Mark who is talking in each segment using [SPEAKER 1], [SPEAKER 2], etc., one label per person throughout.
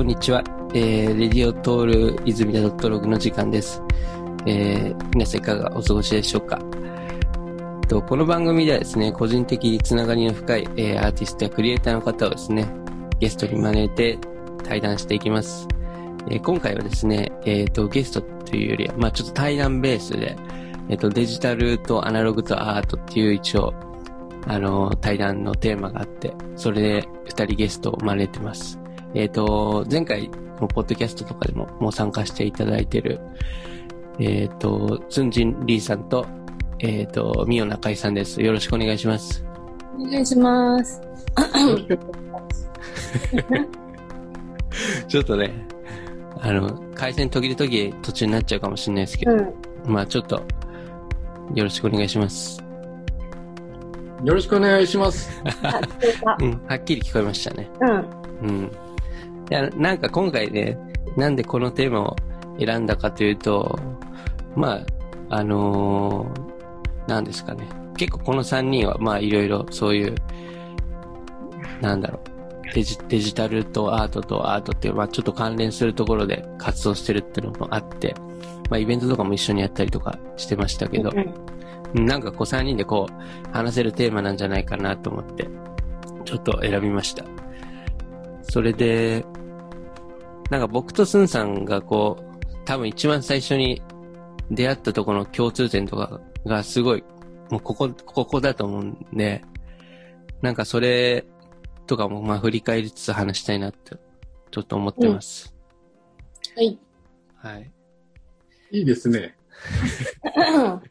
[SPEAKER 1] こんにちは。えー、レディオトール泉田ドットログの時間です。えー、皆さんいかがお過ごしでしょうか。とこの番組ではですね、個人的につながりの深い、えー、アーティストやクリエイターの方をですね、ゲストに招いて対談していきます。えー今回はですね、えっ、と、ゲストというよりは、まあちょっと対談ベースで、えっ、と、デジタルとアナログとアートっていう一応、あの、対談のテーマがあって、それで二人ゲストを招いてます。えっ、と、前回のポッドキャストとかでももう参加していただいてる、えっ、と、ツンジンリーさんと、えっ、と、ミオナカイさんです。よろしくお願いします。
[SPEAKER 2] お願いします。
[SPEAKER 1] ちょっとね、あの、回線途切れ途切れ途中になっちゃうかもしれないですけど、
[SPEAKER 2] うん。
[SPEAKER 1] まあちょっと、よろしくお願いします。
[SPEAKER 3] よろしくお願いします。
[SPEAKER 1] うん、はっきり聞こえましたね。
[SPEAKER 2] うん。
[SPEAKER 1] うん。いや、なんか今回ね、なんでこのテーマを選んだかというと、まあ、あのーなんですかね。結構この3人は、まあいろいろそういう、なんだろう、デジデジタルとアートとアートっていう、まあちょっと関連するところで活動してるっていうのもあって、まあイベントとかも一緒にやったりとかしてましたけど、
[SPEAKER 2] うん
[SPEAKER 1] なんかこう3人でこう話せるテーマなんじゃないかなと思って、ちょっと選びました。それで、なんか僕とスンさんがこう、多分一番最初に出会ったところの共通点とかがすごい、もうここ、ここだと思うんで、なんかそれとかもまあ振り返りつつ話したいなって、ちょっと思ってます。
[SPEAKER 2] はい。
[SPEAKER 1] はい。
[SPEAKER 3] いいですね。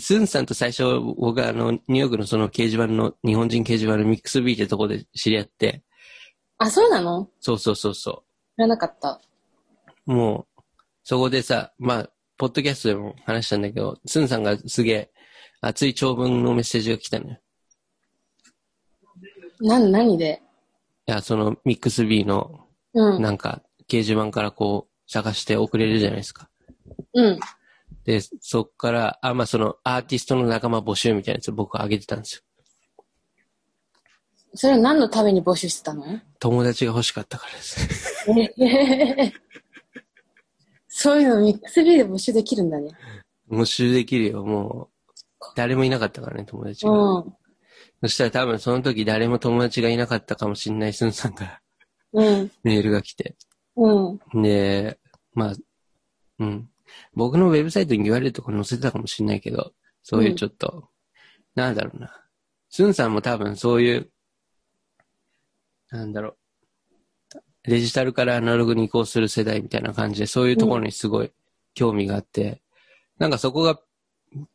[SPEAKER 1] スンさんと最初、僕はあの、ニューヨークのその掲示板の、日本人掲示板のミックスビーってとこで知り合って、
[SPEAKER 2] あ、そうなの？
[SPEAKER 1] そうそうそうそ
[SPEAKER 2] 知らなかった。
[SPEAKER 1] う。もう、そこでさ、まあ、ポッドキャストでも話したんだけど、スンさんがすげえ熱い長文のメッセージが来たのよ。
[SPEAKER 2] な、何で？
[SPEAKER 1] いや、そのミックスビーの、
[SPEAKER 2] うん。
[SPEAKER 1] なんか、掲示板からこう、探して送れるじゃないですか。
[SPEAKER 2] うん。
[SPEAKER 1] で、そっから、あ、まあ、その、アーティストの仲間募集みたいなやつを僕は上げてたんですよ。
[SPEAKER 2] それは何のために募集してたの？
[SPEAKER 1] 友達が欲しかったからです。
[SPEAKER 2] えそういうのミックスビーで募集できるんだね。
[SPEAKER 1] 募集できるよ、もう。誰もいなかったからね、友達
[SPEAKER 2] う
[SPEAKER 1] が。
[SPEAKER 2] ん。
[SPEAKER 1] そしたら多分その時誰も友達がいなかったかもしんないスンさんから
[SPEAKER 2] うん。
[SPEAKER 1] メールが来て。
[SPEAKER 2] うん。
[SPEAKER 1] で、まあ、うん。僕のウェブサイトに言われるとこ載せてたかもしんないけど、そういうちょっと、なんだろうな。スンさんも多分そういう、なんだろう。デジタルからアナログに移行する世代みたいな感じで、そういうところにすごい興味があって、なんかそこが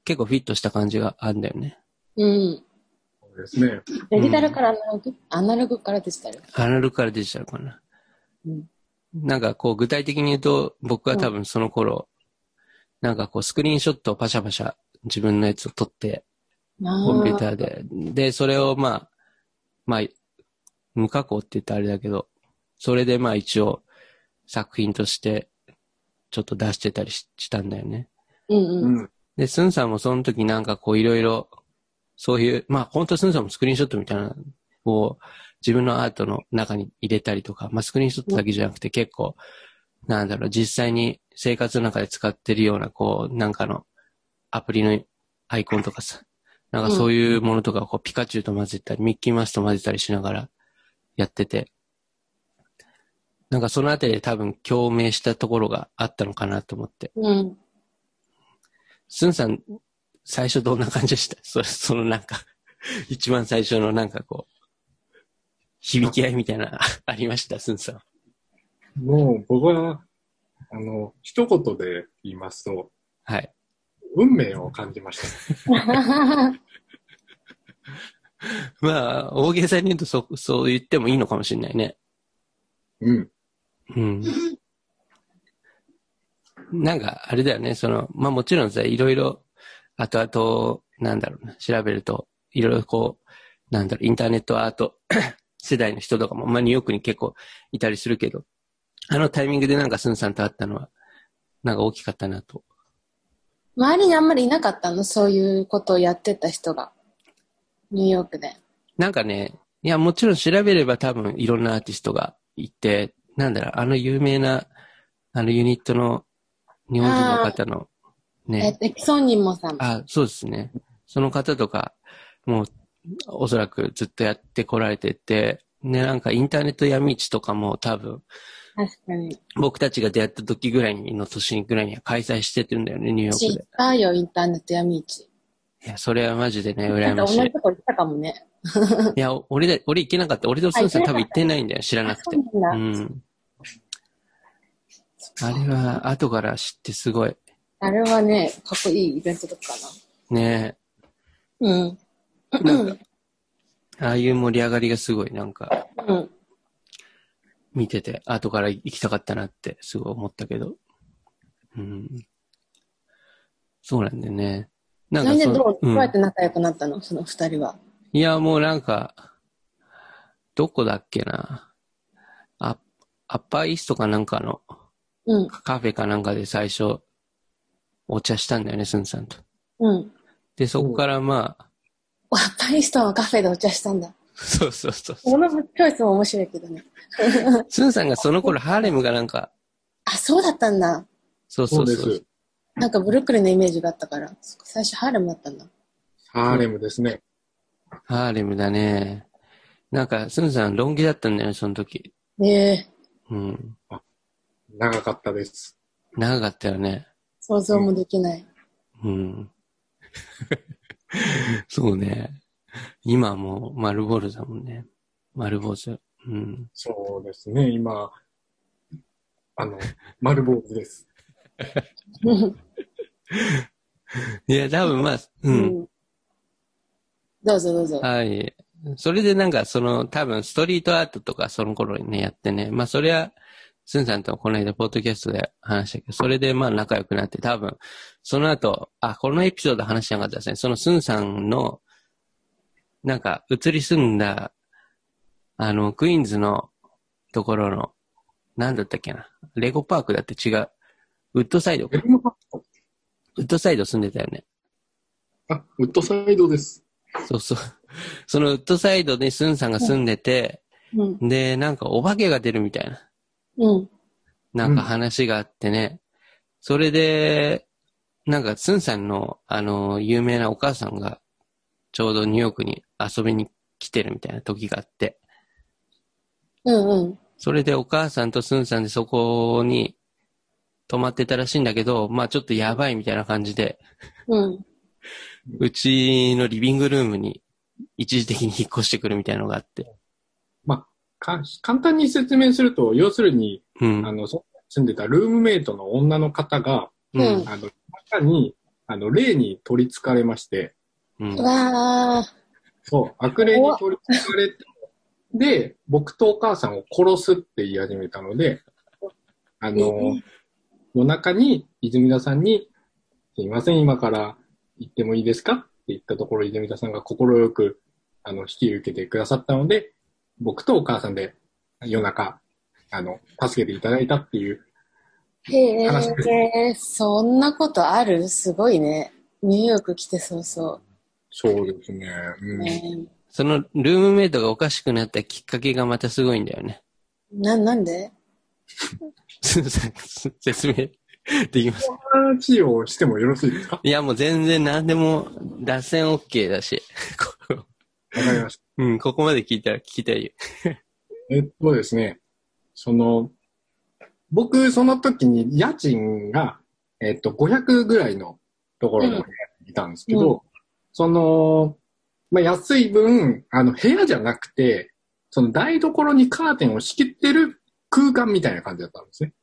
[SPEAKER 1] 結構フィットした感じがあるんだよね。
[SPEAKER 2] うん。
[SPEAKER 3] そうですね。
[SPEAKER 2] デジタルからアナログ、アナログからデジタル？
[SPEAKER 1] アナログからデジタルかな。
[SPEAKER 2] うん。
[SPEAKER 1] なんかこう具体的に言うと、僕は多分その頃、なんかこうスクリーンショットをパシャパシャ自分のやつを撮って、コンピューターで。で、それをまあ、まあ、無加工って言ったらあれだけど、それでまあ一応作品としてちょっと出してたりししたんだよね。
[SPEAKER 2] うん
[SPEAKER 3] う
[SPEAKER 2] うん。
[SPEAKER 3] ん。
[SPEAKER 1] で、スンさんもその時なんかこういろいろ、そういう、まあ本当スンさんもスクリーンショットみたいなのを自分のアートの中に入れたりとか、まあスクリーンショットだけじゃなくて結構、なんだろう、実際に生活の中で使ってるようなこう、なんかのアプリのアイコンとかさ、なんかそういうものとかをこうピカチュウと混ぜたり、ミッキーマウスと混ぜたりしながらやってて、なんかそのあたりで多分共鳴したところがあったのかなと思って。
[SPEAKER 2] うん。
[SPEAKER 1] スンさん、最初どんな感じでした？そそのなんか、一番最初のなんかこう、響き合いみたいな、ありました？スンさん。
[SPEAKER 3] もう僕は、あの、一言で言いますと、
[SPEAKER 1] はい。
[SPEAKER 3] 運命を感じました。
[SPEAKER 1] まあ、大げさに言うとそ、そう言ってもいいのかもしれないね。
[SPEAKER 3] うん。
[SPEAKER 1] うん。なんか、あれだよね、その、まあもちろんさ、いろいろ、後々、なんだろうな、調べると、いろいろこう、なんだろう、インターネットアート 世代の人とかも、まあニューヨークに結構いたりするけど、あのタイミングでなんかスンさんと会ったのは、なんか大きかったなと。
[SPEAKER 2] 周りにあんまりいなかったの？そういうことをやってた人が。ニューヨークで。
[SPEAKER 1] なんかね、いや、もちろん調べれば多分いろんなアーティストがいて、なんだろう、あの有名な、あのユニットの日本人の方の、
[SPEAKER 2] え
[SPEAKER 1] ね
[SPEAKER 2] っ、と、エキソンニモさん。
[SPEAKER 1] あ、そうですね。その方とか、もう、おそらくずっとやってこられてて、ね、なんかインターネット闇市とかも多分、
[SPEAKER 2] 確かに。
[SPEAKER 1] 僕たちが出会った時ぐらいの年ぐらいには開催してるんだよね、ニューヨー
[SPEAKER 2] 知っ
[SPEAKER 1] クで。
[SPEAKER 2] たよ、インターネット闇市。
[SPEAKER 1] いや、それはマジでね、
[SPEAKER 2] な
[SPEAKER 1] 羨ましい。
[SPEAKER 2] 同じとこ行ったかもね。
[SPEAKER 1] いや、俺で、俺行けなかった。俺とスーさん多分行ってないんだよ、知らなくて。
[SPEAKER 2] そうなん。
[SPEAKER 1] あれは、後から知ってすごい。
[SPEAKER 2] あれはね、かっこいいイベントだったな。
[SPEAKER 1] ね
[SPEAKER 2] うん。
[SPEAKER 1] なんか、ああいう盛り上がりがすごい、なんか、
[SPEAKER 2] うん。
[SPEAKER 1] 見てて、後から行きたかったなって、すごい思ったけど。うん。そうなんだよね。な
[SPEAKER 2] なんで
[SPEAKER 1] その
[SPEAKER 2] どう、ど
[SPEAKER 1] う
[SPEAKER 2] うやって仲良くなったの？その二人は。
[SPEAKER 1] いや、もうなんか、どこだっけな？あ、アッパーイーストかなんかの
[SPEAKER 2] うん。
[SPEAKER 1] カフェかなんかで最初、お茶したんだよね、スンさんと。
[SPEAKER 2] うん。
[SPEAKER 1] で、そこからまあ、
[SPEAKER 2] ワッパリストのカフェでお茶したんだ。
[SPEAKER 1] そうそうそう。
[SPEAKER 2] このチョイスも面白いけどね。
[SPEAKER 1] スンさんがその頃ハーレムがなんか、
[SPEAKER 2] あ、そうだったんだ。
[SPEAKER 1] そう
[SPEAKER 3] そ
[SPEAKER 1] うそう。
[SPEAKER 3] す。
[SPEAKER 2] なんかブルックリンのイメージがあったから。最初ハーレムだったんだ。
[SPEAKER 3] ハーレムですね。
[SPEAKER 1] ハーレムだね。なんか、スンさんロン毛だったんだよね、その時。
[SPEAKER 2] ねえ。
[SPEAKER 1] うん。
[SPEAKER 3] 長かったです。
[SPEAKER 1] 長かったよね。
[SPEAKER 2] 想像もできない。
[SPEAKER 1] うん。そうね。今はもう丸坊主だもんね。丸坊主。うん。
[SPEAKER 3] そうですね、今、あの、丸坊主です。
[SPEAKER 1] いや、多分まあ、う。
[SPEAKER 2] うんん。どうぞどうぞ。
[SPEAKER 1] はい。それでなんか、その、多分ストリートアートとかその頃にね、やってね。まあ、それは、スンさんとこの間、ポッドキャストで話したけど、それでまあ仲良くなって、多分、その後、あ、このエピソード話しなかったですね。そのスンさんの、なんか、移り住んだ、あの、クイーンズのところの、なんだったっけな。レゴパークだって違う。ウッドサイドウッドサイド住んでたよね。
[SPEAKER 3] あ、ウッドサイドです。
[SPEAKER 1] そうそう。そのウッドサイドにスンさんが住んでて、
[SPEAKER 2] うん。
[SPEAKER 1] で、なんかお化けが出るみたいな、
[SPEAKER 2] うん。
[SPEAKER 1] なんか話があってね。それで、なんかスンさんの、あの、有名なお母さんが、ちょうどニューヨークに遊びに来てるみたいな時があって、
[SPEAKER 2] うんうん。
[SPEAKER 1] それでお母さんとスンさんでそこに泊まってたらしいんだけど、まあちょっとやばいみたいな感じで、
[SPEAKER 2] うん。
[SPEAKER 1] うちのリビングルームに一時的に引っ越してくるみたいなのがあって。
[SPEAKER 3] か簡単に説明すると、要するに、
[SPEAKER 1] うん。
[SPEAKER 3] あの、そ住んでたルームメイトの女の方が、
[SPEAKER 1] うん。
[SPEAKER 2] うん
[SPEAKER 3] あの、中に、あの、霊に取り憑かれまして、
[SPEAKER 1] うん
[SPEAKER 2] うわー。
[SPEAKER 3] そう、悪霊に取り憑かれて、で、僕とお母さんを殺すって言い始めたので、あの、夜中に泉田さんに、すいません、今から行ってもいいですかって言ったところ、泉田さんが快く、あの、引き受けてくださったので、僕とお母さんで夜中、あの、助けていただいたっていう、
[SPEAKER 2] へ
[SPEAKER 3] 話です
[SPEAKER 2] え、そんなことある？すごいね。ニューヨーク来てそうそ
[SPEAKER 3] そうですね。
[SPEAKER 2] う。
[SPEAKER 3] うん。
[SPEAKER 2] ね
[SPEAKER 1] そのルームメイトがおかしくなったきっかけがまたすごいんだよね。
[SPEAKER 2] な、なんで？
[SPEAKER 1] 説明できます。
[SPEAKER 3] 話をしてもよろしいですか？
[SPEAKER 1] いや、もう全然何でも脱線 OK だし。こ
[SPEAKER 3] わかりました。
[SPEAKER 1] うん、ここまで聞いたら聞きたいよ。
[SPEAKER 3] えっとですね、その、僕、その時に家賃が、えっと、500ぐらいのところにいたんですけど、
[SPEAKER 2] うん
[SPEAKER 3] その、まあ、安い分、あの、部屋じゃなくて、その台所にカーテンを仕切ってる空間みたいな感じだったんですね。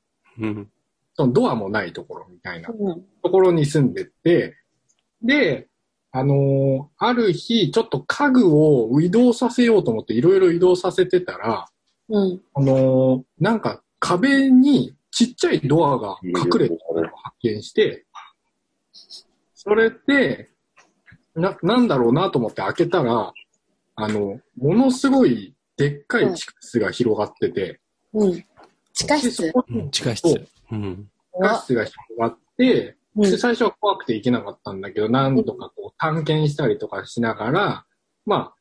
[SPEAKER 1] うん。
[SPEAKER 3] そのドアもないところみたいな
[SPEAKER 2] うん。
[SPEAKER 3] ところに住んでて、で、あのーある日、ちょっと家具を移動させようと思っていろいろ移動させてたら、
[SPEAKER 2] うん。
[SPEAKER 3] あのーなんか壁にちっちゃいドアが隠れてるのを発見して、それで、な、なんだろうなと思って開けたら、あの、ものすごいでっかい地下室が広がってて、
[SPEAKER 2] うん。地下
[SPEAKER 3] で
[SPEAKER 2] 室
[SPEAKER 3] そこに
[SPEAKER 1] うん、地下室。うん。
[SPEAKER 3] 地下室が広がって、
[SPEAKER 2] うん
[SPEAKER 3] で、最初は怖くて行けなかったんだけど、何度かこう探検したりとかしながら、まあ、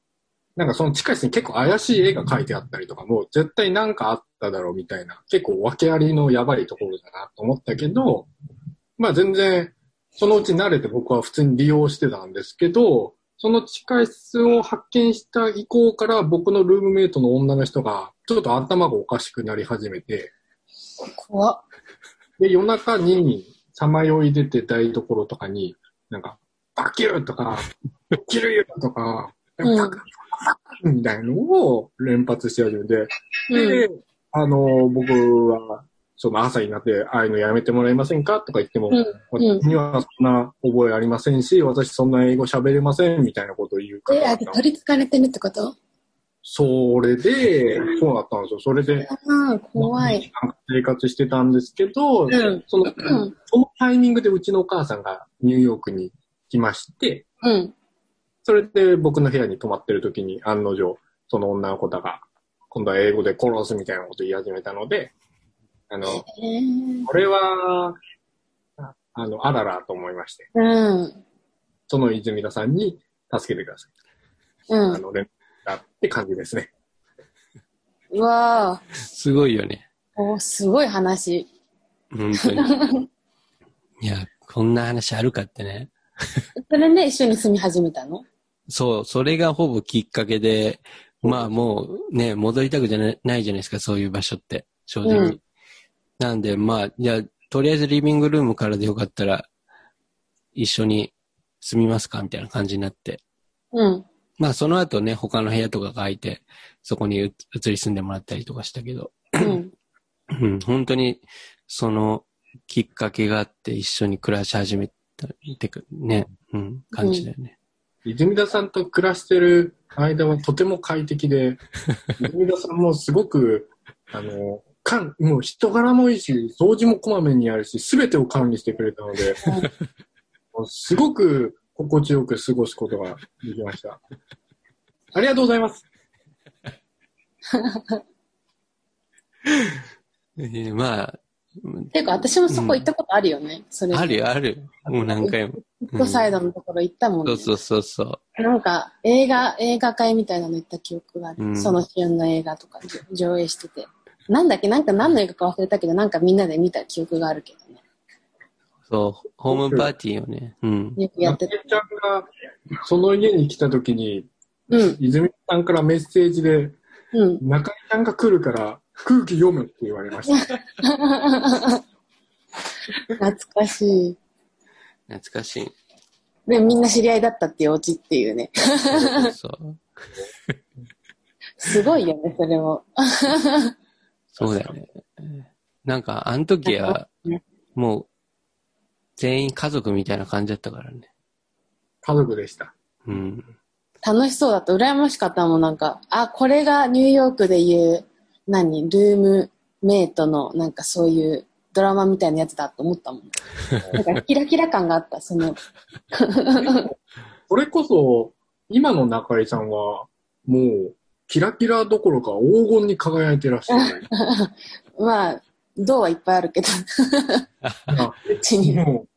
[SPEAKER 3] なんかその地下室に結構怪しい絵が描いてあったりとかも、絶対なんかあっただろうみたいな、結構訳ありのやばいところだなと思ったけど、まあ全然、そのうち慣れて僕は普通に利用してたんですけど、その地下室を発見した以降から僕のルームメイトの女の人が、ちょっと頭がおかしくなり始めて、
[SPEAKER 2] 怖っ。
[SPEAKER 3] で、夜中にさまよい出て台所とかに、なんか、バキューとか、キルユとか、みたいのを連発し始めて、で、あの、僕は、その朝になって、ああいうのやめてもらえませんか？とか言っても、
[SPEAKER 2] うん
[SPEAKER 3] 私にはそんな覚えありませんし、私そんな英語喋れませんみたいなことを言うから
[SPEAKER 2] で、取り憑かれてるってこと？
[SPEAKER 3] それで、そうだったんですよ。それで、
[SPEAKER 2] 怖い。
[SPEAKER 3] 生活してたんですけど、
[SPEAKER 2] うん。
[SPEAKER 3] その、
[SPEAKER 2] うん。
[SPEAKER 3] そのタイミングでうちのお母さんがニューヨークに来まして、
[SPEAKER 2] うん。
[SPEAKER 3] それで僕の部屋に泊まってる時に案の定、その女の子だが、今度は英語で殺すみたいなこと言い始めたので、あの、
[SPEAKER 2] えー、
[SPEAKER 3] これは、ああの、あららと思いまして、
[SPEAKER 2] うん。
[SPEAKER 3] その泉田さんに助けてください。
[SPEAKER 2] うん。
[SPEAKER 3] あの、連絡がって感じですね。
[SPEAKER 2] うわぁ。
[SPEAKER 1] すごいよね。
[SPEAKER 2] おすごい話。
[SPEAKER 1] 本当に。いや、こんな話あるかってね。
[SPEAKER 2] それで一緒に住み始めたの？
[SPEAKER 1] そう、それがほぼきっかけで、まあもうね、戻りたくじゃなないじゃないですか、そういう場所って、正直。
[SPEAKER 2] うん
[SPEAKER 1] なんで、まあ、いや、とりあえずリビングルームからでよかったら、一緒に住みますかみたいな感じになって。
[SPEAKER 2] うん。
[SPEAKER 1] まあその後ね、他の部屋とかが空いて、そこに移移り住んでもらったりとかしたけど、
[SPEAKER 2] うん。
[SPEAKER 1] うん、本当に、その、きっかけがあって一緒に暮らし始めたってか、ね、うん、感じだよね。
[SPEAKER 3] 泉田さんと暮らしてる間はとても快適で、泉田さんもすごく、あの、かん、もう人柄もいいし、掃除もこまめにやるし、すべてを管理してくれたので、もうすごく心地よく過ごすことができました。ありがとうございます。
[SPEAKER 1] えーまあ、
[SPEAKER 2] ていうか、私もそこ行ったことあるよね。それ。
[SPEAKER 1] あるよ、ある。もう何回も。
[SPEAKER 2] フットサイドのところ行ったもんね。
[SPEAKER 1] そうそうそうそう。
[SPEAKER 2] なんか、映画、映画会みたいなの行った記憶がある。
[SPEAKER 1] うん
[SPEAKER 2] その旬の映画とかじょ上映してて。なんだっけ？なんか何の映画か忘れたけど、なんかみんなで見た記憶があるけどね。
[SPEAKER 1] そう、ホームパーティーをね、うん。
[SPEAKER 2] よくやってた。
[SPEAKER 3] ちゃんが、その家に来た時に、
[SPEAKER 2] うん、
[SPEAKER 3] 泉田さんからメッセージで、
[SPEAKER 2] うん。
[SPEAKER 3] 中井ちゃんが来るから空気読むって言われました。
[SPEAKER 2] 懐かしい。
[SPEAKER 1] 懐かしい。
[SPEAKER 2] で、みんな知り合いだったっていうオチっていうね。
[SPEAKER 1] そうそう。
[SPEAKER 2] すごいよね、それも。
[SPEAKER 1] そうだよね。なんか、あの時は、もう、全員家族みたいな感じだったからね。
[SPEAKER 3] 家族でした。
[SPEAKER 1] うん。
[SPEAKER 2] 楽しそうだった。羨ましかったもん、なんか。あ、これがニューヨークで言う、何、ルームメイトの、なんかそういうドラマみたいなやつだと思ったもん。なんかキラキラ感があった、その。
[SPEAKER 3] それこそ、今の中井さんは、もう、キラキラどころか黄金に輝いてらっしゃる。
[SPEAKER 2] まあ、銅はいっぱいあるけど、
[SPEAKER 3] あ
[SPEAKER 2] うちに
[SPEAKER 3] も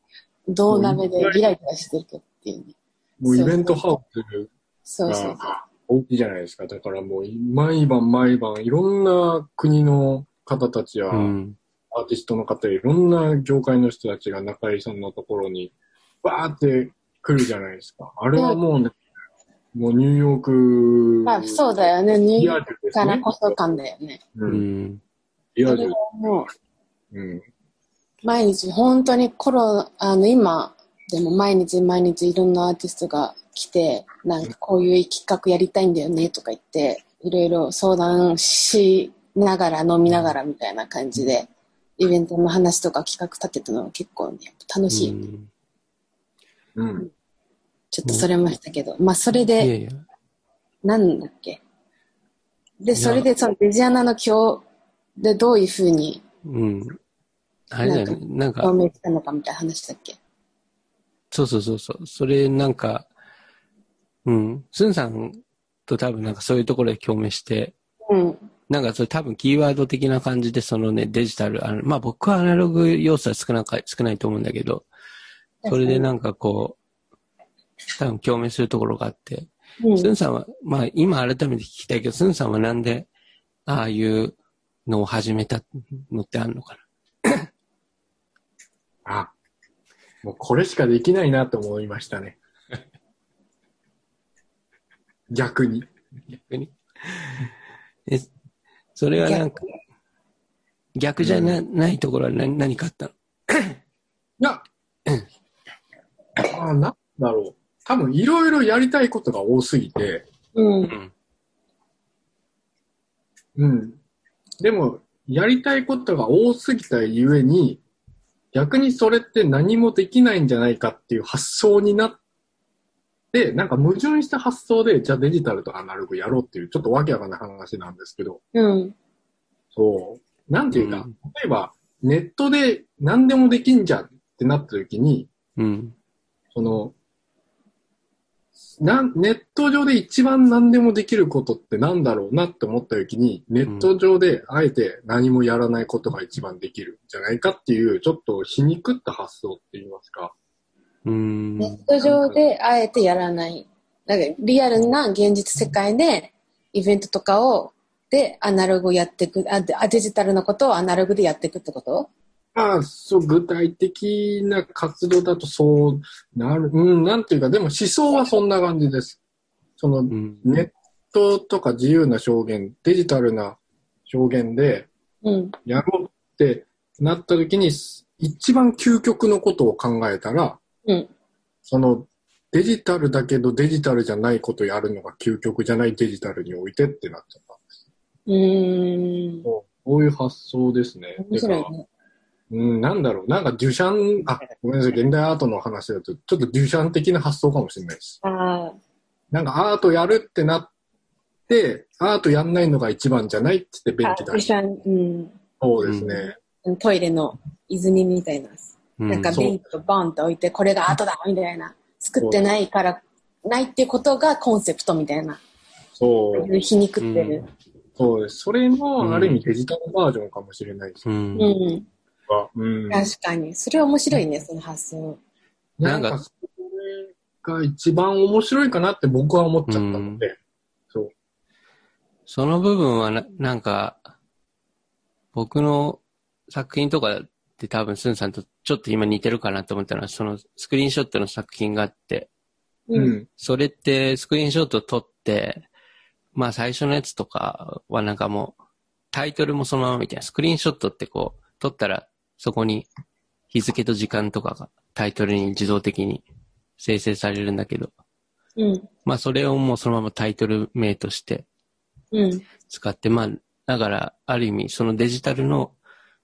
[SPEAKER 2] 銅鍋でギラギラしてるけどっていうね。
[SPEAKER 3] う、もうイベントハウス
[SPEAKER 2] そうそうそう。
[SPEAKER 3] がお家じゃないですか。だからもう、毎晩毎晩、いろんな国の方たちや、
[SPEAKER 1] うん。
[SPEAKER 3] アーティストの方、いろんな業界の人たちが中井さんのところに、バーって来るじゃないですか。あれはもうね、もうニューヨーク、
[SPEAKER 2] まあ、そうだよね。ニュー
[SPEAKER 3] リ
[SPEAKER 2] ヨーク。からこそ感だよね。
[SPEAKER 3] う。
[SPEAKER 1] うんん。
[SPEAKER 3] リアル。
[SPEAKER 2] もう、
[SPEAKER 3] うん。
[SPEAKER 2] 毎日、本当にコロ、あの、今、でも毎日毎日いろんなアーティストが来て、なんかこういう企画やりたいんだよねとか言って、いろいろ相談しながら飲みながらみたいな感じで、イベントの話とか企画立てたのは結構ね、楽しい。
[SPEAKER 1] うん
[SPEAKER 3] うん。
[SPEAKER 2] ちょっとそれましたけど、まあそれ
[SPEAKER 1] いや
[SPEAKER 2] で、
[SPEAKER 1] いや。
[SPEAKER 2] なんだっけ。で、
[SPEAKER 1] や
[SPEAKER 2] それでそのデジアナの今日でどういうふうに
[SPEAKER 1] うん。あれだよね。なんか、
[SPEAKER 2] 表明したのかみたいな話だっけ。
[SPEAKER 1] そうそうそうそう。それなんか、うん。スンさんと多分なんかそういうところで共鳴して、
[SPEAKER 2] うん。
[SPEAKER 1] なんかそれ多分キーワード的な感じでそのね、デジタル、あのまあ僕はアナログ要素は少なか少ないと思うんだけど、それでなんかこう、多分共鳴するところがあって、
[SPEAKER 2] うん
[SPEAKER 1] スンさんは、まあ今改めて聞きたいけど、スンさんはなんで、ああいうのを始めたのってあるのか
[SPEAKER 3] あ、もうこれしかできないなと思いましたね。逆に。
[SPEAKER 1] な逆に？え、それはなんか、逆じゃな,、ないところは何何かあったの？
[SPEAKER 3] いや、あなんだろう。多分いろいろやりたいことが多すぎて、
[SPEAKER 2] うん。
[SPEAKER 1] ん。
[SPEAKER 3] うん。でも、やりたいことが多すぎたゆえに、逆にそれって何もできないんじゃないかっていう発想になって、なんか矛盾した発想で、じゃあデジタルとアナログやろうっていう、ちょっとわけわかんない話なんですけど、
[SPEAKER 2] うん。
[SPEAKER 3] そう。なんていうか、
[SPEAKER 1] うん
[SPEAKER 3] 例えば、ネットで何でもできんじゃんってなった時に、
[SPEAKER 1] うん。
[SPEAKER 3] その、なん、ネット上で一番何でもできることってなんだろうなって思った時に、ネット上であえて何もやらないことが一番できるんじゃないかっていう、ちょっと皮肉った発想って言いますか。
[SPEAKER 1] うん。
[SPEAKER 2] ネット上であえてやらない。なんかリアルな現実世界でイベントとかを、で、アナログをやっていくあ、であデジタルのことをアナログでやっていくってこと？
[SPEAKER 3] まあ、そう、具体的な活動だとそうなる、うん、なんていうか、でも思想はそんな感じです。その
[SPEAKER 1] う、ん。
[SPEAKER 3] ネットとか自由な表現、デジタルな表現で、
[SPEAKER 2] うん。
[SPEAKER 3] やろうってなった時に、一番究極のことを考えたら、
[SPEAKER 2] うん。
[SPEAKER 3] そのデジタルだけどデジタルじゃないことやるのが究極じゃないデジタルにおいてってなっちゃったんです。
[SPEAKER 2] うーん。
[SPEAKER 3] そうこういう発想ですね。
[SPEAKER 2] 面白いね。
[SPEAKER 3] うん、なんだろう。なんかデュシャン、あ、ごめんなさい。現代アートの話だと、ちょっとデュシャン的な発想かもしれないです。
[SPEAKER 2] ああ。
[SPEAKER 3] なんかアートやるってなって、アートやんないのが一番じゃないって言って便器だ
[SPEAKER 2] 一緒にうん。
[SPEAKER 3] そうですね。
[SPEAKER 2] トイレの泉みたいな。
[SPEAKER 1] うん
[SPEAKER 2] なんか便器をボンと置いて、これがアートだみたいな。作ってないから、ないっていうことがコンセプトみたいな。
[SPEAKER 3] そう。
[SPEAKER 2] 皮肉ってる。
[SPEAKER 3] そうです。それの、ある意味デジタルバージョンかもしれないですね。
[SPEAKER 1] うん。
[SPEAKER 2] うん。
[SPEAKER 3] うん。
[SPEAKER 2] 確かに。それは面白いね、その発想。
[SPEAKER 3] なんか、それが一番面白いかなって僕は思っちゃったので、そう。
[SPEAKER 1] その部分はな、なんか、僕の作品とかって多分スンさんとちょっと今似てるかなと思ったのは、そのスクリーンショットの作品があって、
[SPEAKER 3] う。ん。
[SPEAKER 1] それってスクリーンショット撮って、まあ最初のやつとかはなんかもう、タイトルもそのままみたいな、スクリーンショットってこう、撮ったらそこに日付と時間とかがタイトルに自動的に生成されるんだけど、
[SPEAKER 2] うん。
[SPEAKER 1] まあそれをもうそのままタイトル名として
[SPEAKER 2] うん。
[SPEAKER 1] 使って、まあ、だから、ある意味、そのデジタルの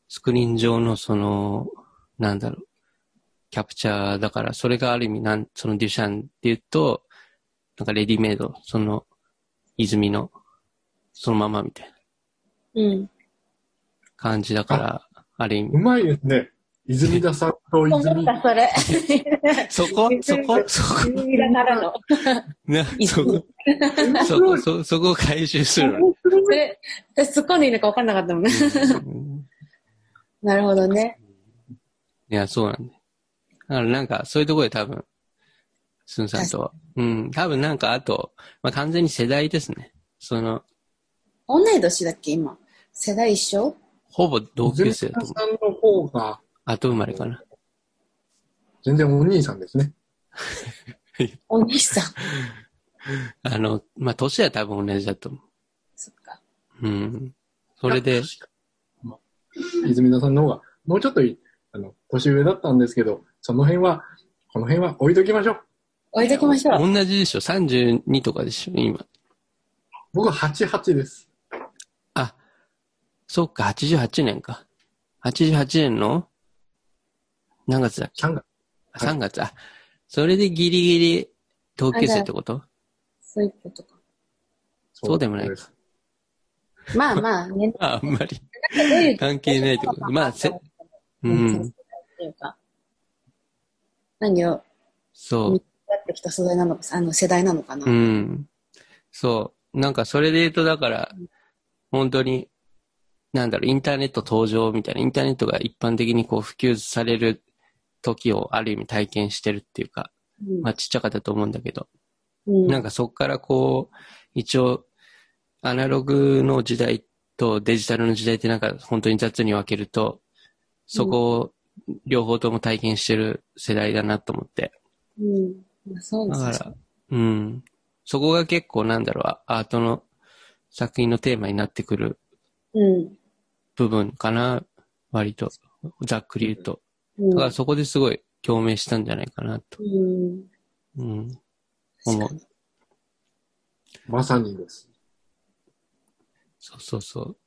[SPEAKER 1] スクリーン上のその、なんだろう、キャプチャーだから、それがある意味、なん、そのデュシャンって言うと、なんかレディメイド、その、泉の、そのままみたいな
[SPEAKER 2] うん。
[SPEAKER 1] 感じだから、ある意
[SPEAKER 3] う
[SPEAKER 1] 味。
[SPEAKER 3] まいですね。泉田さんと
[SPEAKER 2] 思
[SPEAKER 3] 泉
[SPEAKER 2] っ、た、それ。
[SPEAKER 1] そこ、そこ、そこ、
[SPEAKER 2] 泉だからの。
[SPEAKER 1] な、そこ、そこ、そ、そこを回収するの？
[SPEAKER 2] それ、私突っ込んでいいのか分かんなかったもんね。
[SPEAKER 1] うん
[SPEAKER 2] なるほどね。
[SPEAKER 1] いや、そうなんだよ。だからなんか、そういうところで多分、スンさんとは。うん、多分なんかあと、まあ完全に世代ですね。その、
[SPEAKER 2] 同い年だっけ、今。世代一緒？
[SPEAKER 1] ほぼ同級
[SPEAKER 3] 泉
[SPEAKER 1] 生だと思う。
[SPEAKER 3] 田さんの方が
[SPEAKER 1] 後生まれかな。
[SPEAKER 3] 全然お兄さんですね。
[SPEAKER 2] お兄さん。
[SPEAKER 1] あの、まあ年は多分同じだと思
[SPEAKER 2] そっか。
[SPEAKER 1] う。うん。それで、
[SPEAKER 3] まあ泉田さんの方が、もうちょっといあの、年上だったんですけど、その辺は、この辺は置いときましょう。
[SPEAKER 2] 置いときましょう。
[SPEAKER 1] 同じでしょ ?32 とかでしょ今。
[SPEAKER 3] 僕は88です。
[SPEAKER 1] あ、そっか、88年か。88年の何月だっけ
[SPEAKER 3] ？3月。
[SPEAKER 1] あ ?3 月。あ、それでギリギリ同級生ってこと？
[SPEAKER 2] そういうことか。
[SPEAKER 1] そうでもないか。
[SPEAKER 2] まあまあ、ね。
[SPEAKER 1] あ、あんまり。関係ないってこと？まあせう
[SPEAKER 2] うん。
[SPEAKER 1] ん。
[SPEAKER 2] っていうか、何を
[SPEAKER 1] そう。
[SPEAKER 2] やってきた世代なのか、あの世代なのかな。
[SPEAKER 1] うん。そう。なんかそれで言うと、だから、本当に、なんだろう、インターネット登場みたいな、インターネットが一般的にこう普及される時をある意味体験してるっていうか、
[SPEAKER 2] うん
[SPEAKER 1] まあちっちゃかったと思うんだけど、
[SPEAKER 2] うん。
[SPEAKER 1] なんかそこからこう、一応、アナログの時代とデジタルの時代ってなんか本当に雑に分けると、そこを両方とも体験してる世代だなと思って。
[SPEAKER 2] うん。まあそうです
[SPEAKER 1] だから、うん。そこが結構なんだろう、アートの作品のテーマになってくる
[SPEAKER 2] うん。
[SPEAKER 1] 部分かな、割と。ざっくり言うと。
[SPEAKER 2] うん。
[SPEAKER 1] だからそこですごい共鳴したんじゃないかなと。
[SPEAKER 2] うん。
[SPEAKER 1] うん。思う。
[SPEAKER 3] まさにです。
[SPEAKER 1] そうそうそう。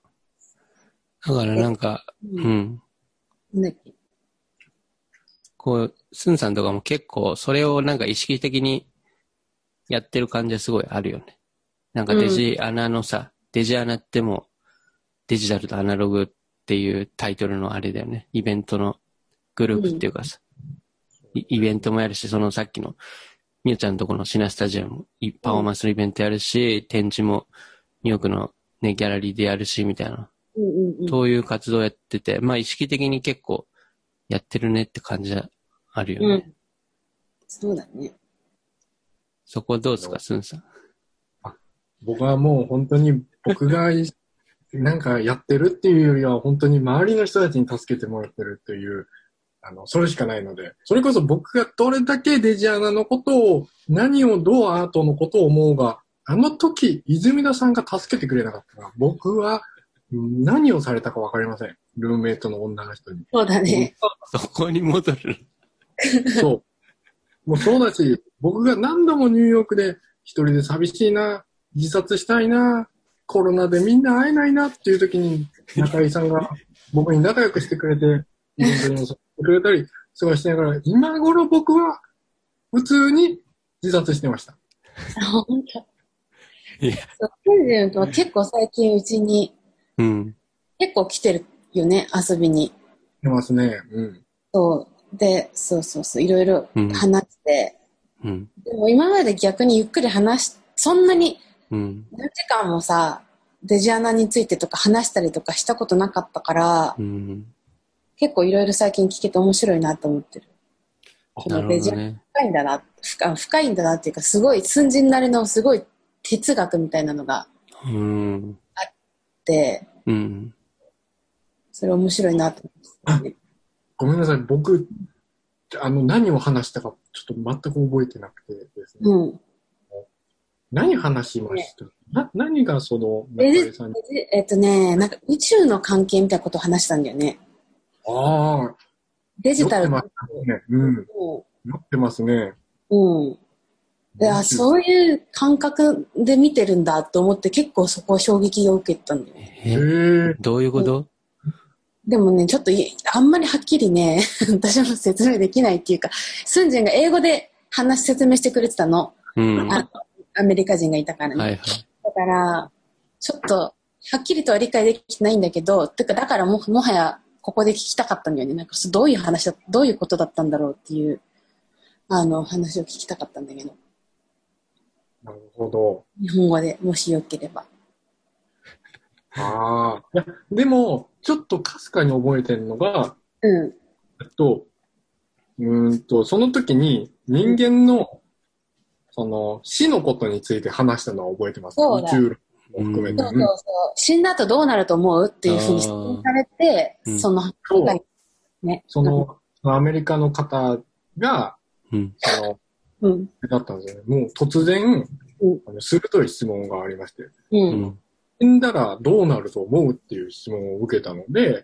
[SPEAKER 1] だからなんか、
[SPEAKER 2] う。
[SPEAKER 1] うんこう、スンさんとかも結構それをなんか意識的にやってる感じはすごいあるよね。なんかデジアナのさ、デジアナってもうデジタルとアナログっていうタイトルのあれだよね。イベントのグループっていうかさ、イイベントもやるし、そのさっきのみゆちゃんのとこのシナスタジアム、いパフォーマンスのイベントやるし、展示もニューヨークのね、ギャラリーでやるし、みたいな。
[SPEAKER 2] うんうんうん。
[SPEAKER 1] そういう活動やってて、まあ意識的に結構やってるねって感じはあるよね。
[SPEAKER 2] うん。そうだね。
[SPEAKER 1] そこどうですか、スンさん。
[SPEAKER 3] 僕はもう本当に僕がいなんかやってるっていうよりは本当に周りの人たちに助けてもらってるという、あの、それしかないので、それこそ僕がどれだけデジアナのことを、何をどうアートのことを思うが、あの時、泉田さんが助けてくれなかったら、僕はうん何をされたかわかりません。ルームメイトの女の人に。
[SPEAKER 2] そうだね。
[SPEAKER 1] そこに戻る。
[SPEAKER 3] そう。もうそうだし、僕が何度もニューヨークで一人で寂しいな、自殺したいな、コロナでみんな会えないなっていう時に、中井さんが僕に仲良くしてくれて、イベントにも誘ってくれたり、過ごしながら、今頃僕は普通に自殺してました。
[SPEAKER 2] 本当。
[SPEAKER 1] いや
[SPEAKER 2] は結構最近うちに
[SPEAKER 1] うん。
[SPEAKER 2] 結構来てるよね、遊びに。
[SPEAKER 3] してますね。うん。
[SPEAKER 2] そう。で、そうそうそう、いろいろ話して、
[SPEAKER 1] うん。
[SPEAKER 2] でも今まで逆にゆっくり話し、そんなに
[SPEAKER 1] うん。
[SPEAKER 2] 何時間もさ、デジアナについてとか話したりとかしたことなかったから、
[SPEAKER 1] うん。
[SPEAKER 2] 結構いろいろ最近聞けて面白いなと思ってる。
[SPEAKER 1] る
[SPEAKER 2] のデジアナ。深いんだな、深深いんだなっていうか、すごい、寸人なりのすごい哲学みたいなのがあ
[SPEAKER 1] うん。
[SPEAKER 2] って、
[SPEAKER 1] うん。
[SPEAKER 2] それ面白いなと思って、ね。
[SPEAKER 3] ごめんなさい。僕、あの、何を話したか、ちょっと全く覚えてなくてですね。
[SPEAKER 2] うん。
[SPEAKER 3] 何話しました、な何がその、
[SPEAKER 2] デジ
[SPEAKER 3] 中井さんに？
[SPEAKER 2] えっとね、なんか宇宙の関係みたいなことを話したんだよね。
[SPEAKER 3] ああ、
[SPEAKER 2] デジタルの
[SPEAKER 3] 酔ってますね。うん。酔ってますね。
[SPEAKER 2] うん。いや、そういう感覚で見てるんだと思って結構そこは衝撃を受けたんだよね。
[SPEAKER 3] へ
[SPEAKER 1] え、
[SPEAKER 3] え。
[SPEAKER 1] どういうこと？
[SPEAKER 2] でもね、ちょっといあんまりはっきりね、私も説明できないっていうか、スンジンが英語で話説明してくれてたの。
[SPEAKER 1] うん。は
[SPEAKER 2] あアメリカ人がいたからね。
[SPEAKER 1] いはい。
[SPEAKER 2] だから、ちょっと、はっきりとは理解できてないんだけど、てか、だからも、もはや、ここで聞きたかったんだよね。なんか、そうどういう話だ、どういうことだったんだろうっていう、あの、話を聞きたかったんだけど、
[SPEAKER 3] なるほど。
[SPEAKER 2] 日本語でもしよければ。
[SPEAKER 3] ああ。いや、でも、ちょっとかすかに覚えてるのが、
[SPEAKER 2] うん。
[SPEAKER 3] えっと、うーんと、その時に人間の、その、死のことについて話したのは覚えてます。
[SPEAKER 2] そうだ
[SPEAKER 3] 宇宙論も含めて。
[SPEAKER 2] そうそうそう。死んだ後どうなると思う？っていうふうに質問されて
[SPEAKER 1] う、ん
[SPEAKER 2] その、
[SPEAKER 3] そう
[SPEAKER 2] 考えね。
[SPEAKER 3] その、アメリカの方が、
[SPEAKER 1] うん。
[SPEAKER 3] その、
[SPEAKER 2] うん。
[SPEAKER 3] だったんですよね。もう突然鋭い質問がありまして、
[SPEAKER 2] う。
[SPEAKER 1] うんん。
[SPEAKER 3] 死んだらどうなると思うっていう質問を受けたので。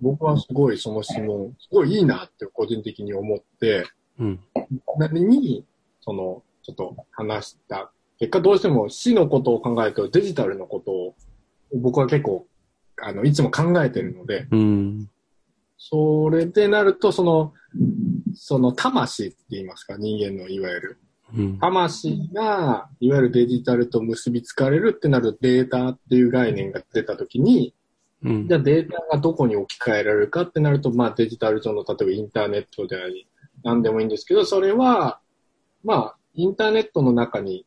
[SPEAKER 3] 僕はすごいその質問、すごいいいなって個人的に思って、
[SPEAKER 1] うん。
[SPEAKER 3] なりに、その、ちょっと話した。結果どうしても死のことを考えるとデジタルのことを僕は結構、あの、いつも考えてるので、
[SPEAKER 1] うん。
[SPEAKER 3] それでなると、その、その魂って言いますか、人間のいわゆる。
[SPEAKER 1] うん。
[SPEAKER 3] 魂が、いわゆるデジタルと結びつかれるってなるとデータっていう概念が出たときに、
[SPEAKER 1] うん
[SPEAKER 3] じゃあデータがどこに置き換えられるかってなると、まあデジタル上の、例えばインターネットであり、何でもいいんですけど、それは、まあ、インターネットの中に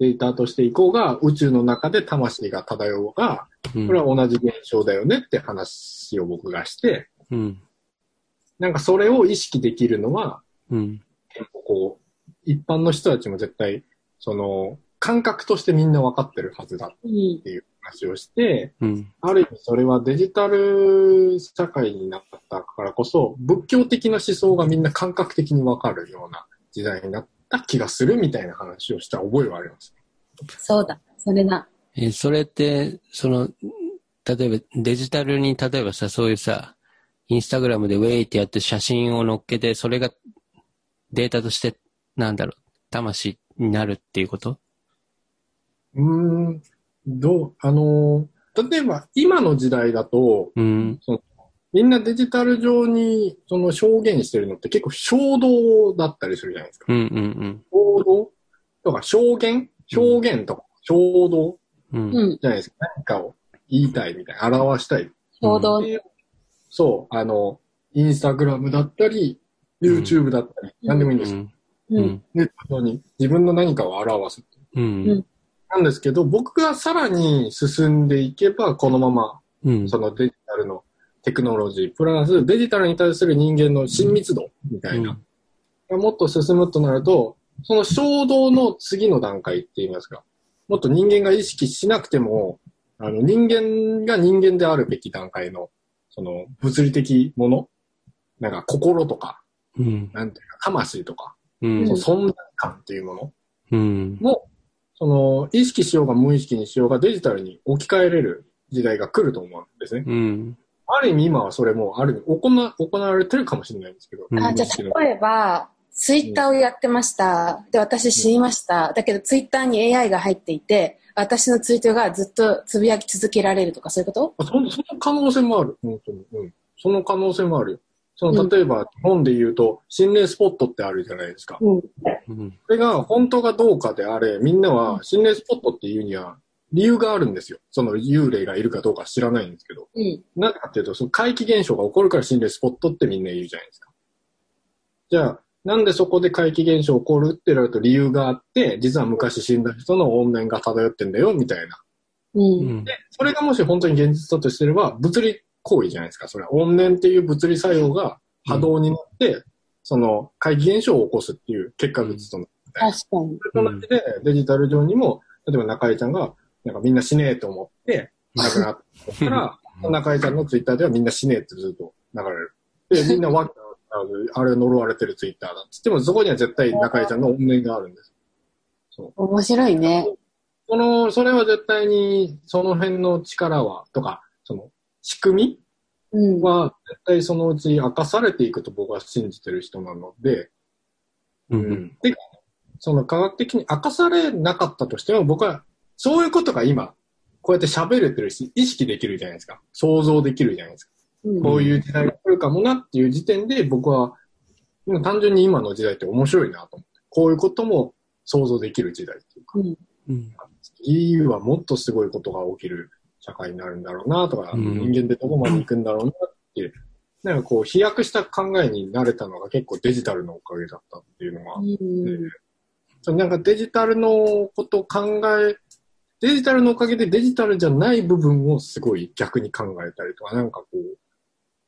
[SPEAKER 3] データとしていこうが、宇宙の中で魂が漂うが、
[SPEAKER 1] うん
[SPEAKER 3] これは同じ現象だよねって話を僕がして、
[SPEAKER 1] うん。
[SPEAKER 3] なんかそれを意識できるのは、
[SPEAKER 1] うん。
[SPEAKER 3] 結構こう、一般の人たちも絶対その、感覚としてみんな分かってるはずだっ
[SPEAKER 2] うん。
[SPEAKER 3] ていう話をして、
[SPEAKER 1] うん。
[SPEAKER 3] ある意味それはデジタル社会になったからこそ、仏教的な思想がみんな感覚的に分かるような時代になった気がするみたいな話をした覚えはあります。
[SPEAKER 2] そうだ。それだ。
[SPEAKER 1] えーそれって、その、例えばデジタルに、例えばさ、そういうさ、インスタグラムでウェイってやって写真を載っけて、それがデータとして、なんだろう、魂になるっていうこと？
[SPEAKER 3] うーん、どう、あの、例えば今の時代だと、
[SPEAKER 1] うん。
[SPEAKER 3] みんなデジタル上にその証言してるのって結構衝動だったりするじゃないですか。
[SPEAKER 1] うんうん
[SPEAKER 3] 衝動とか証言？証言とか衝動？
[SPEAKER 1] うん。うん。
[SPEAKER 2] うん。
[SPEAKER 3] じゃないですか。何かを言いたいみたいな、表したい。
[SPEAKER 2] 衝動。
[SPEAKER 3] そう、あの、インスタグラムだったり、YouTube だったり、
[SPEAKER 2] うん
[SPEAKER 3] 何でもいいんです。
[SPEAKER 1] うん。
[SPEAKER 2] う。
[SPEAKER 1] うんん。
[SPEAKER 3] ネットに自分の何かを表す。
[SPEAKER 1] うん。
[SPEAKER 3] なんですけど、僕がさらに進んでいけば、このまま、
[SPEAKER 1] うん。
[SPEAKER 3] そのデジタルのテクノロジー、プラスデジタルに対する人間の親密度みたいな、がもっと進むとなると、その衝動の次の段階って言いますか、もっと人間が意識しなくても、あの人間が人間であるべき段階の、その物理的もの、なんか心とか、
[SPEAKER 1] うん。
[SPEAKER 3] なんていうか、魂とか、
[SPEAKER 1] うん。
[SPEAKER 3] その存在感っていうもの
[SPEAKER 1] うん。
[SPEAKER 3] も、その、意識しようが無意識にしようがデジタルに置き換えれる時代が来ると思うんですね。
[SPEAKER 1] うん。
[SPEAKER 3] ある意味今はそれも、ある意味行な行われてるかもしれないんですけど。
[SPEAKER 1] うん
[SPEAKER 2] あ、じゃあ、例えば、ツイッターをやってました。で、私死にました。だけど、ツイッターに AI が入っていて、私のツイートがずっとつぶやき続けられるとか、そういうこと？
[SPEAKER 3] あそのその可能性もある。本当に。うん。その可能性もあるよ。その、例えば、日本で言うと、心霊スポットってあるじゃないですか。
[SPEAKER 2] うん。
[SPEAKER 1] うん。
[SPEAKER 3] それが本当かどうかであれ、みんなは心霊スポットっていうには理由があるんですよ。その幽霊がいるかどうか知らないんですけど。
[SPEAKER 2] うん。
[SPEAKER 3] なぜかっていうと、その怪奇現象が起こるから心霊スポットってみんな言うじゃないですか。じゃあ、なんでそこで怪奇現象起こるってなると理由があって、実は昔死んだ人の怨念が漂ってんだよ、みたいな。
[SPEAKER 2] う。
[SPEAKER 1] うんん。
[SPEAKER 3] で、それがもし本当に現実だとしてれば、物理行為じゃないですか。それは怨念っていう物理作用が波動になって、その怪奇現象を起こすっていう結果物となる。
[SPEAKER 2] 確かに。
[SPEAKER 3] それと同じで、デジタル上にも、例えば中井ちゃんが、なんかみんな死ねえと思って、亡くなったら、中井ちゃんのツイッターではみんな死ねえってずっと流れる。で、みんなわあれ呪われてるツイッターだっつっても、そこには絶対中井ちゃんの怨念があるんです。
[SPEAKER 2] 面白いね。
[SPEAKER 3] その、それは絶対に、その辺の力は、とか、その、仕組
[SPEAKER 2] うん
[SPEAKER 3] み。は、絶対そのうち明かされていくと僕は信じてる人なので、
[SPEAKER 1] うん。
[SPEAKER 3] で、その科学的に明かされなかったとしても、僕は、そういうことが今、こうやって喋れてるし、意識できるじゃないですか。想像できるじゃないですか。
[SPEAKER 2] うん
[SPEAKER 3] こういう時代が来るかもなっていう時点で、僕は、もう単純に今の時代って面白いなと思って。こういうことも想像できる時代っていうか。
[SPEAKER 2] うん
[SPEAKER 1] うん。
[SPEAKER 3] EU はもっとすごいことが起きる社会になるんだろうなとか、
[SPEAKER 1] うん
[SPEAKER 3] 人間でどこまで行くんだろうなっていう、なんかこう飛躍した考えになれたのが結構デジタルのおかげだったっていうのが、
[SPEAKER 2] うん
[SPEAKER 3] そうなんかデジタルのことを考え、デジタルのおかげでデジタルじゃない部分をすごい逆に考えたりとか、なんかこう、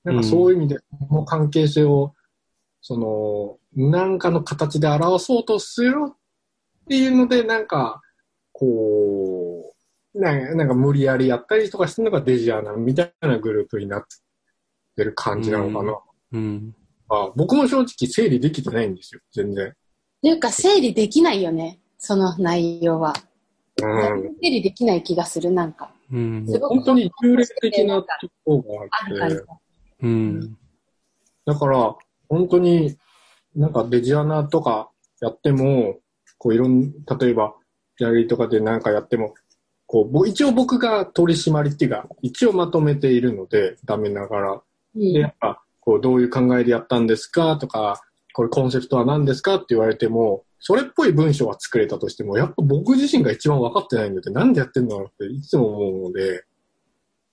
[SPEAKER 3] なんかそういう意味で、この関係性を、その、なんかの形で表そうとするっていうので、なんか、こう、なんかなんか無理やりやったりとかしてるのがデジアナみたいなグループになってる感じなのかな。
[SPEAKER 1] うん。
[SPEAKER 3] あ僕も正直整理できてないんですよ、全然。
[SPEAKER 2] っていうか、整理できないよね。その内容は。
[SPEAKER 3] うん。
[SPEAKER 2] 整理できない気がする、なんか。
[SPEAKER 1] うん。
[SPEAKER 2] すごく
[SPEAKER 3] 本当に幽霊的なところが
[SPEAKER 2] あ
[SPEAKER 3] って、。
[SPEAKER 1] うん。
[SPEAKER 3] だから、本当になんかデジアナとかやっても、こういろん、例えば、ギャラリーとかでなんかやっても、こう、ぼ一応僕が取り締まりっていうか、一応まとめているので、ダメながら。
[SPEAKER 2] うん
[SPEAKER 3] で、やっぱ、こう、どういう考えでやったんですかとか、これコンセプトは何ですかって言われても、それっぽい文章は作れたとしても、やっぱ僕自身が一番分かってないので、なんでやってんだろうっていつも思うので、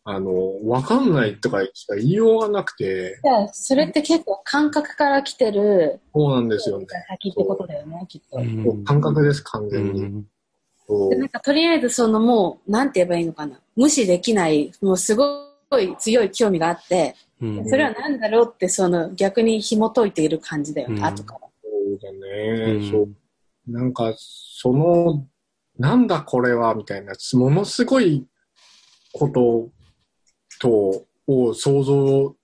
[SPEAKER 3] あの、分かんないとかしか言いようがなくて、
[SPEAKER 2] じゃあ、それって結構感覚から来てる
[SPEAKER 3] そうなんですよね。
[SPEAKER 2] 先ってことだよね、きっと。
[SPEAKER 1] うん
[SPEAKER 3] 感覚です、完
[SPEAKER 1] う
[SPEAKER 3] 全に。
[SPEAKER 2] なんかとりあえずそのもう、なんて言えばいいのかな。無視できない、もうすごい強い興味があって、
[SPEAKER 1] うん。
[SPEAKER 2] それは何だろうってその逆に紐解いている感じだよね、
[SPEAKER 1] うん
[SPEAKER 2] 後から。
[SPEAKER 3] だね、
[SPEAKER 1] うん
[SPEAKER 3] そう。なんか、その、なんだこれは、みたいな、ものすごいことと、を想像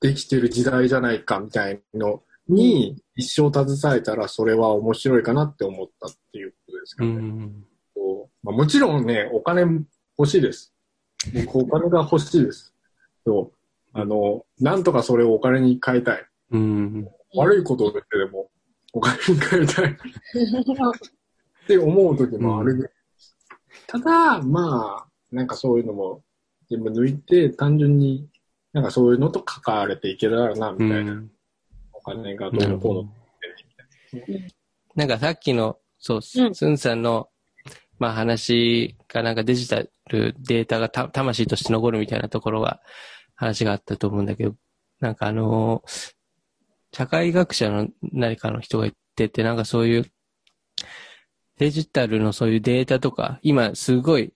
[SPEAKER 3] できてる時代じゃないか、みたいのに、一生携えたら、それは面白いかなって思ったっていうことですか
[SPEAKER 1] う
[SPEAKER 3] ね。うまあ、もちろんね、お金欲しいです。僕、お金が欲しいです。そう。あの、なんとかそれをお金に変えたい。
[SPEAKER 1] うん。
[SPEAKER 3] 悪いことを言ってでも、お金に変えたい って思う時もあるぐらいです。ただ、まあ、なんかそういうのも全部抜いて、単純になんかそういうのと関われていけたらな、み
[SPEAKER 1] う
[SPEAKER 3] たいな。
[SPEAKER 1] ん。
[SPEAKER 3] お金がどうのこうの
[SPEAKER 1] ど。なんかさっきの、そう、
[SPEAKER 2] うん
[SPEAKER 1] スンさんの、まあ話がなんかデジタルデータがた魂として残るみたいなところが話があったと思うんだけど、なんかあのー社会学者の何かの人が言ってて、なんかそういうデジタルのそういうデータとか、今すごい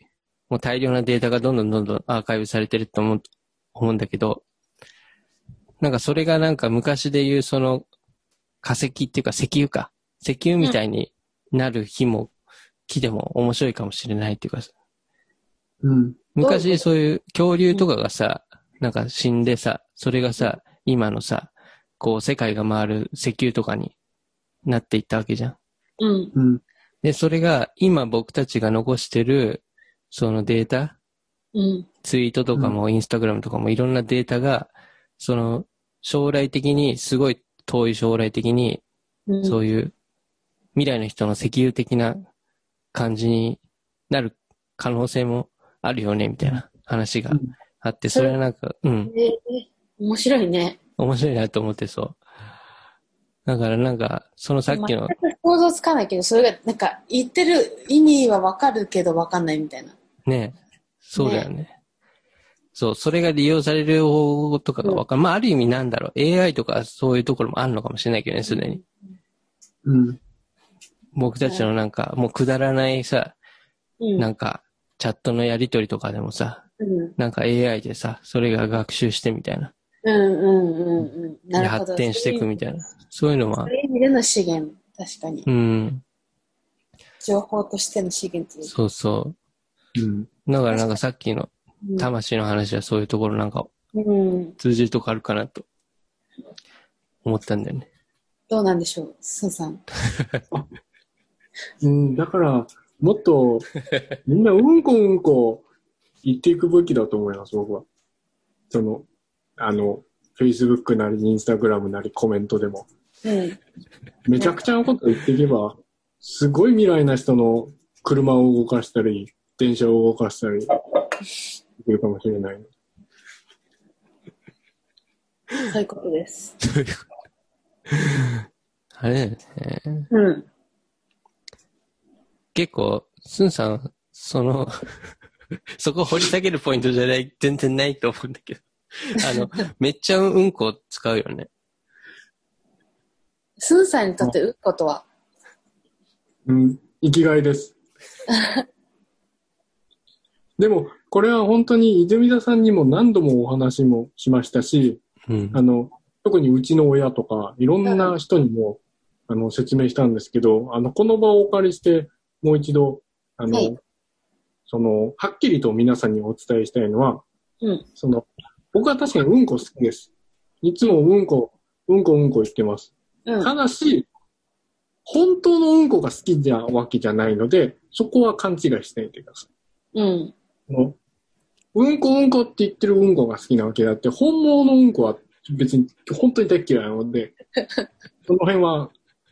[SPEAKER 1] もう大量なデータがどんどんどんどんアーカイブされてると思う思うんだけど、なんかそれがなんか昔で言うその化石っていうか石油か。石油みたいになる日も来ても面白いかもしれないっていうか、
[SPEAKER 3] うん。
[SPEAKER 1] 昔そういう恐竜とかがさ、なんか死んでさ、それがさ、今のさ、こう世界が回る石油とかになっていったわけじゃん。
[SPEAKER 2] うん。
[SPEAKER 3] うん。
[SPEAKER 1] で、それが今僕たちが残してるそのデータ、
[SPEAKER 2] うん。
[SPEAKER 1] ツイートとかもインスタグラムとかもいろんなデータが、その将来的に、すごい遠い将来的に、
[SPEAKER 2] うん。
[SPEAKER 1] そういう未来の人の石油的な感じになる可能性もあるよね、みたいな話があって、それはなんか、うん、
[SPEAKER 2] えー面白いね。
[SPEAKER 1] 面白いなと思ってそう。だからなんか、そのさっきの、
[SPEAKER 2] 全く想像つかないけど、それが、なんか、言ってる意味はわかるけどわかんないみたいな。
[SPEAKER 1] ね、そうだよね。そう、それが利用される方法とかがわかる。まあ、ある意味なんだろう。AI とかそういうところもあるのかもしれないけどね、すでに。
[SPEAKER 3] うん。
[SPEAKER 1] 僕たちのなんか、もうくだらないさ、
[SPEAKER 2] うん。
[SPEAKER 1] なんか、チャットのやりとりとかでもさ、
[SPEAKER 2] うん。
[SPEAKER 1] なんか AI でさ、それが学習してみたいな。
[SPEAKER 2] うんうんうんうん。なるほど。
[SPEAKER 1] 発展していくみたいな。そういうのは
[SPEAKER 2] そう、いう意味での資源。確かに。
[SPEAKER 1] うん、
[SPEAKER 2] 情報としての資源というか。
[SPEAKER 1] そうそ
[SPEAKER 3] うん。
[SPEAKER 1] う。だからなんかさっきの
[SPEAKER 2] うん
[SPEAKER 1] 魂の話はそういうところなんか
[SPEAKER 2] うん。
[SPEAKER 1] 通じるとこあるかなと思ったんだよね。
[SPEAKER 2] どうなんでしょう、スーさん。
[SPEAKER 3] うん、だから、もっと、みんなうんこうんこ言っていくべきだと思います、僕は。その、あの、Facebook なり、Instagram なり、コメントでも。
[SPEAKER 2] うん。
[SPEAKER 3] めちゃくちゃなこと言っていけば、すごい未来な人の車を動かしたり、電車を動かしたり、できるかもしれない。
[SPEAKER 2] そういうことです。
[SPEAKER 1] あれだよね。
[SPEAKER 2] うん。
[SPEAKER 1] 結構、スンさん、その、そこ掘り下げるポイントじゃない、全然ないと思うんだけど。あの、めっちゃうんこ使うよね。
[SPEAKER 2] スーさんにとってうんことは？
[SPEAKER 3] うん、生きがいです。でも、これは本当に泉田さんにも何度もお話もしましたし、
[SPEAKER 1] うん
[SPEAKER 3] あ。の、特にうちの親とか、いろんな人にも、あの、説明したんですけど、あの、この場をお借りして、もう一度、あの、
[SPEAKER 2] はい
[SPEAKER 3] その、はっきりと皆さんにお伝えしたいのは、
[SPEAKER 2] うん。
[SPEAKER 3] その、僕は確かにうんこ好きです。いつもうんこ、うんこうんこ言ってます。
[SPEAKER 2] うん。
[SPEAKER 3] ただし、本当のうんこが好きじゃわけじゃないので、そこは勘違いしないでください。
[SPEAKER 2] うん。
[SPEAKER 3] うんこうんこって言ってるうんこが好きなわけであって、本物のうんこは別に本当に大っ嫌いなので、その辺は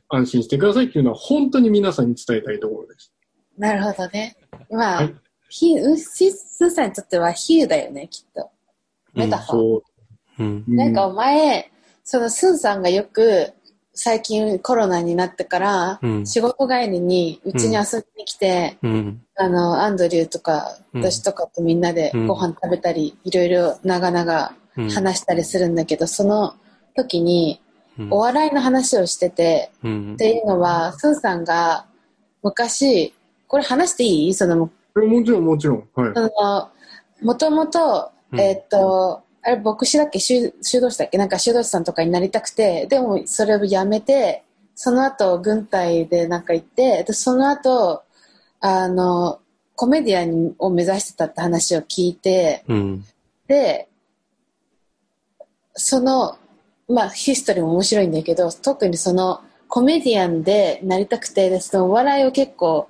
[SPEAKER 3] 安心してくださいっていうのは本当に皆さんに伝えたいところです。
[SPEAKER 2] なるほどね。まあ
[SPEAKER 3] はい、
[SPEAKER 2] ひうしスーさんにとっては比喩だよね、きっと。メタファー。
[SPEAKER 3] そう。
[SPEAKER 1] うん。
[SPEAKER 3] うん
[SPEAKER 2] なんかお前、そのスンさんがよく最近コロナになってから、
[SPEAKER 1] うん
[SPEAKER 2] 仕事帰りにうちに遊びに来て、
[SPEAKER 1] うん。
[SPEAKER 2] あの、アンドリューとか、
[SPEAKER 1] うん
[SPEAKER 2] 私とかとみんなで
[SPEAKER 1] うん
[SPEAKER 2] ご飯食べたり、いろいろ長々
[SPEAKER 1] うん。
[SPEAKER 2] 話したりするんだけど、その時に
[SPEAKER 1] うん
[SPEAKER 2] お笑いの話をしてて、
[SPEAKER 1] うん
[SPEAKER 2] っていうのは、スンさんが昔、これ話していい？その、
[SPEAKER 3] もちろんもちろん。はい。
[SPEAKER 2] その、もともと、
[SPEAKER 1] うん。
[SPEAKER 2] えーっと、あれ、牧師だっけ？修修道士だっけ？なんか修道士さんとかになりたくて、でもそれをやめて、その後、軍隊でなんか行って、で、その後、あの、コメディアンを目指してたって話を聞いて、
[SPEAKER 1] うん。
[SPEAKER 2] で、その、まあ、ヒストリーも面白いんだけど、特にその、コメディアンでなりたくて、でそのお笑いを結構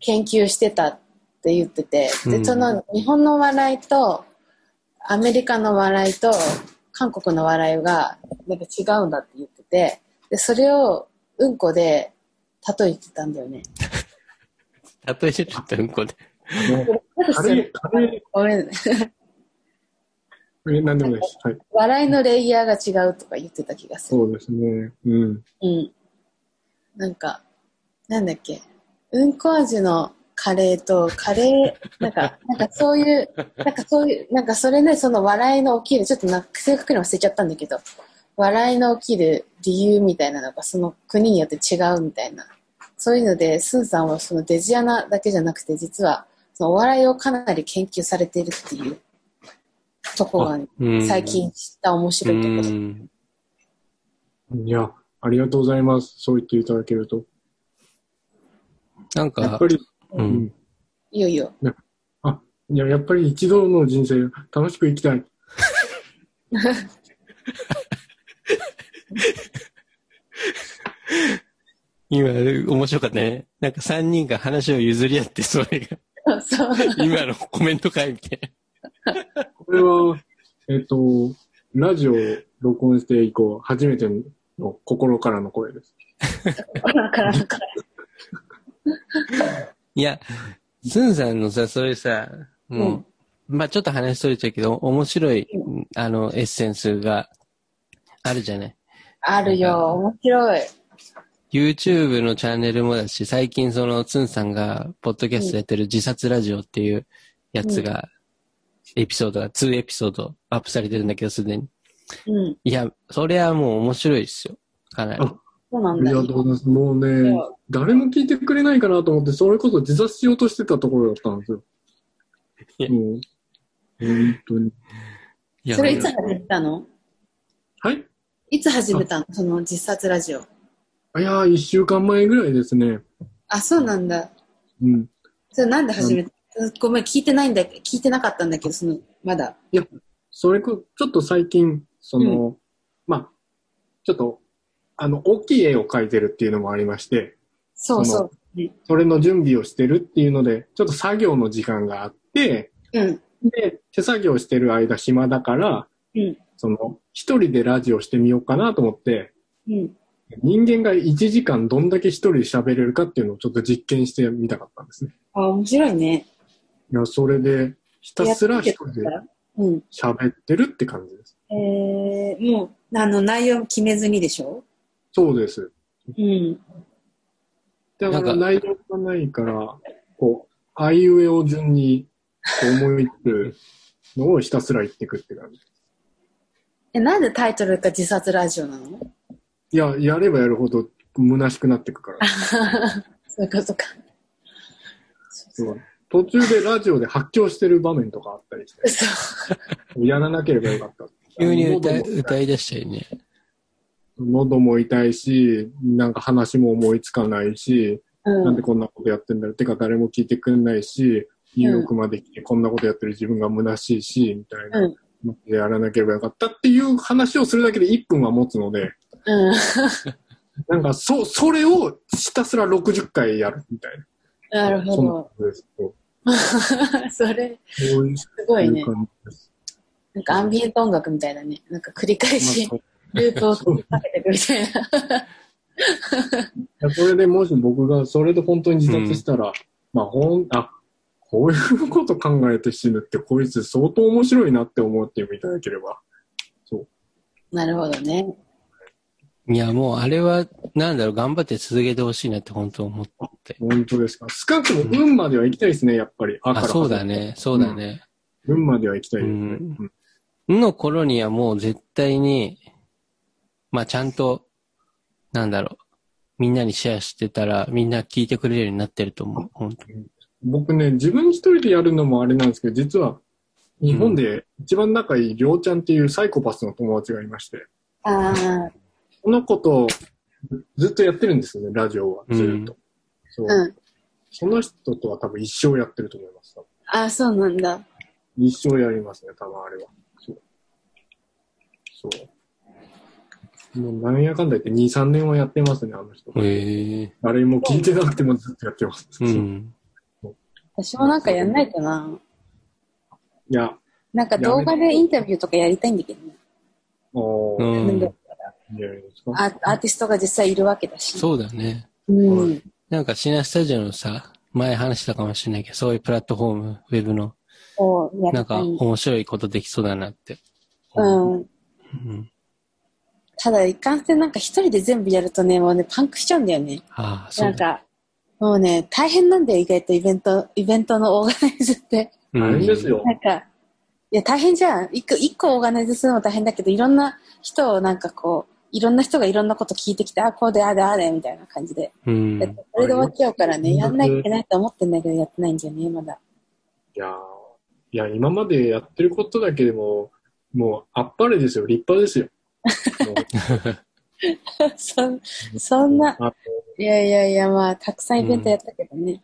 [SPEAKER 2] 研究してたって言ってて、で、
[SPEAKER 1] うん。
[SPEAKER 2] その日本の笑いと、アメリカの笑いと、韓国の笑いが、なんか違うんだって言ってて、で、それを、うんこで、例えてたんだよね。
[SPEAKER 1] 例えてるってうんこで。
[SPEAKER 3] あの、軽い、軽い、
[SPEAKER 2] ごめんね。
[SPEAKER 3] え、なんでもないです。はい。
[SPEAKER 2] 笑いのレイヤーが違うとか言ってた気がする。
[SPEAKER 3] そうですね。うん。
[SPEAKER 2] うん。なんか、なんだっけ、うんこ味のカレーと、カレー、なんか、なんかそういう、なんかそういう、なんかそれね、その笑いの起きる、ちょっとな正確に忘れちゃったんだけど、笑いの起きる理由みたいなのがその国によって違うみたいな。そういうので、スンさんはそのデジアナだけじゃなくて、実は、そのお笑いをかなり研究されているっていうところが、
[SPEAKER 1] うん
[SPEAKER 2] 最近知った面白いところ。
[SPEAKER 1] うん。
[SPEAKER 3] いや、ありがとうございます。そう言っていただけると。
[SPEAKER 1] なんか
[SPEAKER 3] やっぱ、り、
[SPEAKER 1] う。
[SPEAKER 3] うんん。
[SPEAKER 2] いいよいいよ。
[SPEAKER 3] あ、いや、やっぱり一度の人生、楽しく生きたい。
[SPEAKER 1] 今、面白かったね。なんか3人が話を譲り合って、それが。今のコメント会みたい
[SPEAKER 3] これは、えっと、ラジオを録音して以降、初めての心からの声です。
[SPEAKER 2] だから、だから。
[SPEAKER 1] いや、スンさんのさ、それさ、もう、まあちょっと話しとれちゃうけど、面白い、あの、エッセンスがあるじゃない？
[SPEAKER 2] あるよ、面白い。
[SPEAKER 1] YouTube のチャンネルもだし、最近その、ツンさんが、ポッドキャストやってる自殺ラジオっていうやつが、エピソードが、2エピソードアップされてるんだけど、すでに。
[SPEAKER 2] うん。
[SPEAKER 1] いや、それはもう面白いですよ。かなり。
[SPEAKER 3] あ
[SPEAKER 2] そうなんだ
[SPEAKER 3] ありがとうございます。もうね、誰も聞いてくれないかなと思って、それこそ自殺しようとしてたところだったんですよ。もう、本当に。
[SPEAKER 1] いや
[SPEAKER 2] それいつ始めたの？
[SPEAKER 3] はい？
[SPEAKER 2] いつ始めたの？その自殺ラジオ。
[SPEAKER 3] いやー、一週間前ぐらいですね。
[SPEAKER 2] あ、そうなんだ。
[SPEAKER 3] うん。
[SPEAKER 2] それなんで始めた？ごめん、聞いてないんだ、聞いてなかったんだけど、その、まだ。
[SPEAKER 3] いや、それこ、ちょっと最近、その、まあ、ちょっと、あの、大きい絵を描いてるっていうのもありまして、
[SPEAKER 2] そう
[SPEAKER 3] そ
[SPEAKER 2] そう。ね
[SPEAKER 3] それの準備をしてるっていうので、ちょっと作業の時間があって、
[SPEAKER 2] うん。
[SPEAKER 3] で、手作業してる間暇だから、
[SPEAKER 2] うん。
[SPEAKER 3] その、一人でラジオしてみようかなと思って、
[SPEAKER 2] うん。
[SPEAKER 3] 人間が1時間どんだけ一人で喋れるかっていうのをちょっと実験してみたかったんですね。
[SPEAKER 2] あ、面白いね。
[SPEAKER 3] いや、それで、ひたすら一人で
[SPEAKER 2] うん。
[SPEAKER 3] 喋ってるって感じです。
[SPEAKER 2] えー、もう、あの、内容決めずにでしょ？
[SPEAKER 3] そうです。
[SPEAKER 2] うん。
[SPEAKER 3] だから内容がないから、こう、あいうえを順にこう思いつくのをひたすら言っていくって感じ。
[SPEAKER 2] え、なんでタイトルが自殺ラジオなの？
[SPEAKER 3] いや、やればやるほど虚しくなっていくから。
[SPEAKER 2] そういうことか。
[SPEAKER 3] そう途中でラジオで発狂してる場面とかあったりして、
[SPEAKER 2] そう。
[SPEAKER 3] やらなければよかった。
[SPEAKER 1] 急に歌い出したよね。
[SPEAKER 3] 喉も痛いし、なんか話も思いつかないし、
[SPEAKER 2] うん
[SPEAKER 3] なんで。こんなことやってんだろう。てか誰も聞いてくんないし、ニューヨークまで来てこんなことやってる自分が虚しいし、みたいな。
[SPEAKER 2] うん。
[SPEAKER 3] やらなければよかったっていう話をするだけで1分は持つので、
[SPEAKER 2] うん。
[SPEAKER 3] なんかそ、それをひたすら60回やるみたいな。
[SPEAKER 2] なるほど。
[SPEAKER 3] そ
[SPEAKER 2] れ、すごいね。なんかアンビエント音楽みたいだね。なんか繰り返し
[SPEAKER 3] まあ、
[SPEAKER 2] ループをかけていくみたいな。
[SPEAKER 3] いやそれでもし僕がそれで本当に自殺したら、まあほん、あ、こういうこと考えて死ぬってこいつ相当面白いなって思っていただければ。
[SPEAKER 2] なるほどね。
[SPEAKER 1] いや、もうあれは、なんだろう、頑張って続けてほしいなって本当思って。
[SPEAKER 3] 本当ですか？少なくとも運までは行きたいですね、やっぱり。あ
[SPEAKER 1] あ、そうだね、そうだね。
[SPEAKER 3] 運までは行きたいですね。
[SPEAKER 1] うん
[SPEAKER 3] うん
[SPEAKER 1] の頃にはもう絶対に、まあちゃんと、なんだろう、みんなにシェアしてたら、みんな聞いてくれるようになってると思う、本当
[SPEAKER 3] 僕ね、自分一人でやるのもあれなんですけど、実は、日本で一番仲いいりょうちゃんっていうサイコパスの友達がいまして、
[SPEAKER 2] ああ、
[SPEAKER 3] この子とずっとやってるんですよね、ラジオは。ずっと。そう。
[SPEAKER 2] うん。
[SPEAKER 3] その人とは多分一生やってると思います。多分
[SPEAKER 2] あ、そうなんだ。
[SPEAKER 3] 一生やりますね、多分あれは。そう。そう。もうなんやかんだ言って2、3年はやってますね、あの人。
[SPEAKER 1] へえ。
[SPEAKER 3] 誰も聞いてなくてもずっとやってます。
[SPEAKER 1] うん。
[SPEAKER 2] 私もなんかやんないとな。
[SPEAKER 3] いや、
[SPEAKER 2] なんか動画でインタビューとかやりたいんだけどね。
[SPEAKER 3] おー、
[SPEAKER 1] うん
[SPEAKER 2] なんで
[SPEAKER 3] いいんじゃないですか。
[SPEAKER 2] アーアーティストが実際いるわけだし。
[SPEAKER 1] そうだね。
[SPEAKER 2] うん。
[SPEAKER 1] なんかシナスタジオのさ、前話したかもしれないけど、そういうプラットフォーム、ウェブの、
[SPEAKER 2] をや
[SPEAKER 1] なんか
[SPEAKER 2] りたい。
[SPEAKER 1] 面白いことできそうだなって。
[SPEAKER 2] うん。
[SPEAKER 1] うん。
[SPEAKER 2] ただ、いかんせんなんか一人で全部やるとね、もうね、パンクしちゃうんだよね。
[SPEAKER 1] ああ、そうだ。
[SPEAKER 2] なんか、もうね、大変なんだよ、意外とイベント、イベントのオーガナイズって。
[SPEAKER 3] 大変ですよ。
[SPEAKER 2] なんか、いや、大変じゃん。一個、一個オーガナイズするのも大変だけど、いろんな人をなんかこう、いろんな人がいろんなこと聞いてきて、あ、こうで、ああで、ああで、みたいな感じで。
[SPEAKER 1] うん。
[SPEAKER 2] それで終わっちゃうからね、やんなきゃいけないと思ってんだけど、やってないんだよね、まだ。
[SPEAKER 3] いやーいや、今までやってることだけでも、もう、あっぱれですよ。立派ですよ。
[SPEAKER 2] そ、そんな、
[SPEAKER 3] あ
[SPEAKER 2] いやいやいや、まあ、たくさんイベントやったけどね。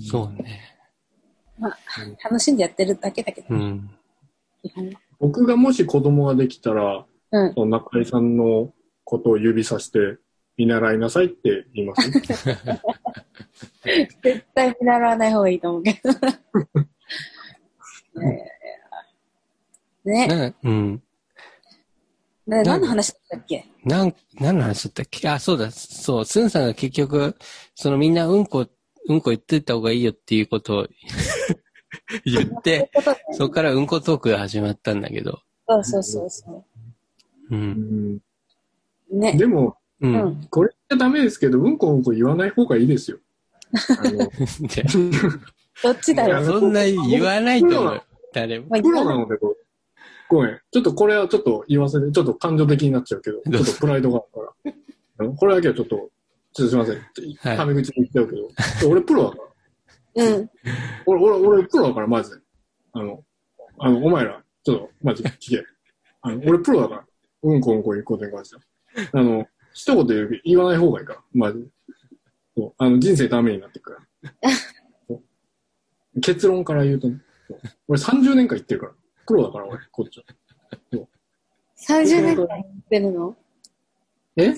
[SPEAKER 1] そうね。
[SPEAKER 2] 楽しんでやってるだけだけど、
[SPEAKER 1] うん。
[SPEAKER 3] 僕がもし子供ができたら、
[SPEAKER 2] うん。
[SPEAKER 3] その中井さんのことを指さして、見習いなさいって言います、
[SPEAKER 2] 絶対見習わない方がいいと思うけど。ね。
[SPEAKER 1] な、うん。
[SPEAKER 2] ね何の話だったっけ？
[SPEAKER 1] なん、何の話だったっけ？あ、そうだ、そう、スンさんが結局、そのみんなうんこ、うんこ言ってった方がいいよっていうことを 言って、そこからうんこトークが始まったんだけど、
[SPEAKER 2] そうそうそうそう。
[SPEAKER 1] う。
[SPEAKER 3] うんん。
[SPEAKER 2] ね。
[SPEAKER 3] でも、
[SPEAKER 1] う。
[SPEAKER 2] うんん。
[SPEAKER 3] これじゃダメですけど、うんこうんこ言わない方がいいですよ。あの
[SPEAKER 1] で
[SPEAKER 2] どっちだろう？
[SPEAKER 1] そんな言わないと思う。誰も。
[SPEAKER 2] まあ
[SPEAKER 3] プロなので、こうごめん。ちょっとこれはちょっと言わせて、ちょっと感情的になっちゃうけど、ちょっとプライドがあるから。これだけはちょっと、ちょっとすいません。
[SPEAKER 1] はい
[SPEAKER 3] タメ口に言っちゃうけど、俺プロだから。
[SPEAKER 2] うん。
[SPEAKER 3] 俺、俺、俺プロだから、マジで。あの、あの、お前ら、ちょっと、マジで聞け。あの、俺プロだから。うんこうんこ言うことに関しては。あの、一言言う言わない方がいいから、マジで。そうあの、人生ダメになってくから。そう結論から言うとね、そう俺30年間言ってるから。プロだから、俺、こっちは。
[SPEAKER 2] 30年間言ってるの？
[SPEAKER 3] え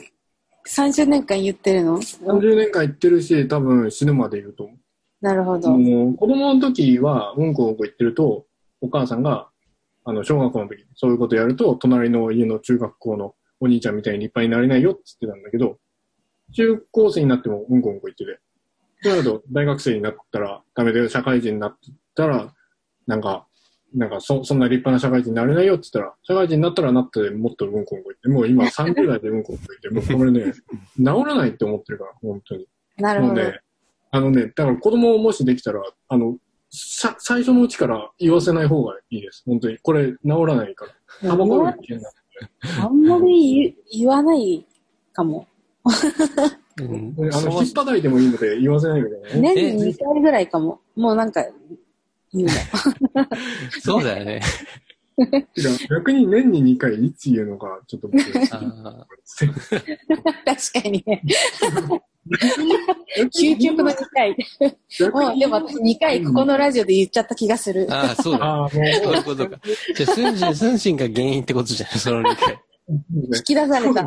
[SPEAKER 2] ?30 年間言ってるの
[SPEAKER 3] ?30 年間言ってるし、多分死ぬまで言うと思う。
[SPEAKER 2] なるほど。
[SPEAKER 3] もう子供の時は、うんこうんこ言ってると、お母さんが、あの、小学校の時、そういうことやると、隣の家の中学校のお兄ちゃんみたいに立派になれないよって言ってたんだけど、中高生になってもうんこうんこ言ってて、そうなると、大学生になったらダメだよ、社会人になったら、なんか、なんかそ、そんな立派な社会人になれないよって言ったら、社会人になったらなってもっとうんこうんこ言って、もう今30代でうんこうんこ言って、もうこれね、治らないって思ってるから、本当に。
[SPEAKER 2] なるほど。
[SPEAKER 3] もうね、あのね、だから子供もしできたら、あの、さ最初のうちから言わせない方がいいです。本当に。これ治らないから。タバコより危険だ。
[SPEAKER 2] あんまり言言わないかも。
[SPEAKER 1] うん
[SPEAKER 3] あの、引っ叩いてもいいので言わせないでくださいね。
[SPEAKER 2] 年に2回ぐらいかも。もうなんか、言うの。
[SPEAKER 1] そうだよね。
[SPEAKER 3] 逆に年に2回いつ言うのか、ちょっと
[SPEAKER 2] 確かにね。究極の2回。もうでも私2回ここのラジオで言っちゃった気がする
[SPEAKER 1] ー。あー、そうだ。そういうことか。じゃあ、スンシン、スンシンが原因ってことじゃないその理解。
[SPEAKER 2] 引き出された。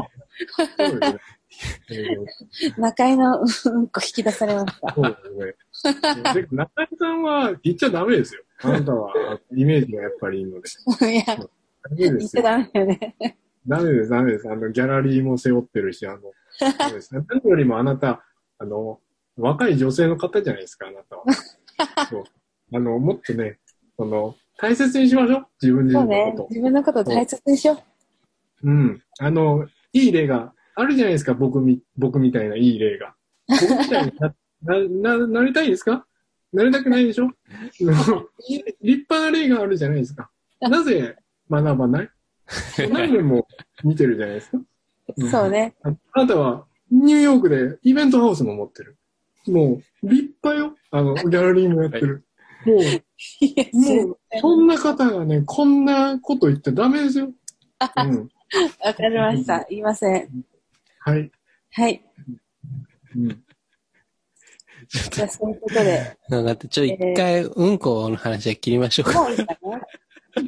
[SPEAKER 2] 中井のうんこ引き出されました。
[SPEAKER 3] そうですね。で中井さんは言っちゃダメですよ。あなたはイメージがやっぱりいいので。
[SPEAKER 2] いや、
[SPEAKER 3] ダメですよ。
[SPEAKER 2] ダメだよね。
[SPEAKER 3] ダメです、ダメです。あの、ギャラリーも背負ってるし、あの、そうですね。何よりもあなた、あの、若い女性の方じゃないですか、あなたは。そう。あの、もっとね、その、大切にしましょう。自分自
[SPEAKER 2] そうね
[SPEAKER 3] 身のこ。と。
[SPEAKER 2] 自分のことを大切にしよう。
[SPEAKER 3] うん。あの、いい例があるじゃないですか、僕み、僕みたいないい例が。僕みたいにな、な、な、なりたいですか？なりたくないでしょ？立派な例があるじゃないですか。なぜ学ばない？何年も見てるじゃないですか。ん
[SPEAKER 2] そうね。
[SPEAKER 3] ああなたはニューヨークでイベントハウスも持ってる。もう、立派よ。あの、ギャラリーもやってる。もう、
[SPEAKER 2] いや
[SPEAKER 3] もう、そんな方がね、こんなこと言ってダメですよ。うん。
[SPEAKER 2] わかりました。言いません。
[SPEAKER 3] はい。
[SPEAKER 2] はい。
[SPEAKER 3] うん。
[SPEAKER 2] じゃあ、そういうことで。
[SPEAKER 1] なんか、ちょ、一回、うんこの話は切りましょうか。
[SPEAKER 2] もういいかな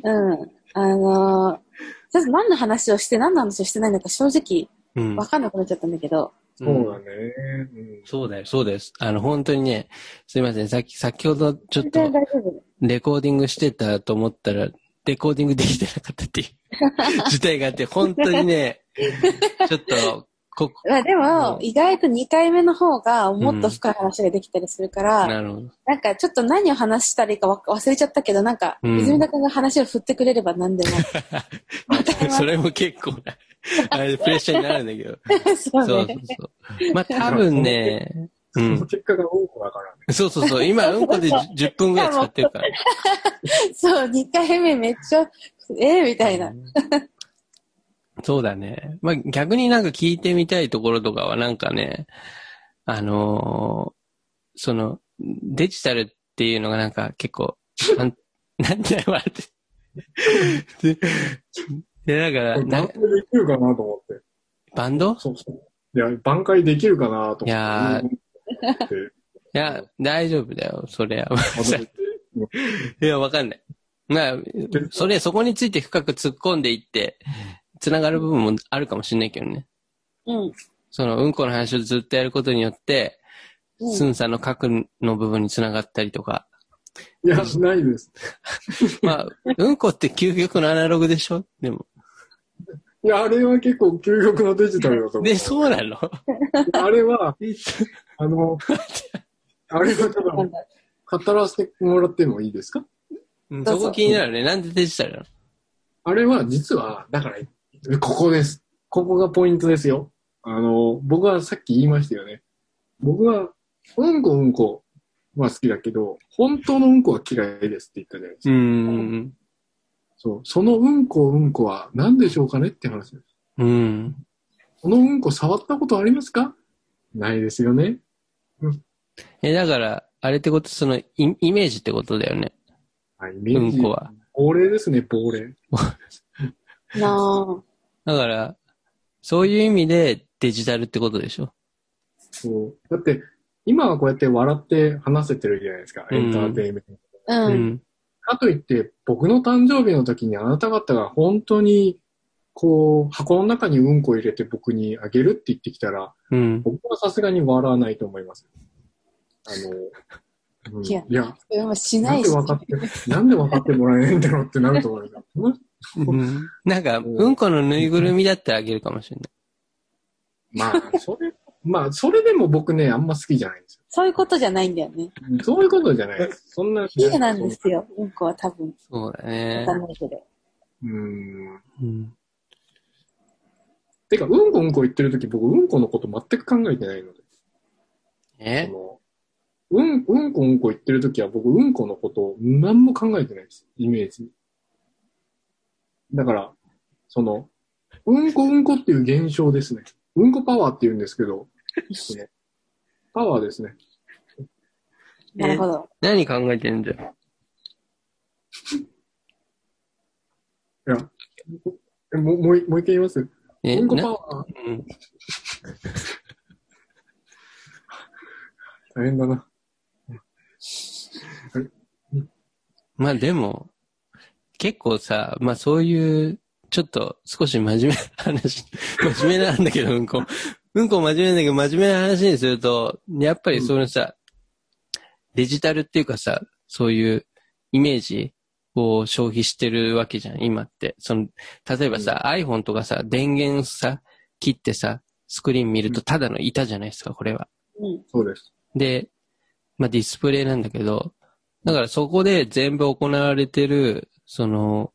[SPEAKER 2] うん。あのー、ちょっと何の話をして何の話をしてないのか正直
[SPEAKER 1] うん
[SPEAKER 2] わ。かんなくなっちゃったんだけど。
[SPEAKER 3] そうだね。うん。
[SPEAKER 1] そうだよ、そうです。あの、本当にね、すいません、さっき、先ほどちょっと。レコーディングしてたと思ったら、レコーディングできてなかったっていう 事態があって、本当にね、ちょっと、ここ、
[SPEAKER 2] まあでも、
[SPEAKER 1] うん
[SPEAKER 2] 意外と2回目の方がもっと深い話ができたりするから、
[SPEAKER 1] なるほど。
[SPEAKER 2] なんかちょっと何を話したらいいかわ忘れちゃったけど、なんか、
[SPEAKER 1] うん
[SPEAKER 2] 泉田君が話を振ってくれれば何でも。
[SPEAKER 1] それも結構な、あれ、プレッシャーになるんだけど。
[SPEAKER 2] そう
[SPEAKER 1] そう
[SPEAKER 2] ね
[SPEAKER 1] そう。そう。まあ、多分ね、う
[SPEAKER 3] その
[SPEAKER 1] ん。
[SPEAKER 3] 結果が多くだからね。
[SPEAKER 1] そうそうそう。今、うんこで10 10分ぐらい使ってるから。
[SPEAKER 2] そう、2回目めっちゃ、えー、みたいな。
[SPEAKER 1] そうだね。まあ、逆になんか聞いてみたいところとかはなんかね、あのーその、デジタルっていうのがなんか結構、なん、なんだよ、笑って。で、でだから、
[SPEAKER 3] 挽
[SPEAKER 1] な
[SPEAKER 3] 回できるかなと思って。
[SPEAKER 1] バンド？
[SPEAKER 3] そうそう。いや、挽回できるかなと思って。
[SPEAKER 1] いや いや、大丈夫だよ、それは。
[SPEAKER 3] 戻って
[SPEAKER 1] いや、わかんない。まあ、それ、そこについて深く突っ込んでいって、繋がる部分もあるかもしれないけどね。
[SPEAKER 2] うん。
[SPEAKER 1] その、うんこの話をずっとやることによって、
[SPEAKER 2] うん
[SPEAKER 1] スンさんの核の部分に繋がったりとか。
[SPEAKER 3] いや、ないです。
[SPEAKER 1] まあ、うんこって究極のアナログでしょ？でも。
[SPEAKER 3] いや、あれは結構究極のデジタルだと思う。
[SPEAKER 1] で、そうなの？
[SPEAKER 3] あれは、あの、あれはちょっと
[SPEAKER 2] なんだ
[SPEAKER 3] 語らせてもらってもいいですか？
[SPEAKER 1] うんそこ気になるね。なんでデジタルなの？
[SPEAKER 3] あれは実は、だから、ここです。ここがポイントですよ。あの、僕はさっき言いましたよね。僕は、うんこうんこは好きだけど、本当のうんこは嫌いですって言ったじゃないですか。
[SPEAKER 1] うーん。
[SPEAKER 3] そう。そのうんこうんこは何でしょうかねって話です。
[SPEAKER 1] うん。
[SPEAKER 3] このうんこ触ったことありますか？ないですよね。
[SPEAKER 1] え、だから、あれってこと、その、イイメージってことだよね。
[SPEAKER 3] はい、イメージ
[SPEAKER 1] うんこは。
[SPEAKER 3] 亡霊ですね、亡霊。
[SPEAKER 2] な
[SPEAKER 1] だから、そういう意味でデジタルってことでしょ？
[SPEAKER 3] そう。だって、今はこうやって笑って話せてるじゃないですか。
[SPEAKER 1] うん
[SPEAKER 3] エンターテインメント。
[SPEAKER 2] あ。う。
[SPEAKER 1] うんん。
[SPEAKER 3] かといって、僕の誕生日の時にあなた方が本当に、こう、箱の中にうんこ入れて僕にあげるって言ってきたら、
[SPEAKER 1] うん。
[SPEAKER 3] 僕はさすがに笑わないと思います。あの、うん
[SPEAKER 2] いや
[SPEAKER 3] いや、
[SPEAKER 2] し
[SPEAKER 3] な
[SPEAKER 2] なんいし。
[SPEAKER 3] で分かって、なんで分かってもらえないんだろうってなると思います。
[SPEAKER 1] うん。なんか、うん。このぬいぐるみだったらあげるかもしれない。
[SPEAKER 3] まあ、それ、まあ、それでも僕ね、あん。ま好きじゃないん。です
[SPEAKER 2] そういうことじゃないん。だよね。
[SPEAKER 3] よ。そういうことじゃない。そん。な。
[SPEAKER 2] 綺麗なん。ですよ。うん。こは多分。
[SPEAKER 1] そうだ
[SPEAKER 2] わ
[SPEAKER 1] ね
[SPEAKER 2] か。ん。ないけど。
[SPEAKER 3] うん。
[SPEAKER 1] うん。
[SPEAKER 3] てか、うん。こうん。こ言ってる時僕、うん。このこと全く考えてないので。
[SPEAKER 1] え
[SPEAKER 3] うん、うん。こうん。こ言ってる時は僕、うん。このことを何も考えてないです。イメージに。だから、その、うんこうんこっていう現象ですね。うんこパワーって言うんですけど、そのパワーですね。
[SPEAKER 2] なるほど。
[SPEAKER 1] 何考えてんじゃん？
[SPEAKER 3] いや、えもう、もう一もう一回言います？
[SPEAKER 1] え、
[SPEAKER 3] うんこパ
[SPEAKER 1] な
[SPEAKER 3] ワー、
[SPEAKER 1] うん。
[SPEAKER 3] 大変だな。
[SPEAKER 1] まあでも、結構さ、まあそういう、ちょっと少し真面目な話、真面目なんだけど、うんこ。うんこ真面目なんだけど、真面目な話にすると、やっぱりそのさ、デジタルっていうかさ、そういうイメージを消費してるわけじゃん、今って。その、例えばさ、iPhone とかさ、電源さ、切ってさ、スクリーン見るとただの板じゃないですか、これは。
[SPEAKER 2] うん。
[SPEAKER 3] そうです。
[SPEAKER 1] で、まあディスプレイなんだけど、だからそこで全部行われてる、その、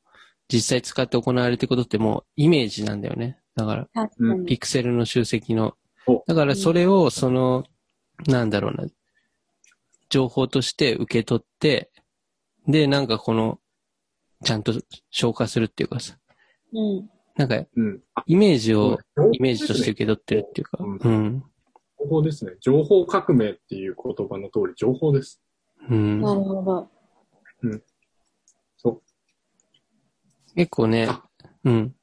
[SPEAKER 1] 実際使って行われてることってもうイメージなんだよね。だから。ピクセルの集積の
[SPEAKER 3] お。
[SPEAKER 1] だからそれを、その、なんだろうな、情報として受け取って、で、なんかこの、ちゃんと消化するっていうかさ、
[SPEAKER 2] うん。
[SPEAKER 1] なんか
[SPEAKER 3] うん。あ
[SPEAKER 1] イメージをイメージとして受け取ってるっていうか、
[SPEAKER 3] うん
[SPEAKER 1] うん。
[SPEAKER 3] 情報ですね。情報革命っていう言葉の通り、情報です。
[SPEAKER 1] うん。
[SPEAKER 2] なるほど。
[SPEAKER 3] そう。
[SPEAKER 1] 結構ね
[SPEAKER 3] あ、
[SPEAKER 1] うん。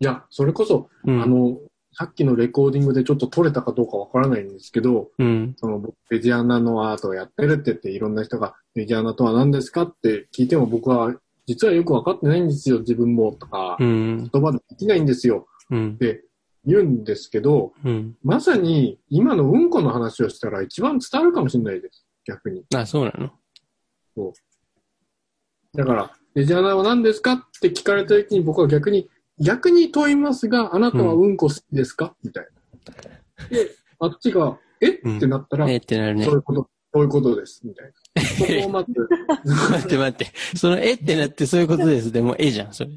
[SPEAKER 3] いや、それこそ、
[SPEAKER 1] うん。
[SPEAKER 3] あの、さっきのレコーディングでちょっと取れたかどうかわからないんですけど、
[SPEAKER 1] うん。
[SPEAKER 3] その、ベジアナのアートをやってるって言って、いろんな人が、ベジアナとは何ですかって聞いても僕は、実はよくわかってないんですよ、自分も、とか
[SPEAKER 1] う、ん。
[SPEAKER 3] 言葉でできないんですよ、
[SPEAKER 1] うん
[SPEAKER 3] っ。て言うんですけど、
[SPEAKER 1] うん。
[SPEAKER 3] まさに今のうんこの話をしたら一番伝わるかもしれないです、逆に。
[SPEAKER 1] あ、そうなの？
[SPEAKER 3] だから、ベジアナは何ですかって聞かれた時に僕は逆に、逆に問いますが、あなたはうんこ好きですか、みたいな。で、あっちが、え？ってなったら、
[SPEAKER 1] えーってなるね
[SPEAKER 3] そうい。うこと、そういうことです、みたいな。そこをまず、
[SPEAKER 1] 待って待って。その、えってなってそういうことです。でも、えじゃん、それ。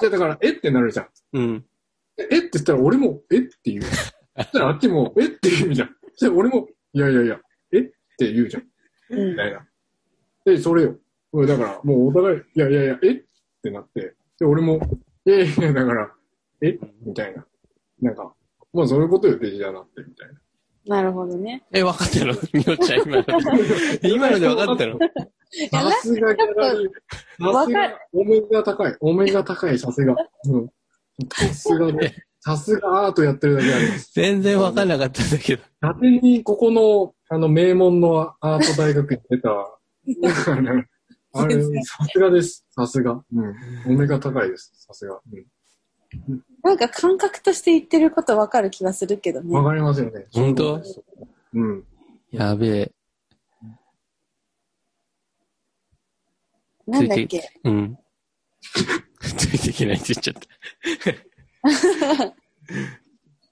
[SPEAKER 3] でだから、えってなるじゃん。
[SPEAKER 1] うん。
[SPEAKER 3] えって言ったら俺も、えって言う。そしたらあっちも、えって言うじゃん。そしたら俺も、いやいやいや、え？って言うじゃん。
[SPEAKER 2] うん
[SPEAKER 3] みたいな。で、それよ。だから、もうお互い、いやいやいや、え？ってなって、で、俺も、いやいや、だから、え？みたいな。なんか、まあそういうことよ、デジだなって、みたいな。
[SPEAKER 2] なるほどね。
[SPEAKER 1] え、分かったのみおちゃん、今ので。今ので分かったの
[SPEAKER 2] いやな
[SPEAKER 3] さすがギャラリー。さすが、お目が高い。お目が高い、さすが。うん。さすがで。さすがアートやってるだけあります。
[SPEAKER 1] 全然分かんなかったんだけど。
[SPEAKER 3] 勝手にここの、あの、名門のアート大学に出た、あれ、さすがです。さすが。うん。お目が高いです。さすが。うん。
[SPEAKER 2] なんか感覚として言ってることわかる気がするけどね
[SPEAKER 3] わ。かりますよね。
[SPEAKER 1] 本当？
[SPEAKER 3] うん。
[SPEAKER 1] やべえ。
[SPEAKER 2] なんだっけ
[SPEAKER 1] うん。ついていけないって言っちゃった。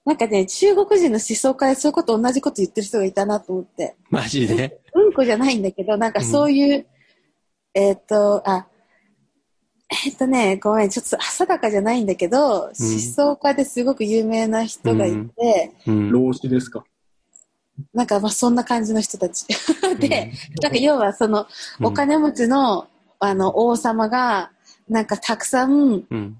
[SPEAKER 2] なんかね、中国人の思想家でそういうこと同じこと言ってる人がいたなと思って。
[SPEAKER 1] マジで？
[SPEAKER 2] うんこじゃないんだけど、なんかそういう、えーっ、と、あ、えーっ、とね、ごめん、ちょっと定かじゃないんだけど、思想家ですごく有名な人がいて、
[SPEAKER 1] うん。
[SPEAKER 3] 老子ですか？
[SPEAKER 2] なんかまあそんな感じの人たち。で、なんか要はその、お金持ちの、あの、王様が、なんかたくさん、
[SPEAKER 1] うん。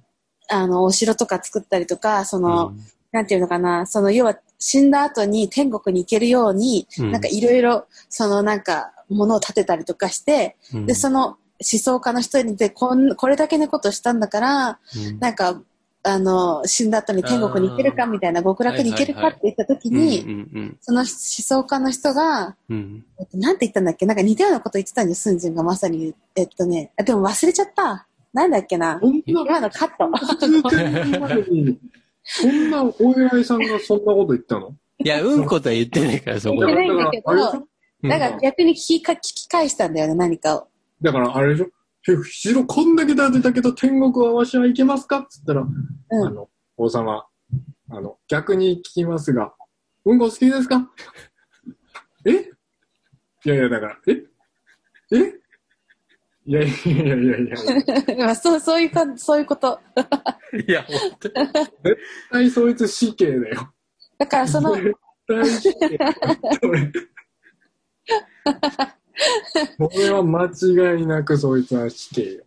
[SPEAKER 2] あの、お城とか作ったりとか、その、なんていうのかな、その、要は死んだ後に天国に行けるように、
[SPEAKER 1] うん。
[SPEAKER 2] なんかいろいろ、そのなんか、ものを建てたりとかして、
[SPEAKER 1] うん、
[SPEAKER 2] で、その思想家の人にで、こん、これだけのことしたんだから、
[SPEAKER 1] うん、
[SPEAKER 2] なんか、あの、死んだ後に天国に行けるかみたいな、極楽に行けるかって言った時に、その思想家の人が、
[SPEAKER 1] うん。
[SPEAKER 2] えっと、なんて言ったんだっけ？なんか似たようなこと言ってたんですスンジンがまさに。えっとね、あでも忘れちゃった。なんだっけな、今のカット。
[SPEAKER 3] そんなお偉いさんがそんなこと言ったの？
[SPEAKER 1] いや、うんことは言ってないから、そこで。
[SPEAKER 2] 言ってないんだけどだから逆に聞きか聞き返したんだよね、何かを。
[SPEAKER 3] だからあれでしょ？後ろこんだけ建てたけど天国はわしは行けますか？っつったら、
[SPEAKER 2] うん。
[SPEAKER 3] あの、王様、あの、逆に聞きますが、うんこ好きですか？え？いやいや、だから、え？え？いやいやいやいやいや、
[SPEAKER 2] まあそう、そういうか、そういうこと。
[SPEAKER 1] いや、本当に。
[SPEAKER 3] 絶対そいつ死刑だよ。
[SPEAKER 2] だからその、
[SPEAKER 3] 絶対死刑。それ。これは間違いなくそいつは死刑よ。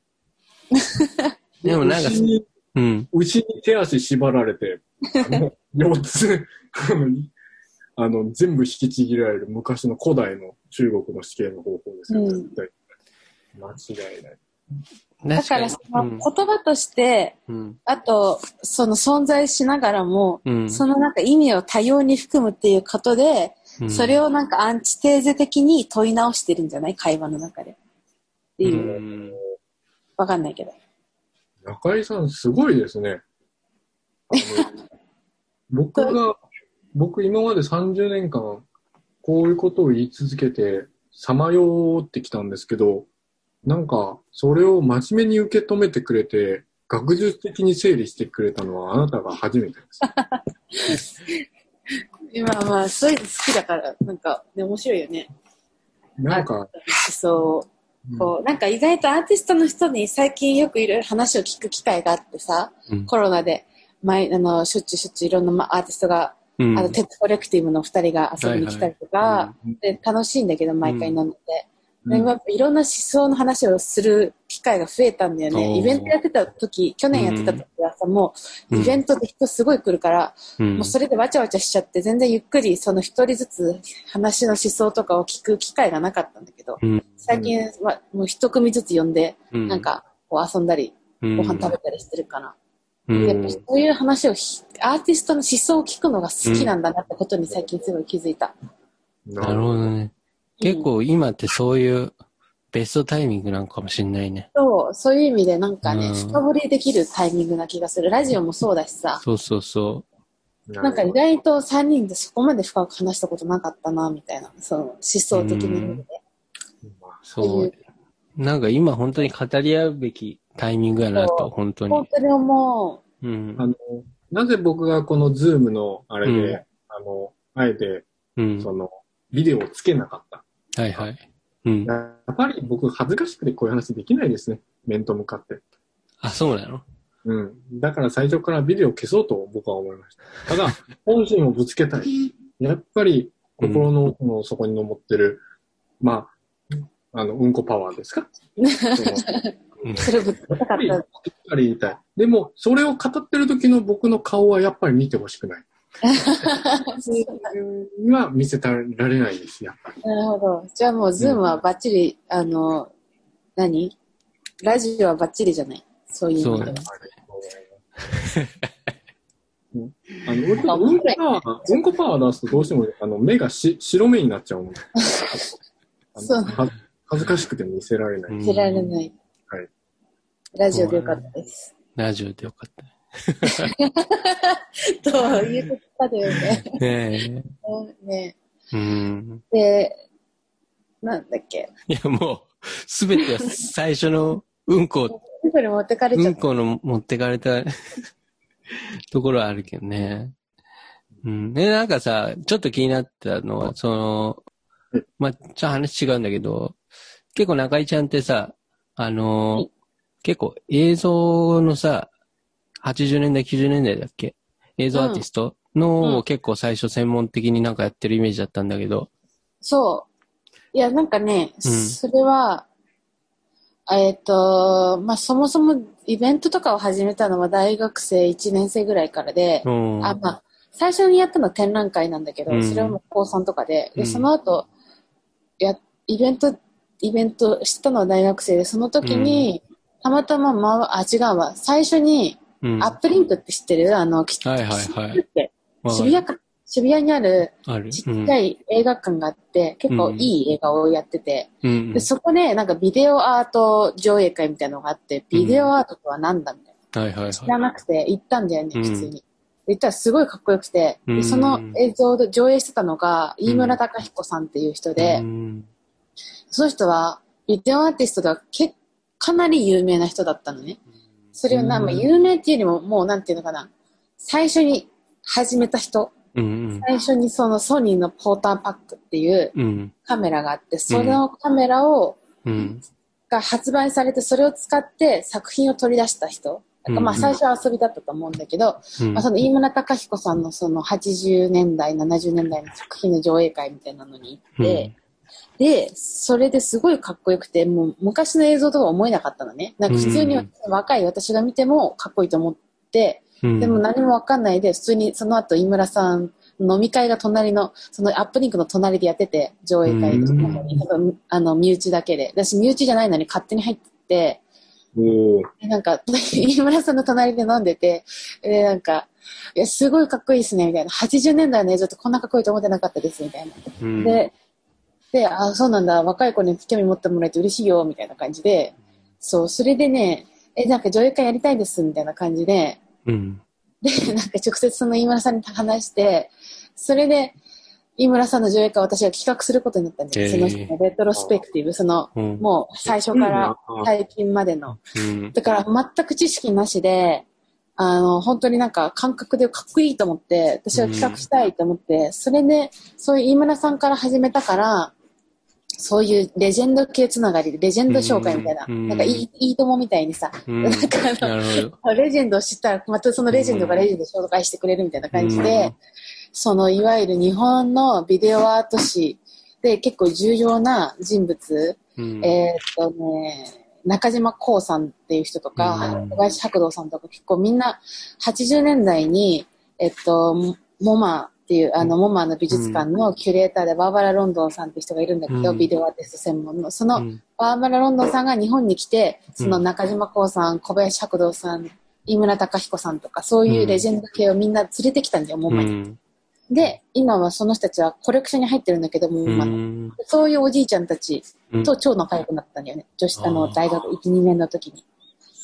[SPEAKER 1] でもなんか
[SPEAKER 3] 牛に
[SPEAKER 1] うん。
[SPEAKER 3] 牛に手足縛られて、あの、4つ、あの、あの全部引きちぎられる昔の古代の中国の死刑の方法ですよ、
[SPEAKER 2] うん
[SPEAKER 3] 絶対。間違いない。
[SPEAKER 2] だ
[SPEAKER 1] 確から
[SPEAKER 2] その言葉として、
[SPEAKER 1] うん。
[SPEAKER 2] あと、その存在しながらも、
[SPEAKER 1] うん。
[SPEAKER 2] そのなんか意味を多様に含むっていうことで、
[SPEAKER 1] うん
[SPEAKER 2] それをなんかアンチテーゼ的に問い直してるんじゃない？会話の中で。っていうう、
[SPEAKER 1] ん。
[SPEAKER 2] わかんないけど。
[SPEAKER 3] 中井さんすごいですね。僕が、僕今まで30年間、こういうことを言い続けて、さまよってきたんですけど、なんか、それを真面目に受け止めてくれて、学術的に整理してくれたのはあなたが初めてです。
[SPEAKER 2] 今まあ、そういうの好きだから、なんか、ね、面白いよね。
[SPEAKER 3] なんか、
[SPEAKER 2] 思想こう、なんか意外とアーティストの人に最近よくいろいろ話を聞く機会があってさ、
[SPEAKER 1] うん。
[SPEAKER 2] コロナで、前、あの、しょっちゅうしょっちゅういろんなまアーティストが、
[SPEAKER 1] うん。
[SPEAKER 2] あの、テッドコレクティブの二人が遊びに来たりとか、
[SPEAKER 1] はいは
[SPEAKER 2] で、楽しいんだけど、毎回飲んでいろんな思想の話をする機会が増えたんだよね。イベントやってた時、去年やってた時はさ、もう、イベントで人すごい来るから、
[SPEAKER 1] うん。
[SPEAKER 2] もうそれでわちゃわちゃしちゃって、全然ゆっくりその一人ずつ話の思想とかを聞く機会がなかったんだけど、
[SPEAKER 1] うん。
[SPEAKER 2] 最近はもう一組ずつ呼んで、
[SPEAKER 1] うん。
[SPEAKER 2] なんかこう遊んだり、
[SPEAKER 1] うん。
[SPEAKER 2] ご飯食べたりしてるかな。
[SPEAKER 1] うん。
[SPEAKER 2] やっぱそういう話をひ、アーティストの思想を聞くのが好きなんだなってことに最近すごい気づいた。
[SPEAKER 1] なるほどね。結構今ってそういうベストタイミングなのかもしれないね。
[SPEAKER 2] そう、そういう意味でなんかね、
[SPEAKER 1] うん
[SPEAKER 2] 深掘りできるタイミングな気がする。ラジオもそうだしさ、
[SPEAKER 1] そうそうそ
[SPEAKER 2] なんか意外と3人でそこまで深く話したことなかったな、みたいな。その思想的に見て。
[SPEAKER 1] う。そう。なんか今本当に語り合うべきタイミングやなと、本当に。
[SPEAKER 2] 本当に思
[SPEAKER 1] うん
[SPEAKER 3] あ。の、なぜ僕がこのズームのあれで、
[SPEAKER 1] うん
[SPEAKER 3] あの、あえて、
[SPEAKER 1] うん。
[SPEAKER 3] その、ビデオをつけなかった。
[SPEAKER 1] はいはい。うん。
[SPEAKER 3] やっぱり僕恥ずかしくてこういう話できないですね。面と向かって。
[SPEAKER 1] あ、そうなの？
[SPEAKER 3] うん。だから最初からビデオを消そうと僕は思いました。ただ、本心をぶつけたい。やっぱり心の奥の底に登ってる、まあ、あの、うんこパワーですか？その
[SPEAKER 1] うん
[SPEAKER 2] う。それぶつけたかっ。
[SPEAKER 3] やったぱり言いたい。でも、それを語ってる時の僕の顔はやっぱり見てほしくない。には見せたられないです、やっぱり。
[SPEAKER 2] なるほど。じゃあもう、ズームはバッチリ、あの、何？ラジオはバッチリじゃない？そういう意味では。
[SPEAKER 3] うんあの、俺うんこパワんこパワー出すとどうしても、あの、目がし白目になっちゃうので。あの
[SPEAKER 2] そう
[SPEAKER 3] は恥ずかしくて見せられない。
[SPEAKER 1] うん
[SPEAKER 2] 見せられない。
[SPEAKER 3] はい
[SPEAKER 2] ラジオでよかったです。
[SPEAKER 1] ラジオでよかった。
[SPEAKER 2] ということだよね。
[SPEAKER 1] ね
[SPEAKER 2] ね
[SPEAKER 1] え。うん。
[SPEAKER 2] で、なんだっけ。
[SPEAKER 1] いや、もう、すべては最初のうんこ、
[SPEAKER 2] 持ってかれち
[SPEAKER 1] うん
[SPEAKER 2] ゃった。
[SPEAKER 1] この持ってかれた ところはあるけどね。うん。で、なんかさ、ちょっと気になったのは、その、まあ、ちょっと話違うんだけど、結構中井ちゃんってさ、あの、
[SPEAKER 2] はい
[SPEAKER 1] 結構映像のさ、80年代、90年代だっけ？映像アーティストの、
[SPEAKER 2] うん
[SPEAKER 1] を結構最初専門的になんかやってるイメージだったんだけど、
[SPEAKER 2] そう。いや、なんかね、
[SPEAKER 1] うん
[SPEAKER 2] それは、えっ、と、まあ、そもそもイベントとかを始めたのは大学生1年生ぐらいからで、
[SPEAKER 1] うん。
[SPEAKER 2] あ、まあ、最初にやったのは展覧会なんだけど、
[SPEAKER 1] うん
[SPEAKER 2] それはもう高3とかで、で、
[SPEAKER 1] うん
[SPEAKER 2] その後、や、イベント、イベントしたのは大学生で、その時に、たまたま、ま、あ、違うわ。最初に、
[SPEAKER 1] うん、
[SPEAKER 2] アップリンクって知ってる？あの、き
[SPEAKER 1] はいはいはい。
[SPEAKER 2] って渋谷か、渋谷にある。ちっちゃい映画館があって、結構いい映画をやってて、
[SPEAKER 1] うん。
[SPEAKER 2] で、そこでなんかビデオアート上映会みたいなのがあって、ビデオアートとは何だみたい
[SPEAKER 1] はいはい
[SPEAKER 2] な。知ら
[SPEAKER 1] は
[SPEAKER 2] なくて行ったんだよね、
[SPEAKER 1] うん。
[SPEAKER 2] 普通に。で行ったらすごいかっこよくて、
[SPEAKER 1] うん。
[SPEAKER 2] でその映像で上映してたのが、飯村隆彦さんっていう人
[SPEAKER 1] い。
[SPEAKER 2] で、
[SPEAKER 1] うん。
[SPEAKER 2] その人はビデオアーティストではけかなり有名な人だったのね。それをな、まあ、有名っていうよりも、もうなんていうのかな、最初に始めた人、
[SPEAKER 1] うん
[SPEAKER 2] 最初にそのソニーのポーターパックっていう
[SPEAKER 1] うん。
[SPEAKER 2] カメラがあって、そのカメラを、
[SPEAKER 1] うん。
[SPEAKER 2] が発売されて、それを使って作品を取り出した人。まあ
[SPEAKER 1] うん。
[SPEAKER 2] 最初は遊びだったと思うんだけど、
[SPEAKER 1] うん。
[SPEAKER 2] まあ、その飯村隆彦さんのその80年代、70年代の作品の上映会みたいなのに行って、で、それですごいかっこよくて、もう昔の映像とは思えなかったのね。なんか普通に
[SPEAKER 1] うん
[SPEAKER 2] 若い私が見てもかっこいいと思って、
[SPEAKER 1] うん
[SPEAKER 2] でも何もわかんないで、普通にその後飯村さん、飲み会が隣の、そのアップリンクの隣でやってて、上映会とかに、多分あの、身内だけで。私、身内じゃないのに勝手に入ってって、なんか、飯村さんの隣で飲んでて、で、なんか、いや、すごいかっこいいですね、みたいな。80年代の映像ってこんなかっこいいと思ってなかったです、みたいな。
[SPEAKER 1] うん
[SPEAKER 2] で、で、あ、そうなんだ、若い子に興味持ってもらえて嬉しいよ、みたいな感じで、そう、それでね、え、なんか上映会やりたいです、みたいな感じで、
[SPEAKER 1] うん。
[SPEAKER 2] で、なんか直接その飯村さんに話して、それで、飯村さんの上映会を私が企画することになったんです、
[SPEAKER 1] へー
[SPEAKER 2] その人のレトロスペクティブ、その、
[SPEAKER 1] うん。
[SPEAKER 2] もう最初から最近までの。
[SPEAKER 1] うん。
[SPEAKER 2] だから全く知識なしで、あの、本当になんか感覚でかっこいいと思って、私は企画したいと思って、それで、そういう飯村さんから始めたから、そういうレジェンド系つながりで、レジェンド紹介みたいな、
[SPEAKER 1] うん
[SPEAKER 2] なんかいい、いいともみたいにさ。レジェンドを知ったら、またそのレジェンドがレジェンドを紹介してくれるみたいな感じで、
[SPEAKER 1] うん。
[SPEAKER 2] そのいわゆる日本のビデオアート史で結構重要な人物、
[SPEAKER 1] うん。
[SPEAKER 2] えーっとね、中島光さんっていう人とか、
[SPEAKER 1] うん。
[SPEAKER 2] 小林白道さんとか結構みんな80年代に、えっと、モマっていう、あの、モマの美術館のキュレーターでバーバラ・ロンドンさんっていう人がいるんだけど、
[SPEAKER 1] うん
[SPEAKER 2] ビデオアーティスト専門の。その
[SPEAKER 1] うん
[SPEAKER 2] バーバラ・ロンドンさんが日本に来て、その中島光さん、小林白道さん飯村隆彦さんとか、そういうレジェンド系をみんな連れてきたんだよ、モンマに。
[SPEAKER 1] うん。
[SPEAKER 2] で、今はその人たちはコレクションに入ってるんだけど、モンマの。
[SPEAKER 1] うん
[SPEAKER 2] そういうおじいちゃんたち
[SPEAKER 1] うん
[SPEAKER 2] と超仲良くなったんだよね。女子、あの、大学1、2年の時に。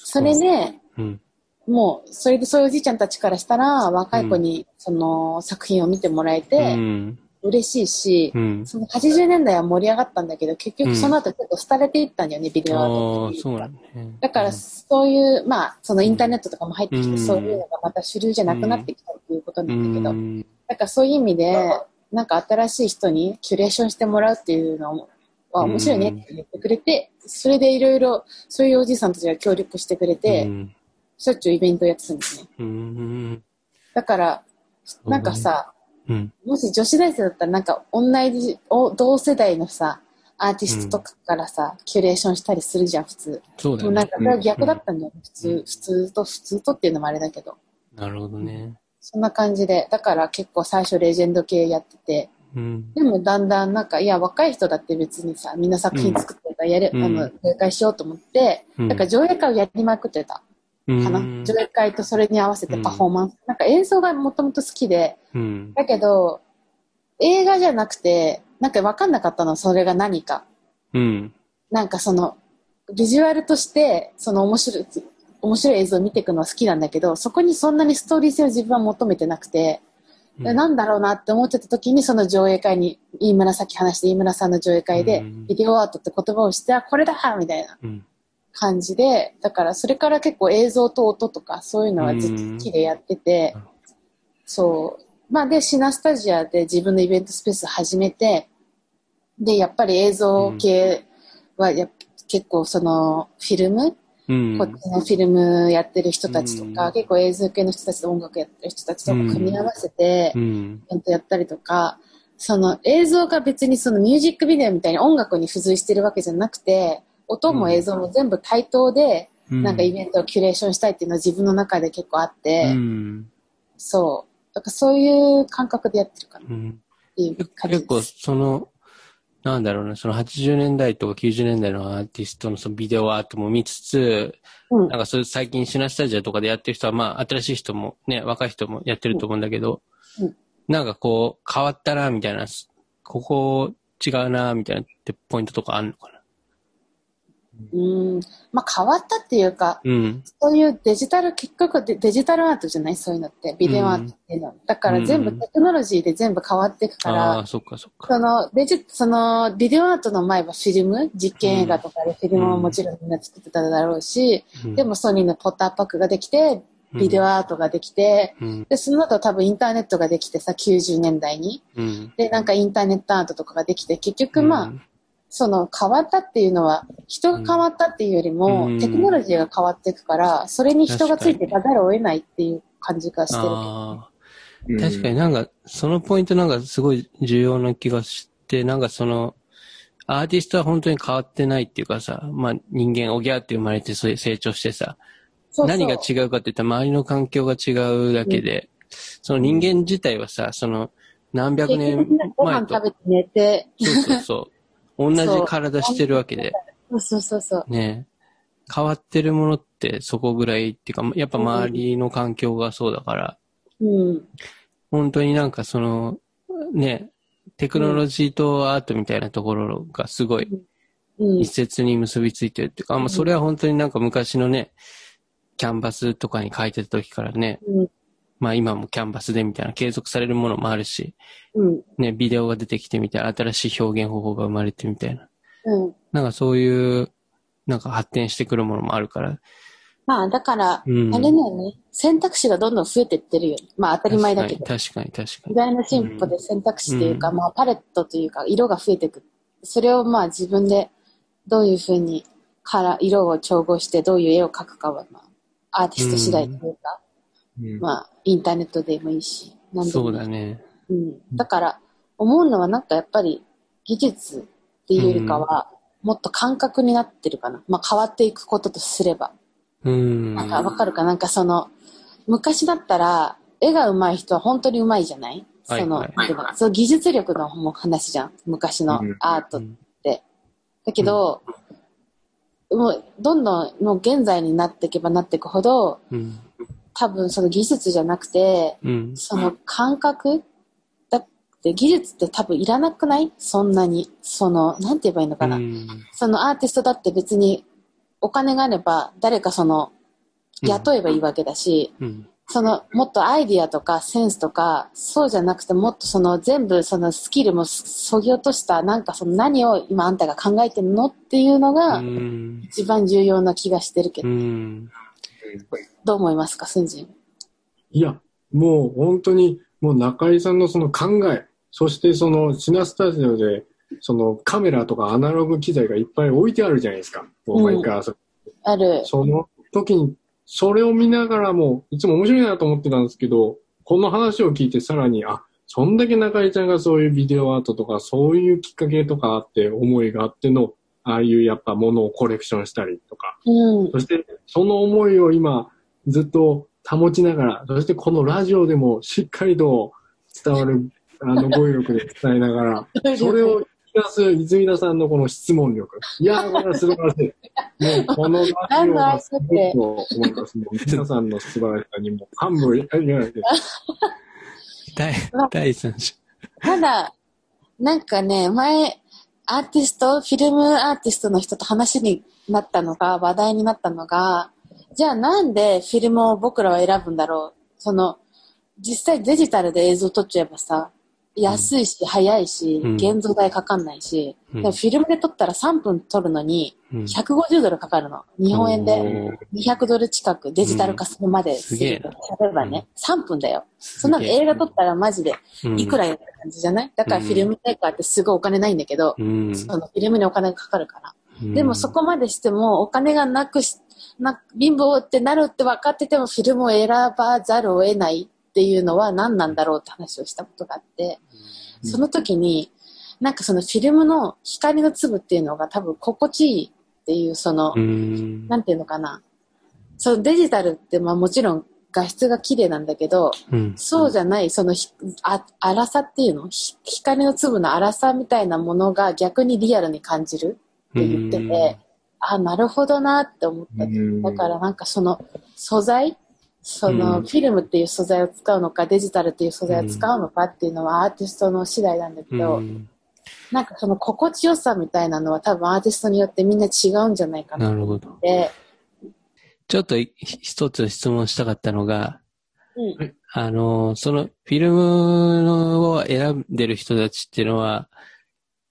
[SPEAKER 2] それで、
[SPEAKER 1] うん。
[SPEAKER 2] もう、それでそういうおじいちゃんたちからしたら、若い子にその作品を見てもらえ
[SPEAKER 1] う
[SPEAKER 2] て、
[SPEAKER 1] ん。
[SPEAKER 2] 嬉しいし、
[SPEAKER 1] うん。
[SPEAKER 2] その80年代は盛り上がったんだけど、結局その後ちょっと廃れていったんだよね、ビデオアート
[SPEAKER 1] ああ、
[SPEAKER 2] っていうか
[SPEAKER 1] だね。
[SPEAKER 2] だから、そういう、まあ、そのインターネットとかも入ってきて、
[SPEAKER 1] うん
[SPEAKER 2] そういうのがまた主流じゃなくなってきたっていうこと
[SPEAKER 1] う
[SPEAKER 2] なんだけど、
[SPEAKER 1] ん。
[SPEAKER 2] だからそういう意味で、なんか新しい人にキュレーションしてもらうっていうのは面白いねって言ってくれて、それでいろいろ、そういうおじいさんたちが協力してくれて、
[SPEAKER 1] うん
[SPEAKER 2] しょっちゅうイベントやってたんですね。
[SPEAKER 1] うん。
[SPEAKER 2] だから、なんかさ、
[SPEAKER 1] うん。
[SPEAKER 2] もし女子大生だったらなんか同じ、お同世代のさ、アーティストとかからさ、キュレーションしたりするじゃん、普通。
[SPEAKER 1] そうだよね
[SPEAKER 2] なんか。それは逆だったんだよ、普通、
[SPEAKER 1] うん
[SPEAKER 2] 普通と、普通とっていうのもあれだけど。
[SPEAKER 1] なるほどね。
[SPEAKER 2] そんな感じで、だから結構最初レジェンド系やってて、
[SPEAKER 1] うん。
[SPEAKER 2] でもだんだんなんか、いや、若い人だって別にさ、みんな作品作ってるからやれ、
[SPEAKER 1] うん
[SPEAKER 2] あの、上映会しようと思って、
[SPEAKER 1] うん
[SPEAKER 2] だから上映会をやりまくってた上映会とそれに合わせてパフォーマンス。なんか映像がもともと好きで、
[SPEAKER 1] うん。
[SPEAKER 2] だけど、映画じゃなくて、なんか分かんなかったの、それが何か。
[SPEAKER 1] うん。
[SPEAKER 2] なんかその、ビジュアルとして、その面白い、面白い映像を見ていくのは好きなんだけど、そこにそんなにストーリー性を自分は求めてなくて、でなんだろうなって思ってた時に、その上映会に、飯村さっき話して飯村さんの上映会で
[SPEAKER 1] うん、
[SPEAKER 2] ビデオアートって言葉をして、あ、これだみたいな
[SPEAKER 1] うん。
[SPEAKER 2] 感じで、だからそれから結構映像と音とかそういうのはずっと好きでやってて
[SPEAKER 1] うん、
[SPEAKER 2] そう。まあで、シナスタジアで自分のイベントスペース始めて、で、やっぱり映像系はやっ結構そのフィルム、
[SPEAKER 1] うん。
[SPEAKER 2] こっちのフィルムやってる人たちとか、
[SPEAKER 1] うん
[SPEAKER 2] 結構映像系の人たちと音楽やってる人たちとか組み合わせて、
[SPEAKER 1] うん。
[SPEAKER 2] イベントやったりとか、その映像が別にそのミュージックビデオみたいに音楽に付随してるわけじゃなくて、音も映像も全部対等で、なんかイベントをキュレーションしたいっていうのは自分の中で結構あって、
[SPEAKER 1] うん。
[SPEAKER 2] そう。だからそういう感覚でやってるかなっ
[SPEAKER 1] うん。
[SPEAKER 2] ていう感じ
[SPEAKER 1] 結構。その、なんだろうな、その80年代とか90年代のアーティストのそのビデオアートも見つつ、
[SPEAKER 2] うん
[SPEAKER 1] なんかそういう最近シナスタジアとかでやってる人は、まあ新しい人もね、若い人もやってると思うんだけど、
[SPEAKER 2] うん
[SPEAKER 1] なんかこう、変わったな、みたいな、ここ違うな、みたいなってポイントとかあんのかな？
[SPEAKER 2] うん。まあ変わったっていうか、
[SPEAKER 1] うん。
[SPEAKER 2] そういうデジタル、結局デデジタルアートじゃない？そういうのって、ビデオアートっていうのは。だから全部
[SPEAKER 1] うん
[SPEAKER 2] テクノロジーで全部変わっていくから、
[SPEAKER 1] そ
[SPEAKER 2] の、デジ、その、ビデオアートの前はフィルム、実験映画とかでフィルムももちろんみんな作ってただろうし、
[SPEAKER 1] うん
[SPEAKER 2] でもソニーのポッターパックができて、ビデオアートができて、
[SPEAKER 1] うん。
[SPEAKER 2] で、その後多分インターネットができてさ、90年代に。
[SPEAKER 1] うん。
[SPEAKER 2] で、なんかインターネットアートとかができて、結局まあ、その変わったっていうのは、人が変わったっていうよりも、
[SPEAKER 1] うん。
[SPEAKER 2] テクノロジーが変わっていくから、それに人がついていかざるを得ないっていう感じがしてる
[SPEAKER 1] 確かに。なんか、そのポイントなんかすごい重要な気がして、なんかその、アーティストは本当に変わってないっていうかさ、まあ人間おぎゃーって生まれてそういう成長してさ、
[SPEAKER 2] そうそう。
[SPEAKER 1] 何が違うかって言ったら周りの環境が違うだけで、その人間自体はさ、その何百
[SPEAKER 2] 結
[SPEAKER 1] 年
[SPEAKER 2] 局みんなご
[SPEAKER 1] 前と
[SPEAKER 2] 飯食、べて寝て、
[SPEAKER 1] そうそうそう、同じ体してるわけで、
[SPEAKER 2] そうそうそうそう。
[SPEAKER 1] ね、変わってるものってそこぐらいっていうか、やっぱ周りの環境がそうだから、
[SPEAKER 2] うん。
[SPEAKER 1] 本当になんかその、ね、テクノロジーとアートみたいなところがすごい
[SPEAKER 2] うん
[SPEAKER 1] 密。接に結びついてるっていうか、まあそれは本当になんか昔のね、キャンバスとかに書いてた時からね、
[SPEAKER 2] うん。
[SPEAKER 1] まあ今もキャンバスでみたいな継続されるものもあるし、
[SPEAKER 2] うん。
[SPEAKER 1] ね、ビデオが出てきてみたいな、新しい表現方法が生まれてみたいな。
[SPEAKER 2] うん。
[SPEAKER 1] なんかそういう、なんか発展してくるものもあるから。
[SPEAKER 2] まあ、だから、
[SPEAKER 1] うん
[SPEAKER 2] あれだよね。選択肢がどんどん増えてってるよね。まあ、当たり前だけど。
[SPEAKER 1] 確かに確かに確かに。
[SPEAKER 2] 時代の進歩で選択肢というか、
[SPEAKER 1] うん
[SPEAKER 2] まあ、パレットというか、色が増えていく。それをまあ、自分でどういうふうにカラー、色を調合してどういう絵を描くかは、まあ、アーティスト次第というか、
[SPEAKER 3] うん
[SPEAKER 2] まあ、インターネットでもいいし、何で
[SPEAKER 1] そ
[SPEAKER 2] もいい
[SPEAKER 1] うだね。
[SPEAKER 2] うん。だから、思うのはなんかやっぱり、技術っていうよりかは、もっと感覚になってるかな。まあ、変わっていくこととすれば。
[SPEAKER 1] うん。
[SPEAKER 2] なんかわかるか？なんかその、昔だったら、絵が上手い人は本当に上手いじゃない？その、
[SPEAKER 1] はいはい
[SPEAKER 2] そう技術力のもう話じゃん。昔の
[SPEAKER 3] うん
[SPEAKER 2] アートっ
[SPEAKER 1] うん
[SPEAKER 2] て。だけど、もう、どんどん、もう現在になっていけばなっていくほど、
[SPEAKER 1] うん。
[SPEAKER 2] 多分その技術じゃなくて、
[SPEAKER 1] うん。
[SPEAKER 2] その感覚？だって技術って多分いらなくない？そんなに。その、なんて言えばいいのかな？
[SPEAKER 1] うん
[SPEAKER 2] そのアーティストだって別にお金があれば誰かその雇えばいいわけだし、
[SPEAKER 1] うん。
[SPEAKER 2] そのもっとアイディアとかセンスとかそうじゃなくてもっとその全部そのスキルもそぎ落としたなんかその何を今あんたが考えてるの？っていうのが
[SPEAKER 1] うん。
[SPEAKER 2] 一番重要な気がしてるけど、
[SPEAKER 1] うん。
[SPEAKER 2] どう思いますか、スンジン。
[SPEAKER 3] いや、もう本当に、もう中井さんのその考え、そしてそのシナスタジオで、そのカメラとかアナログ機材がいっぱい置いてあるじゃないですか。もう毎回遊ぶ
[SPEAKER 2] ある。
[SPEAKER 3] その時に、それを見ながらも、いつも面白いなと思ってたんですけど、この話を聞いてさらに、あ、そんだけ中井ちゃんがそういうビデオアートとか、そういうきっかけとかあって、思いがあっての、ああいうやっぱものをコレクションしたりとか、
[SPEAKER 2] うん。
[SPEAKER 3] そしてその思いを今ずっと保ちながら、そしてこのラジオでもしっかりと伝わる あの語彙力で伝えながら、それを引き出す泉田さんのこの質問力。いやー、これは素晴らしい。もうこのラジオがすごいと思います。もう皆さんの素晴らしさにも感無いやいや
[SPEAKER 1] 第、第三章。
[SPEAKER 2] ただ、なんかね、前、アーティスト、フィルムアーティストの人と話になったのが、話題になったのが、じゃあなんでフィルムを僕らは選ぶんだろう？その、実際デジタルで映像撮っちゃえばさ、安いし、早いし
[SPEAKER 1] うん、
[SPEAKER 2] 現像代かかんないし、
[SPEAKER 1] うん。
[SPEAKER 2] でもフィルムで撮ったら3分撮るのに、
[SPEAKER 1] うん。
[SPEAKER 2] 150ドルかかるの。日本円で
[SPEAKER 1] おー。
[SPEAKER 2] 200ドル近くデジタル化するまで
[SPEAKER 1] すげえな
[SPEAKER 2] 例えばね、3分だよ。そんなの映画撮ったらマジでいくらやった感じじゃない？だからフィルムメーカーってすごいお金ないんだけど、
[SPEAKER 1] うん。
[SPEAKER 2] そのフィルムにお金がかかるから。
[SPEAKER 1] うん。
[SPEAKER 2] でもそこまでしてもお金がなくし、な貧乏ってなるって分かっててもフィルムを選ばざるを得ないっていうのは何なんだろうって話をしたことがあって、その時に、なんかそのフィルムの光の粒っていうのが多分心地いいっていうその、
[SPEAKER 1] うん。
[SPEAKER 2] なんていうのかな。そのデジタルってまあもちろん画質が綺麗なんだけど、
[SPEAKER 1] うん。
[SPEAKER 2] そうじゃない、そのひあ粗さっていうの？ひ光の粒の粗さみたいなものが逆にリアルに感じるって言ってて、あ、なるほどなって思った。だからなんかその素材その
[SPEAKER 1] うん
[SPEAKER 2] フィルムっていう素材を使うのかデジタルっていう素材を使うのかっていうのはアーティストの次第なんだけど、
[SPEAKER 1] うん
[SPEAKER 2] なんかその心地よさみたいなのは多分アーティストによってみんな違うんじゃないかなっ
[SPEAKER 1] なるほど。
[SPEAKER 2] て。
[SPEAKER 1] ちょっとい一つ質問したかったのが、
[SPEAKER 2] うん
[SPEAKER 1] あの、そのフィルムを選んでる人たちっていうのは、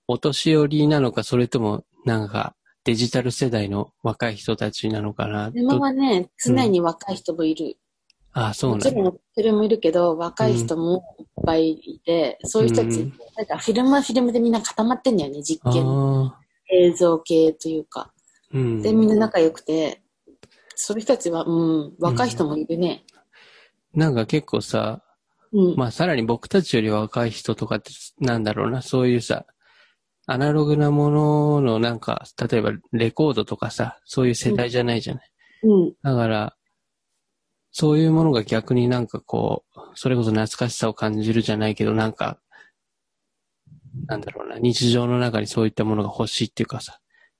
[SPEAKER 1] お年寄りなのか、それともなんかデジタル世代の若い人たちなのかな？
[SPEAKER 2] 今
[SPEAKER 1] ど
[SPEAKER 2] はね、常に若い人もいる。
[SPEAKER 1] ああ、そう
[SPEAKER 2] も
[SPEAKER 1] なんだ。
[SPEAKER 2] ちろんフィルムいるけど、若い人もいっぱいいて、そういう人たち、
[SPEAKER 1] うん
[SPEAKER 2] なんかフィルムはフィルムでみんな固まってんだよね、実験。映像系というか。
[SPEAKER 1] うん。
[SPEAKER 2] で、みんな仲良くて、そういう人たちは、うん、若い人もいるね。
[SPEAKER 1] なんか結構さ、
[SPEAKER 2] うん。
[SPEAKER 1] まあさらに僕たちより若い人とかって、なんだろうな、そういうさ、アナログなもののなんか、例えばレコードとかさ、そういう世代じゃないじゃない。
[SPEAKER 2] うん。
[SPEAKER 1] だから、そういうものが逆になんかこう、それこそ懐かしさを感じるじゃないけど、なんか、なんだろうな、日常の中にそういったものが欲しいっていうかさ、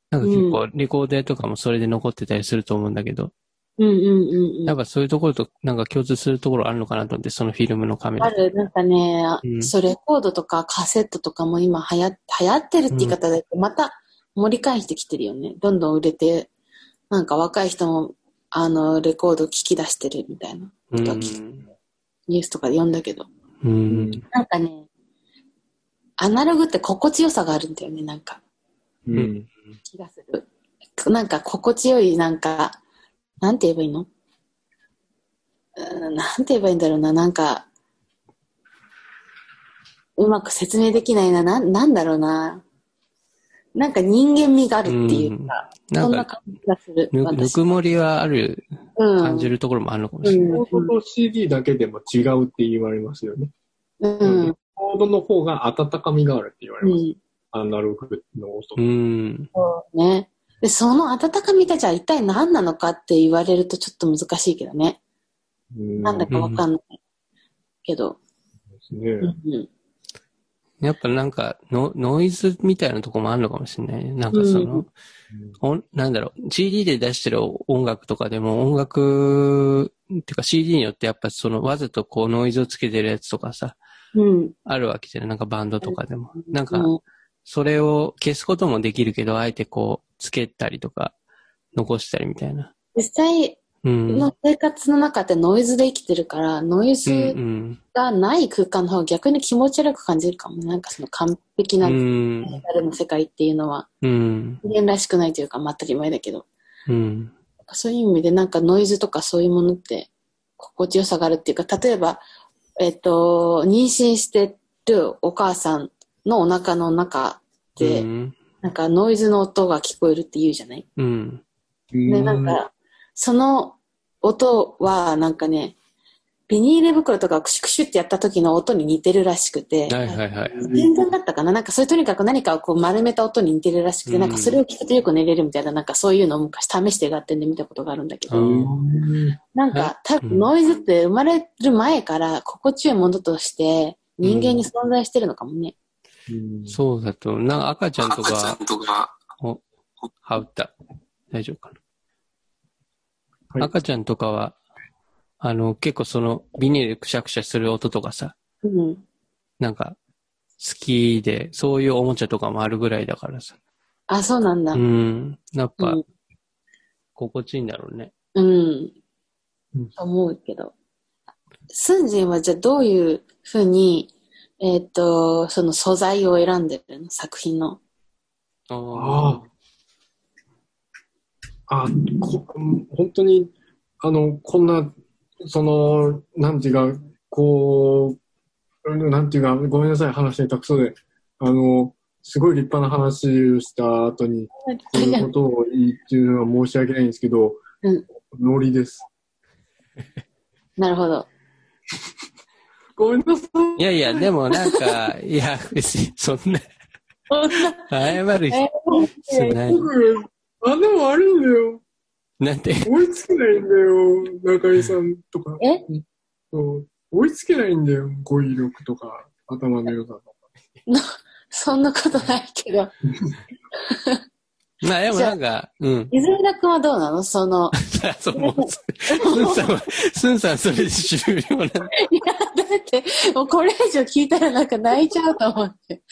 [SPEAKER 1] なんか結構レコードとかもそれで残ってたりすると思うんだけど、
[SPEAKER 2] うんうんうんうん。
[SPEAKER 1] やっぱそういうところとなんか共通するところあるのかなと思って、そのフィルムのカメラ。
[SPEAKER 2] ある、なんかね、
[SPEAKER 1] うん
[SPEAKER 2] そう、レコードとかカセットとかも今流行流行ってるって言い方で、また盛り返してきてるよね。どんどん売れて、なんか若い人も、あの、レコード聞き出してるみたいな
[SPEAKER 1] う
[SPEAKER 2] ことは聞
[SPEAKER 1] ん。
[SPEAKER 2] ニュースとかで読んだけど。
[SPEAKER 1] うん。
[SPEAKER 2] なんかね、アナログって心地よさがあるんだよね、なんか。
[SPEAKER 3] うん。
[SPEAKER 2] 気がする。なんか心地よい、なんか、なんて言えばいいの？うーんなんて言えばいいんだろうな、なんか、うまく説明できないな、なんなんだろうな。なんか人間味があるっていうか、
[SPEAKER 1] な
[SPEAKER 2] そんなん
[SPEAKER 1] か、
[SPEAKER 2] 感じがする。
[SPEAKER 1] ぬぬ
[SPEAKER 2] 私
[SPEAKER 1] くもりはある、
[SPEAKER 2] うん、
[SPEAKER 1] 感じるところもあるのかもしれない。
[SPEAKER 3] レコードと CD だけでも違うって言われますよね。
[SPEAKER 2] うん。うん。
[SPEAKER 3] レコードの方が温かみがあるって言われます。
[SPEAKER 2] うん。
[SPEAKER 3] アナログの音。
[SPEAKER 1] うん。
[SPEAKER 2] そうね。で、その温かみがじゃあ一体何なのかって言われるとちょっと難しいけどね。
[SPEAKER 3] うん
[SPEAKER 2] なんだかわかんない。けど。
[SPEAKER 3] ですね。
[SPEAKER 2] うんうん。
[SPEAKER 1] やっぱなんかノ、ノイズみたいなとこもあるのかもしれないね。なんかその、おんなんだろう、CD で出してる音楽とかでも音楽、っていうか CD によってやっぱそのわざとこうノイズをつけてるやつとかさ、
[SPEAKER 2] うん。
[SPEAKER 1] あるわけじゃないなんかバンドとかでも。なんか、
[SPEAKER 2] うん
[SPEAKER 1] それを消すこともできるけど、あえてこう、つけたりとか、残したりみたいな。
[SPEAKER 2] 実際
[SPEAKER 1] うん。
[SPEAKER 2] の生活の中でノイズで生きてるから、ノイズ
[SPEAKER 1] ん。
[SPEAKER 2] がない空間の方が逆に気持ち悪く感じるかもね。なんかその完璧な
[SPEAKER 1] う
[SPEAKER 2] デ
[SPEAKER 1] ん。
[SPEAKER 2] ジタルの世界っていうのは
[SPEAKER 1] うん。
[SPEAKER 2] 人間らしくないというか、まあ当たり前だけど。
[SPEAKER 1] うん。
[SPEAKER 2] そういう意味でなんかノイズとかそういうものって心地よさがあるっていうか、例えば、えっと、妊娠してるお母さんのお腹の中で、
[SPEAKER 1] うん。
[SPEAKER 2] なんかノイズの音が聞こえるって言うじゃない？
[SPEAKER 1] うん。
[SPEAKER 2] で、なんか、その音はなんかね、ビニール袋とかをクシュクシュってやった時の音に似てるらしくて、
[SPEAKER 1] はいはいはい。
[SPEAKER 2] 全然だったかな？なんかそれとにかく何かをこう丸めた音に似てるらしくて、
[SPEAKER 1] うん
[SPEAKER 2] なんかそれを聞くとよく寝れるみたいな、なんかそういうのを昔試してがあってんで見たことがあるんだけど、
[SPEAKER 1] うん
[SPEAKER 2] なんか多分ノイズって生まれる前から心地よいものとして人間に存在してるのかもね。
[SPEAKER 1] そうだと、なんか赤ちゃんと
[SPEAKER 4] 赤ちゃん
[SPEAKER 1] か、
[SPEAKER 4] とか、
[SPEAKER 1] お、はうった。大丈夫かな？
[SPEAKER 3] はい
[SPEAKER 1] 赤ちゃんとかは、あの、結構その、ビニールくしゃくしゃする音とかさ、
[SPEAKER 2] うん。
[SPEAKER 1] なんか、好きで、そういうおもちゃとかもあるぐらいだからさ。
[SPEAKER 2] あ、そうなんだ。
[SPEAKER 1] う
[SPEAKER 2] うん。
[SPEAKER 1] ん。やっぱ
[SPEAKER 2] うん、
[SPEAKER 1] 心地いいんだろうね。
[SPEAKER 2] うん
[SPEAKER 3] うん。
[SPEAKER 2] 思うけど。スンジンはじゃあどういうふうに、えっ、と、その素材を選んでるの？作品の。
[SPEAKER 1] あ
[SPEAKER 3] あ、こ本当に、あの、こんな、その、なんていうか、こう、うんなんていうか、ごめんなさい、話にたくそで。あの、すごい立派な話をした後に、そういうことを言いっていうのは申し訳ないんですけど、
[SPEAKER 2] うん
[SPEAKER 3] ノリです。
[SPEAKER 2] なるほど。
[SPEAKER 3] ごめんなさい。
[SPEAKER 1] いやいや、でもなんか、いや、別に、そんな、謝る必要ない。
[SPEAKER 3] 僕、あんなも悪いんだよ。
[SPEAKER 1] なんて、
[SPEAKER 3] 追いつけないんだよ、中井さんとか。
[SPEAKER 2] え？
[SPEAKER 3] そう追いつけないんだよ、語彙力とか、頭の良さとか。
[SPEAKER 2] そんなことないけど。
[SPEAKER 1] まあでもなんか、うん。
[SPEAKER 2] 泉田君はどうなの？その、
[SPEAKER 1] そう、もう、スンさんは、スンさんそれで終了なん
[SPEAKER 2] いや、だって、もうこれ以上聞いたらなんか泣いちゃうと思って。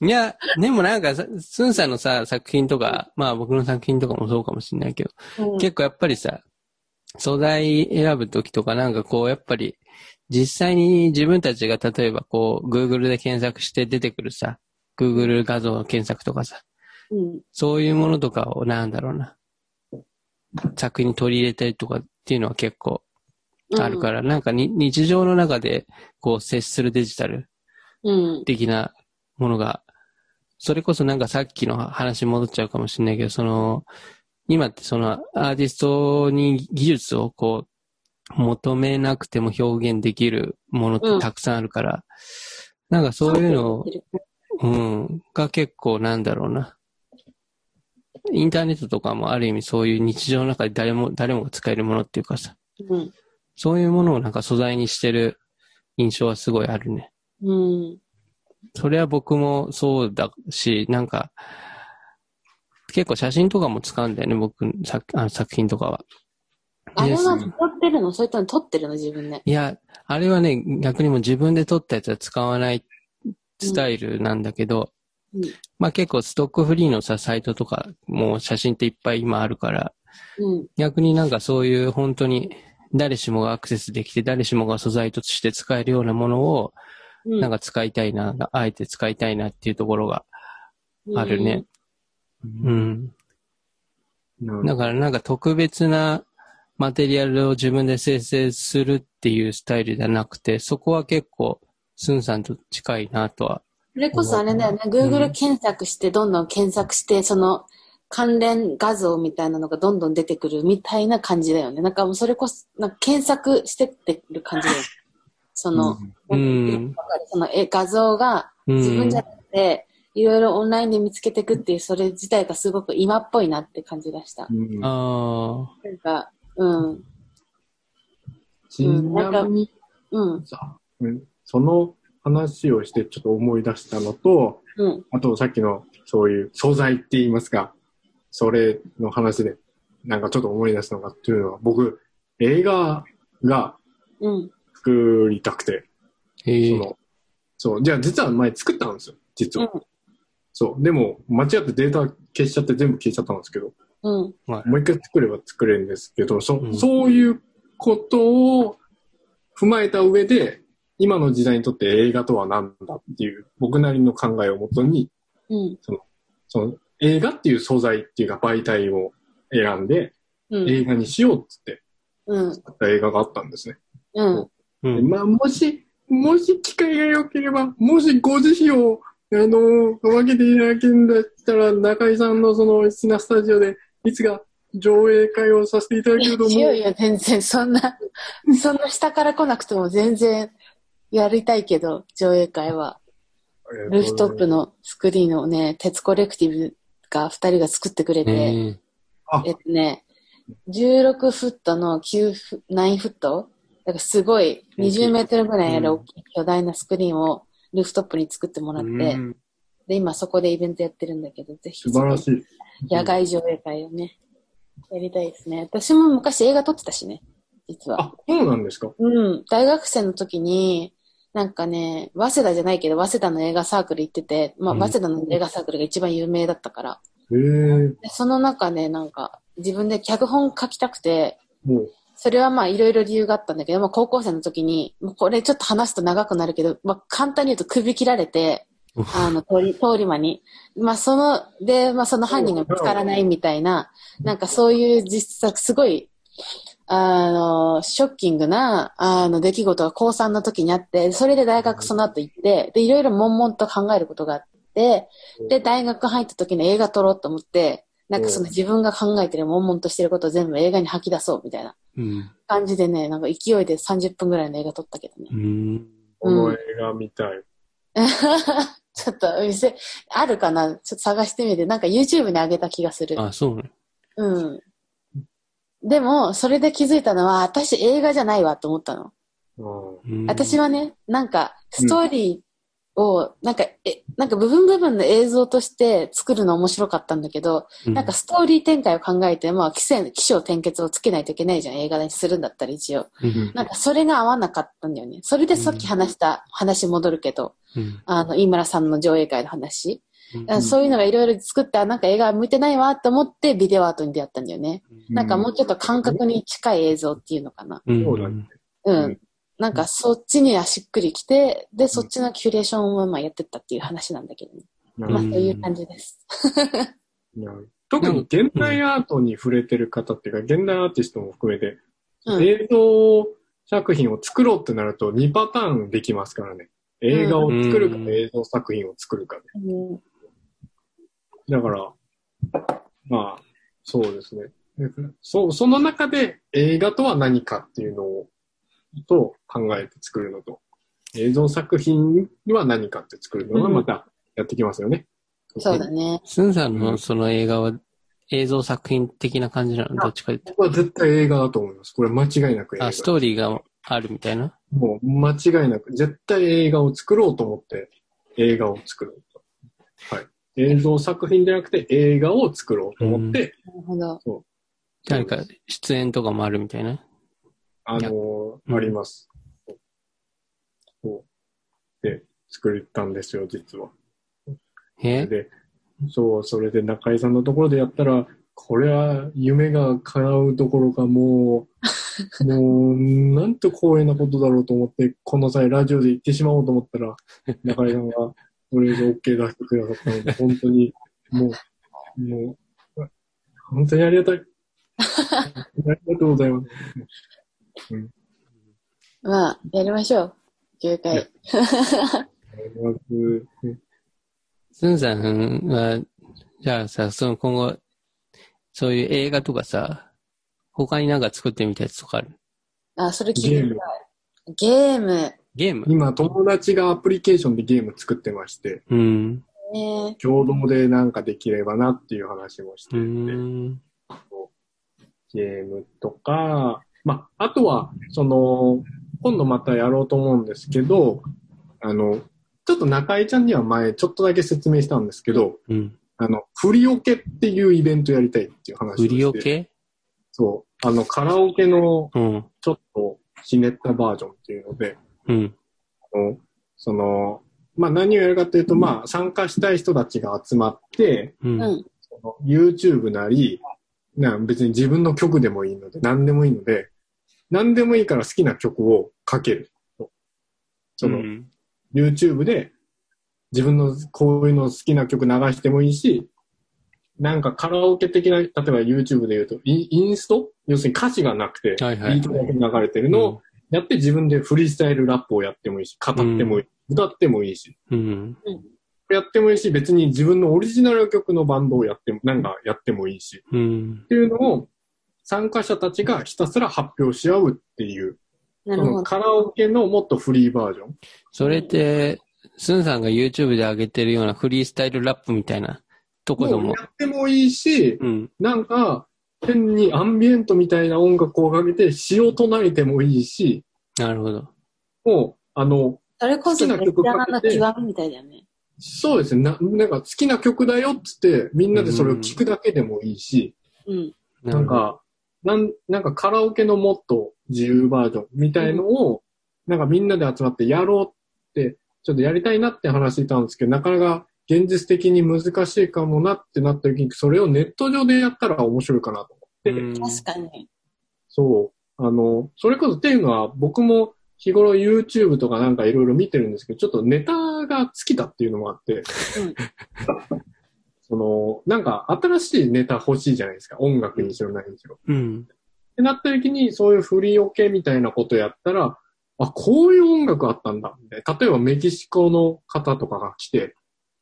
[SPEAKER 1] いや、でもなんかさ、スンさんのさ、作品とか、まあ僕の作品とかもそうかもしれないけど、
[SPEAKER 2] うん
[SPEAKER 1] 結構やっぱりさ、素材選ぶときとかなんかこう、やっぱり、実際に自分たちが例えばこう、Google で検索して出てくるさ、Google 画像の検索とかさ、
[SPEAKER 2] うん。
[SPEAKER 1] そういうものとかをなんだろうな、作品に取り入れたりとかっていうのは結構あるから、なんかに日常の中でこう接するデジタル
[SPEAKER 2] うん。
[SPEAKER 1] 的なものが、それこそなんかさっきの話に戻っちゃうかもしれないけど、その、今ってそのアーティストに技術をこう、求めなくても表現できるものってたくさんあるから、なんかそういうのを、うん、が結構なんだろうな。インターネットとかもある意味そういう日常の中で誰も、誰もが使えるものっていうかさ、
[SPEAKER 2] うん。
[SPEAKER 1] そういうものをなんか素材にしてる印象はすごいあるね。
[SPEAKER 2] うん。
[SPEAKER 1] それは僕もそうだし、なんか、結構写真とかも使うんだよね、僕、作あの作品とかは。
[SPEAKER 2] あれは撮ってるの？それとも撮ってるの？自分で。
[SPEAKER 1] いや、あれはね、逆にもう自分で撮ったやつは使わないスタイルなんだけど、
[SPEAKER 2] うん
[SPEAKER 1] まあ結構ストックフリーのさ、サイトとかもう写真っていっぱい今あるから、
[SPEAKER 2] うん。
[SPEAKER 1] 逆になんかそういう本当に誰しもがアクセスできて、誰しもが素材として使えるようなものを、
[SPEAKER 2] うん。
[SPEAKER 1] なんか使いたいな、あえて使いたいなっていうところがあるね。うん。
[SPEAKER 3] な
[SPEAKER 1] だからなんか特別なマテリアルを自分で生成するっていうスタイルじゃなくて、そこは結構、スンさんと近いなとは。
[SPEAKER 2] それこそあれだよね、Google 検索して、どんどん検索して、その関連画像みたいなのがどんどん出てくるみたいな感じだよね。なんかもうそれこそ、なんか検索してってる感じだよね。その、
[SPEAKER 1] うん。
[SPEAKER 2] その絵画像が
[SPEAKER 1] うん
[SPEAKER 2] 自分じゃなくて、いろいろオンラインで見つけていくっていう、それ自体がすごく今っぽいなって感じがした。
[SPEAKER 3] うん
[SPEAKER 1] ああ。
[SPEAKER 2] なんか、うん、
[SPEAKER 3] ちなみに
[SPEAKER 2] うん、
[SPEAKER 3] さ、うんその話をしてちょっと思い出したのと、
[SPEAKER 2] うん。
[SPEAKER 3] あとさっきのそういう素材って言いますか、それの話で、なんかちょっと思い出したのがっていうのは、僕、映画が
[SPEAKER 2] うん。
[SPEAKER 3] 作りたくて、
[SPEAKER 1] へえ。
[SPEAKER 3] その、そう、じゃあ実は前作ったんですよ、実は。
[SPEAKER 2] うん
[SPEAKER 3] そう、でも間違ってデータ消しちゃって全部消えちゃったんですけど、
[SPEAKER 2] うん。
[SPEAKER 3] もう一回作れば作れるんですけど、そ,、
[SPEAKER 1] うん
[SPEAKER 3] そういうことを踏まえた上で、今の時代にとって映画とは何だっていう、僕なりの考えをもとに、
[SPEAKER 2] うん。
[SPEAKER 3] その映画っていう素材っていうか媒体を選んで、
[SPEAKER 2] うん。
[SPEAKER 3] 映画にしようっつって
[SPEAKER 2] うん。
[SPEAKER 3] 作った映画があったんですね。
[SPEAKER 2] うん。
[SPEAKER 1] う
[SPEAKER 3] で
[SPEAKER 1] ん。
[SPEAKER 3] まあ、もし、もし機会が良ければ、もしご自身を、あの、分けていただけるんだったら、中井さんのその、シナスタジオで、いつか上映会をさせていただけると思う。
[SPEAKER 2] いやいや、全然、そんな、そんな下から来なくても全然やりたいけど、上映会は。ルーフトップのスクリーンをね、鉄コレクティブが二人が作ってくれて、
[SPEAKER 1] え
[SPEAKER 2] っとね、16フットの9フ、9フットだからすごい20メートルぐらいある大きい巨大なスクリーンをルーフトップに作ってもらって、
[SPEAKER 1] うん
[SPEAKER 2] で、今そこでイベントやってるんだけど、ぜひ
[SPEAKER 3] 素晴らしい。
[SPEAKER 2] 野外上映会をね、やりたいですね。私も昔映画撮ってたしね、実は。
[SPEAKER 3] あ、そうなんですか？
[SPEAKER 2] うん。大学生の時に、なんかね、早稲田じゃないけど、早稲田の映画サークル行ってて、まあ、
[SPEAKER 1] うん
[SPEAKER 2] 早稲田の映画サークルが一番有名だったから。
[SPEAKER 3] へえ、
[SPEAKER 2] でその中で、なんか、自分で脚本書きたくて、それはまあ、いろいろ理由があったんだけど、まあ、高校生の時に、もうこれちょっと話すと長くなるけど、まあ、簡単に言うと首切られて、あの、通り、通り魔に。まあ、その、で、まあ、その犯人が見つからないみたいな、なんかそういう実際、すごい、あの、ショッキングな、あの、出来事が高3の時にあって、それで大学その後行って、で、いろいろ悶々と考えることがあって、で、大学入った時に映画撮ろうと思って、なんかその自分が考えてる悶々としてることを全部映画に吐き出そうみたいな
[SPEAKER 1] うん。
[SPEAKER 2] 感じでね、なんか勢いで30分ぐらいの映画撮ったけどね
[SPEAKER 1] う。ん。
[SPEAKER 3] この映画見たい。
[SPEAKER 2] ちょっと店、あるかな？ちょっと探してみて。なんか YouTube に上げた気がする。
[SPEAKER 1] あ、そうね。
[SPEAKER 2] うん。でも、それで気づいたのは、私映画じゃないわと思ったの。私はね、なんか、ストーリーを、なんか、え、なんか部分部分の映像として作るの面白かったんだけど、
[SPEAKER 1] うん
[SPEAKER 2] なんかストーリー展開を考えて、まあ、起承起承転結をつけないといけないじゃん、映画にするんだったら一応。
[SPEAKER 1] うん
[SPEAKER 2] なんかそれが合わなかったんだよね。それでさっき話した話戻るけど、
[SPEAKER 1] うん
[SPEAKER 2] あの、飯村さんの上映会の話。
[SPEAKER 1] うん
[SPEAKER 2] あそういうのがいろいろ作った、なんか映画向いてないわと思ってビデオアートに出会ったんだよね。なんかもうちょっと感覚に近い映像っていうのかな。
[SPEAKER 1] うん
[SPEAKER 3] そうだね。
[SPEAKER 2] うん。
[SPEAKER 3] うん
[SPEAKER 2] なんかそっちにはしっくりきて、で、そっちのキュレーションをまあやってったっていう話なんだけどね。
[SPEAKER 3] な
[SPEAKER 2] まあ
[SPEAKER 1] うん
[SPEAKER 2] そういう感じです。
[SPEAKER 3] 特に現代アートに触れてる方っていうか、現代アーティストも含めて、
[SPEAKER 2] うん。
[SPEAKER 3] 映像作品を作ろうってなると2パターンできますからね。映画を作るか
[SPEAKER 1] うん
[SPEAKER 3] 映像作品を作るかで。
[SPEAKER 2] うん
[SPEAKER 3] だから、まあ、そうですね。そう、その中で映画とは何かっていうのを、と考えて作るのと、映像作品は何かって作るのがまたやってきますよね。
[SPEAKER 2] そうだね。
[SPEAKER 1] スンさんのその映画は映像作品的な感じなの？どっちかって
[SPEAKER 3] 僕は絶対映画だと思います。これ間違いなく映画。
[SPEAKER 1] あ、ストーリーがあるみたいな？
[SPEAKER 3] もう間違いなく、絶対映画を作ろうと思って映画を作る。はい。映像作品じゃなくて映画を作ろうと思って、
[SPEAKER 2] なるほど。
[SPEAKER 1] 誰か出演とかもあるみたいな？
[SPEAKER 3] あの
[SPEAKER 1] うん
[SPEAKER 3] ーあります。そう。で、作ったんですよ、実は。
[SPEAKER 1] え
[SPEAKER 3] で、そう、それで中井さんのところでやったら、これは夢が叶うどころかもう、もう、なんと光栄なことだろうと思って、この際ラジオで言ってしまおうと思ったら、中井さんがそれで OK 出してくださったので、本当に、もう、もう、本当にありがたい。ありがとうございます。
[SPEAKER 2] まあ、やりましょう。上映会。
[SPEAKER 3] ありがとうございます。
[SPEAKER 1] スンさんは、じゃあさ、その今後、そういう映画とかさ、他になんか作ってみたやつとかある？
[SPEAKER 2] あ、それ聞いてみたい。ゲーム。
[SPEAKER 1] ゲーム？
[SPEAKER 3] 今、友達がアプリケーションでゲーム作ってまして、
[SPEAKER 1] うん。
[SPEAKER 2] ね
[SPEAKER 3] 共同でなんかできればなっていう話もしてて、
[SPEAKER 1] ん。
[SPEAKER 3] ゲームとか、まあ、あとは、その、今度またやろうと思うんですけど、ああの、ちょっと中井ちゃんには前ちょっとだけ説明したんですけど、
[SPEAKER 1] うん。
[SPEAKER 3] あの、振りオケっていうイベントやりたいっていう話をして。
[SPEAKER 1] 売りオケ？
[SPEAKER 3] そう。あの、カラオケの
[SPEAKER 1] うん。
[SPEAKER 3] ちょっとひねったバージョンっていうので、
[SPEAKER 1] うん。
[SPEAKER 3] あのその、まあ何をやるかというと、まあ参加したい人たちが集まって、
[SPEAKER 1] うん。
[SPEAKER 2] うん。
[SPEAKER 3] その YouTube なり、な別に自分の曲でもいいので、何でもいいので、何でもいいから好きな曲をかける。その、
[SPEAKER 1] うん。
[SPEAKER 3] YouTube で自分のこういうの好きな曲流してもいいし、なんかカラオケ的な、例えば YouTube で言うと、インインスト？要するに歌詞がなくて、ビートだけ流れてるのをやって自分でフリースタイルラップをやってもいいし、語ってもいい、歌ってもいいし、
[SPEAKER 1] うん。
[SPEAKER 3] やってもいいし、別に自分のオリジナル曲のバンドをやっても、なんかやってもいいし、
[SPEAKER 1] うん。
[SPEAKER 3] っていうのを参加者たちがひたすら発表し合うっていう、
[SPEAKER 2] なるほど。
[SPEAKER 3] カラオケのもっとフリーバージョン。
[SPEAKER 1] それって、スンさんが YouTube で上げてるようなフリースタイルラップみたいなとこでも
[SPEAKER 3] もうや。ってもいいし、
[SPEAKER 1] うん。
[SPEAKER 3] なんか、変にアンビエントみたいな音楽をかけて詩を唱えてもいいし、
[SPEAKER 1] なるほど。
[SPEAKER 3] もう、あの、
[SPEAKER 2] それこそ
[SPEAKER 3] 好きな曲かけて
[SPEAKER 2] の極みみたいだよね。
[SPEAKER 3] そうですねな、なんか好きな曲だよっつって、みんなでそれを聴くだけでもいいし、
[SPEAKER 2] うん。
[SPEAKER 3] なんか、なん、なんかカラオケのもっと自由バージョンみたいのを、なんかみんなで集まってやろうって、ちょっとやりたいなって話してたんですけど、なかなか現実的に難しいかもなってなった時に、それをネット上でやったら面白いかなと思って、
[SPEAKER 1] うん
[SPEAKER 2] 確かに。
[SPEAKER 3] そう。あの、それこそっていうのは、僕も日頃 YouTube とかなんかいろいろ見てるんですけど、ちょっとネタが尽きたっていうのもあって、
[SPEAKER 2] うん。
[SPEAKER 3] その、なんか新しいネタ欲しいじゃないですか。音楽にしろ何にしろ。
[SPEAKER 1] うん。
[SPEAKER 3] ってなった時に、そういう振りオケみたいなことやったら、あ、こういう音楽あったんだ。例えばメキシコの方とかが来て、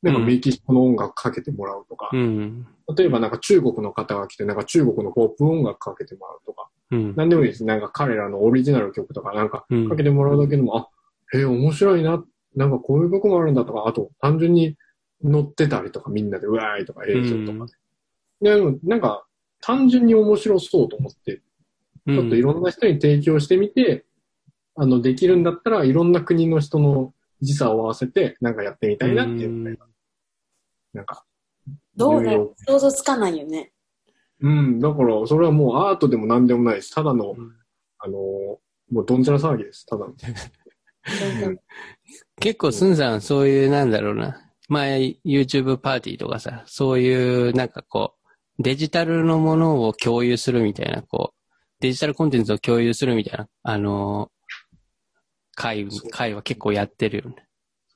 [SPEAKER 3] なんかメキシコの音楽かけてもらうとか、
[SPEAKER 1] うん。
[SPEAKER 3] 例えばなんか中国の方が来て、なんか中国のポップ音楽かけてもらうとか、
[SPEAKER 1] うん。
[SPEAKER 3] なんでもいいです。なんか彼らのオリジナル曲とかなんか
[SPEAKER 1] うん
[SPEAKER 3] かけてもらうだけでも、あ、へえ、面白いな。なんかこういう曲もあるんだとか、あと単純に乗ってたりとかみんなでうわーいとか映像とかで。でもなんか単純に面白そうと思って、
[SPEAKER 1] ち
[SPEAKER 3] ちょっといろんな人に提供してみて、あの、できるんだったらいろんな国の人の時差を合わせてなんかやってみたいなっていうので、なんか、
[SPEAKER 2] どうだ
[SPEAKER 3] いろいろ
[SPEAKER 2] 想像つかないよね。
[SPEAKER 3] うん、だからそれはもうアートでも何でもないです。ただの、
[SPEAKER 1] うん
[SPEAKER 3] あのーもうどんちゃら騒ぎです。ただの。
[SPEAKER 1] 結構スンさん、そういう、なんだろうな。前、YouTube パーティーとかさ、そういう、なんかこう、デジタルのものを共有するみたいな、こう、デジタルコンテンツを共有するみたいな、あのー会、会は結構やってるよね。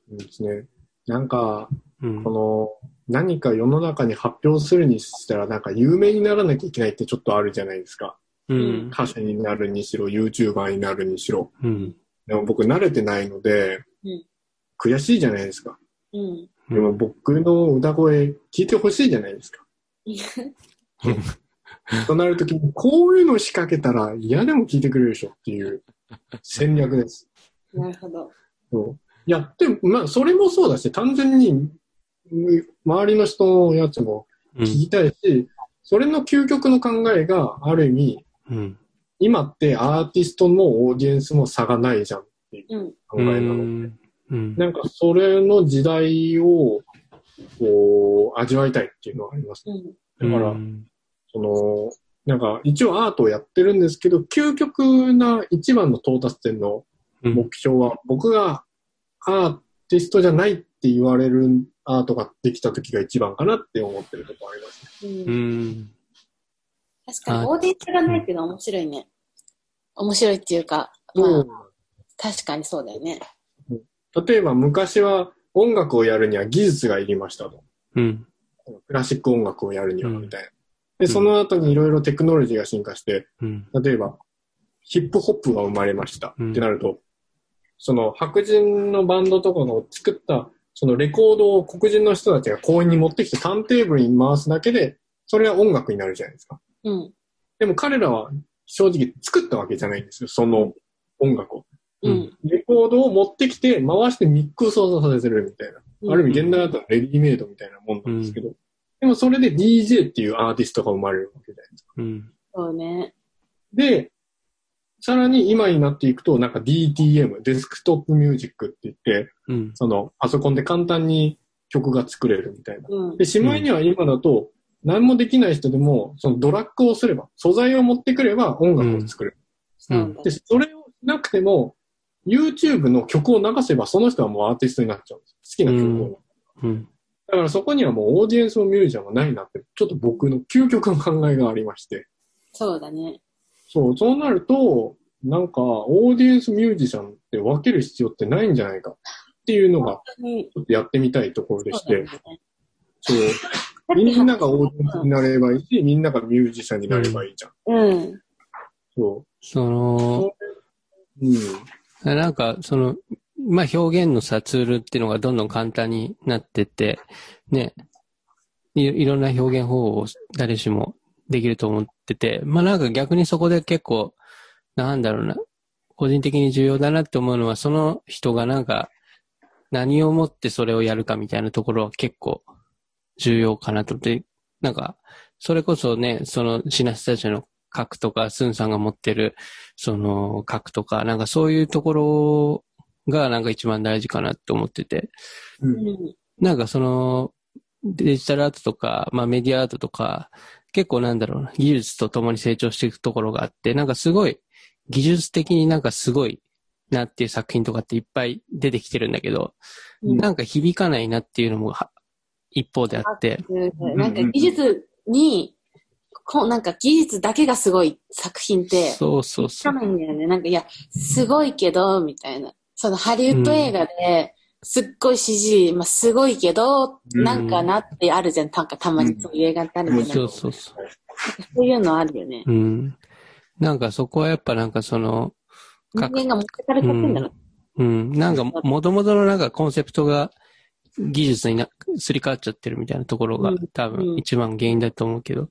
[SPEAKER 3] そうですね。なんか、
[SPEAKER 1] うん
[SPEAKER 3] こ。の、何か世の中に発表するにしたら、なんか有名にならなきゃいけないってちょっとあるじゃないですか。
[SPEAKER 1] うん。
[SPEAKER 3] 歌手になるにしろ、YouTuber になるにしろ。
[SPEAKER 1] うん。
[SPEAKER 3] でも僕慣れてないので、
[SPEAKER 2] うん
[SPEAKER 3] 悔しいじゃないですか。
[SPEAKER 2] うん。
[SPEAKER 3] でも僕の歌声聞いてほしいじゃないですか。となるときに、こういうの仕掛けたら嫌でも聞いてくれるでしょっていう戦略です。
[SPEAKER 2] なるほど。
[SPEAKER 3] そうやって、まあ、それもそうだし、単純に、うん周りの人のやつも
[SPEAKER 1] うん。
[SPEAKER 3] 聞きたいし、それの究極の考えがある意味、
[SPEAKER 1] うん。
[SPEAKER 3] 今ってアーティストもオーディエンスも差がないじゃんっていう
[SPEAKER 2] うん。
[SPEAKER 3] 考えなの。
[SPEAKER 1] うん。うん。
[SPEAKER 3] なんかそれの時代をこう味わいたいっていうのはあります。
[SPEAKER 2] うん。
[SPEAKER 3] だから、
[SPEAKER 1] うん
[SPEAKER 3] その、なんか一応アートをやってるんですけど、究極な一番の到達点の
[SPEAKER 1] うん
[SPEAKER 3] 目標は、僕がアーティストじゃないって言われるアートができた時が一番かなって思ってるところありますね。
[SPEAKER 2] う。
[SPEAKER 1] うんん。
[SPEAKER 2] 確かに、オーディエンスがないっていうのは面白いね。面白いっていうか、まあ、確かにそうだよね。
[SPEAKER 3] 例えば昔は音楽をやるには技術がいりましたと。
[SPEAKER 1] うん。
[SPEAKER 3] クラシック音楽をやるには
[SPEAKER 1] うん
[SPEAKER 3] みたいな。で、その後にいろいろテクノロジーが進化して、
[SPEAKER 1] うん。
[SPEAKER 3] 例えばヒップホップが生まれました
[SPEAKER 1] うん
[SPEAKER 3] ってなると、その白人のバンドとかの作ったそのレコードを黒人の人たちが公園に持ってきてターンテーブルに回すだけで、それは音楽になるじゃないですか。
[SPEAKER 2] うん。
[SPEAKER 3] でも彼らは正直作ったわけじゃないんですよ、その音楽を。
[SPEAKER 2] うん。
[SPEAKER 3] レコードを持ってきて回してミックスをさせるみたいな。ある意味現代だったらレディメイドみたいなもんなんですけど、でもそれで DJ っていうアーティストが生まれるわけじゃないですか。
[SPEAKER 1] うん。
[SPEAKER 2] そうね。
[SPEAKER 3] で、さらに今になっていくと、なんか DTM、デスクトップミュージックって言って、
[SPEAKER 1] うん。
[SPEAKER 3] そのパソコンで簡単に曲が作れるみたいな。
[SPEAKER 2] うん。
[SPEAKER 3] で、しまいには今だと、何もできない人でも、そのドラッグをすれば、素材を持ってくれば音楽を作れる。
[SPEAKER 2] そうだ
[SPEAKER 3] で、それをしなくても、YouTube の曲を流せば、その人はもうアーティストになっちゃうんです。好きな曲を。
[SPEAKER 1] うん。
[SPEAKER 3] だからそこにはもうオーディエンスもミュージシャンもないなって、ちょっと僕の究極の考えがありまして。
[SPEAKER 2] そうだね。
[SPEAKER 3] そう、そうなると、なんか、オーディエンスミュージシャンって分ける必要ってないんじゃないかっていうのが、ちょっとやってみたいところでして
[SPEAKER 2] そうね
[SPEAKER 3] そう、みんながオーディエンスになればいいし、みんながミュージシャンになればいいじゃん。
[SPEAKER 2] うん。
[SPEAKER 3] そ
[SPEAKER 1] その、
[SPEAKER 3] う。うん。
[SPEAKER 1] なんか、その、まあ、表現のさ、ツールっていうのがどんどん簡単になってて、ね、いろんな表現方法を誰しもできると思ってて、まあなんか逆にそこで結構、なんだろうな、個人的に重要だなって思うのは、その人がなんか、何をもってそれをやるかみたいなところは結構重要かなと。思って、なんか、それこそね、そのシナスタジオの核とか、スンさんが持ってる、その核とか、なんかそういうところがなんか一番大事かなって思ってて、
[SPEAKER 2] うん。
[SPEAKER 1] なんかその、デジタルアートとか、まあメディアアートとか、結構なんだろうな、技術と共に成長していくところがあって、なんかすごい、技術的になんかすごいなっていう作品とかっていっぱい出てきてるんだけど、
[SPEAKER 2] うん。
[SPEAKER 1] なんか響かないなっていうのもは一方であって、
[SPEAKER 2] なんか技術に、こうなんか技術だけがすごい作品って、
[SPEAKER 1] そうそうそう。
[SPEAKER 2] かないんだよね。なんか、いや、すごいけど、みたいな。そのハリウッド映画で、すっごい CG、まあ、すごいけど、
[SPEAKER 3] うん
[SPEAKER 2] なんかなってあるじゃん。なんかたまにそういう映画ってあるじゃん。
[SPEAKER 1] そうそうそう。
[SPEAKER 2] そういうのあるよね。
[SPEAKER 1] うん。なんかそこはやっぱなんかその、
[SPEAKER 2] 人間が持ってかれちゃってんだろ。
[SPEAKER 1] うん。なんか、もともとのなんかコンセプトが技術にな、すり替わっちゃってるみたいなところが
[SPEAKER 2] うん
[SPEAKER 1] 多分
[SPEAKER 2] うん
[SPEAKER 1] 一番原因だと思うけど、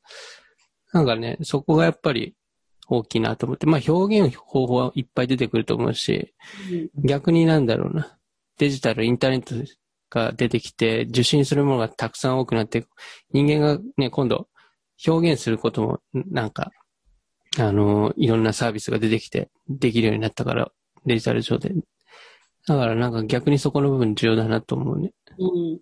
[SPEAKER 1] なんかね、そこがやっぱり大きいなと思って、まあ表現方法はいっぱい出てくると思うし、逆になんだろうな、デジタル、インターネットが出てきて、受信するものがたくさん多くなって、人間がね、今度表現することも、なんか、あの、いろんなサービスが出てきて、できるようになったから、デジタル上で。だからなんか逆にそこの部分重要だなと思うね。
[SPEAKER 2] うん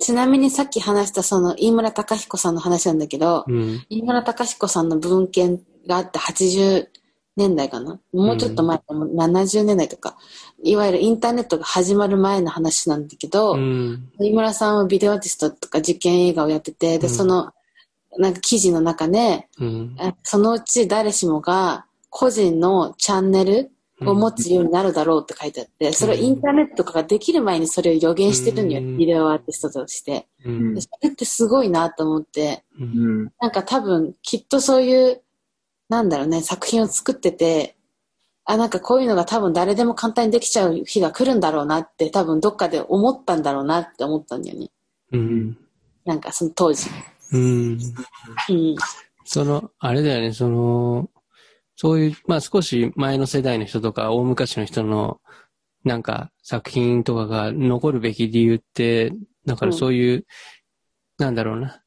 [SPEAKER 2] ちなみにさっき話したその飯村隆彦さんの話なんだけど、
[SPEAKER 1] うん。
[SPEAKER 2] 飯村隆彦さんの文献があって80年代かな？もうちょっと前、もう70年代とか、いわゆるインターネットが始まる前の話なんだけど、
[SPEAKER 1] うん。
[SPEAKER 2] 飯村さんはビデオアーティストとか実験映画をやってて、で、
[SPEAKER 1] うん
[SPEAKER 2] その、なんか記事の中で、
[SPEAKER 1] うん。
[SPEAKER 2] あそのうち誰しもが個人のチャンネルを持つようになるだろうって書いてあって、それをインターネットとかができる前にそれを予言してるんだよ、
[SPEAKER 1] うん
[SPEAKER 2] ビデオアーティストとして。それってすごいなと思って。なんか多分きっとそういう、なんだろうね、作品を作ってて、あ、なんかこういうのが多分誰でも簡単にできちゃう日が来るんだろうなって多分どっかで思ったんだろうなって思ったんだよね。
[SPEAKER 1] うん。
[SPEAKER 2] なんかその当時。
[SPEAKER 1] うん。
[SPEAKER 2] うん。
[SPEAKER 1] その、あれだよね、その、そういう、まあ少し前の世代の人とか、大昔の人の、なんか作品とかが残るべき理由って、だからそういう、なんだろうな。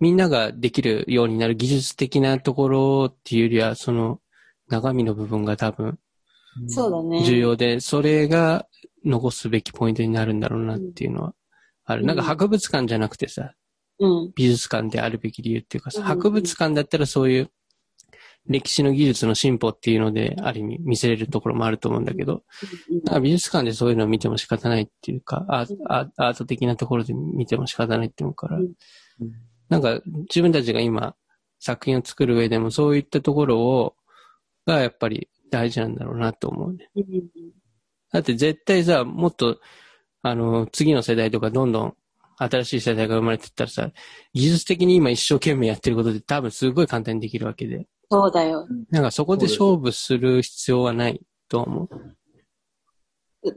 [SPEAKER 1] みんなができるようになる技術的なところっていうよりは、その、中身の部分が多分
[SPEAKER 2] そうだね。
[SPEAKER 1] 重要で、それが残すべきポイントになるんだろうなっていうのはある。
[SPEAKER 2] うん
[SPEAKER 1] なんか博物館じゃなくてさ、
[SPEAKER 2] うん。
[SPEAKER 1] 美術館であるべき理由っていうかさ、
[SPEAKER 2] うん
[SPEAKER 1] 博物館だったらそういう歴史の技術の進歩っていうので、ある意味見せれるところもあると思うんだけど、なんか美術館でそういうのを見ても仕方ないっていうか、アート的なところで見ても仕方ないって思うから、
[SPEAKER 2] うん
[SPEAKER 1] なんか自分たちが今作品を作る上でもそういったところを、がやっぱり大事なんだろうなと思うね。
[SPEAKER 2] うん
[SPEAKER 1] だって絶対さ、もっと、あの、次の世代とかどんどん新しい世代が生まれてったらさ、技術的に今一生懸命やってることで多分すごい簡単にできるわけで。
[SPEAKER 2] そうだよ。
[SPEAKER 1] なんかそこで勝負する必要はないと思う？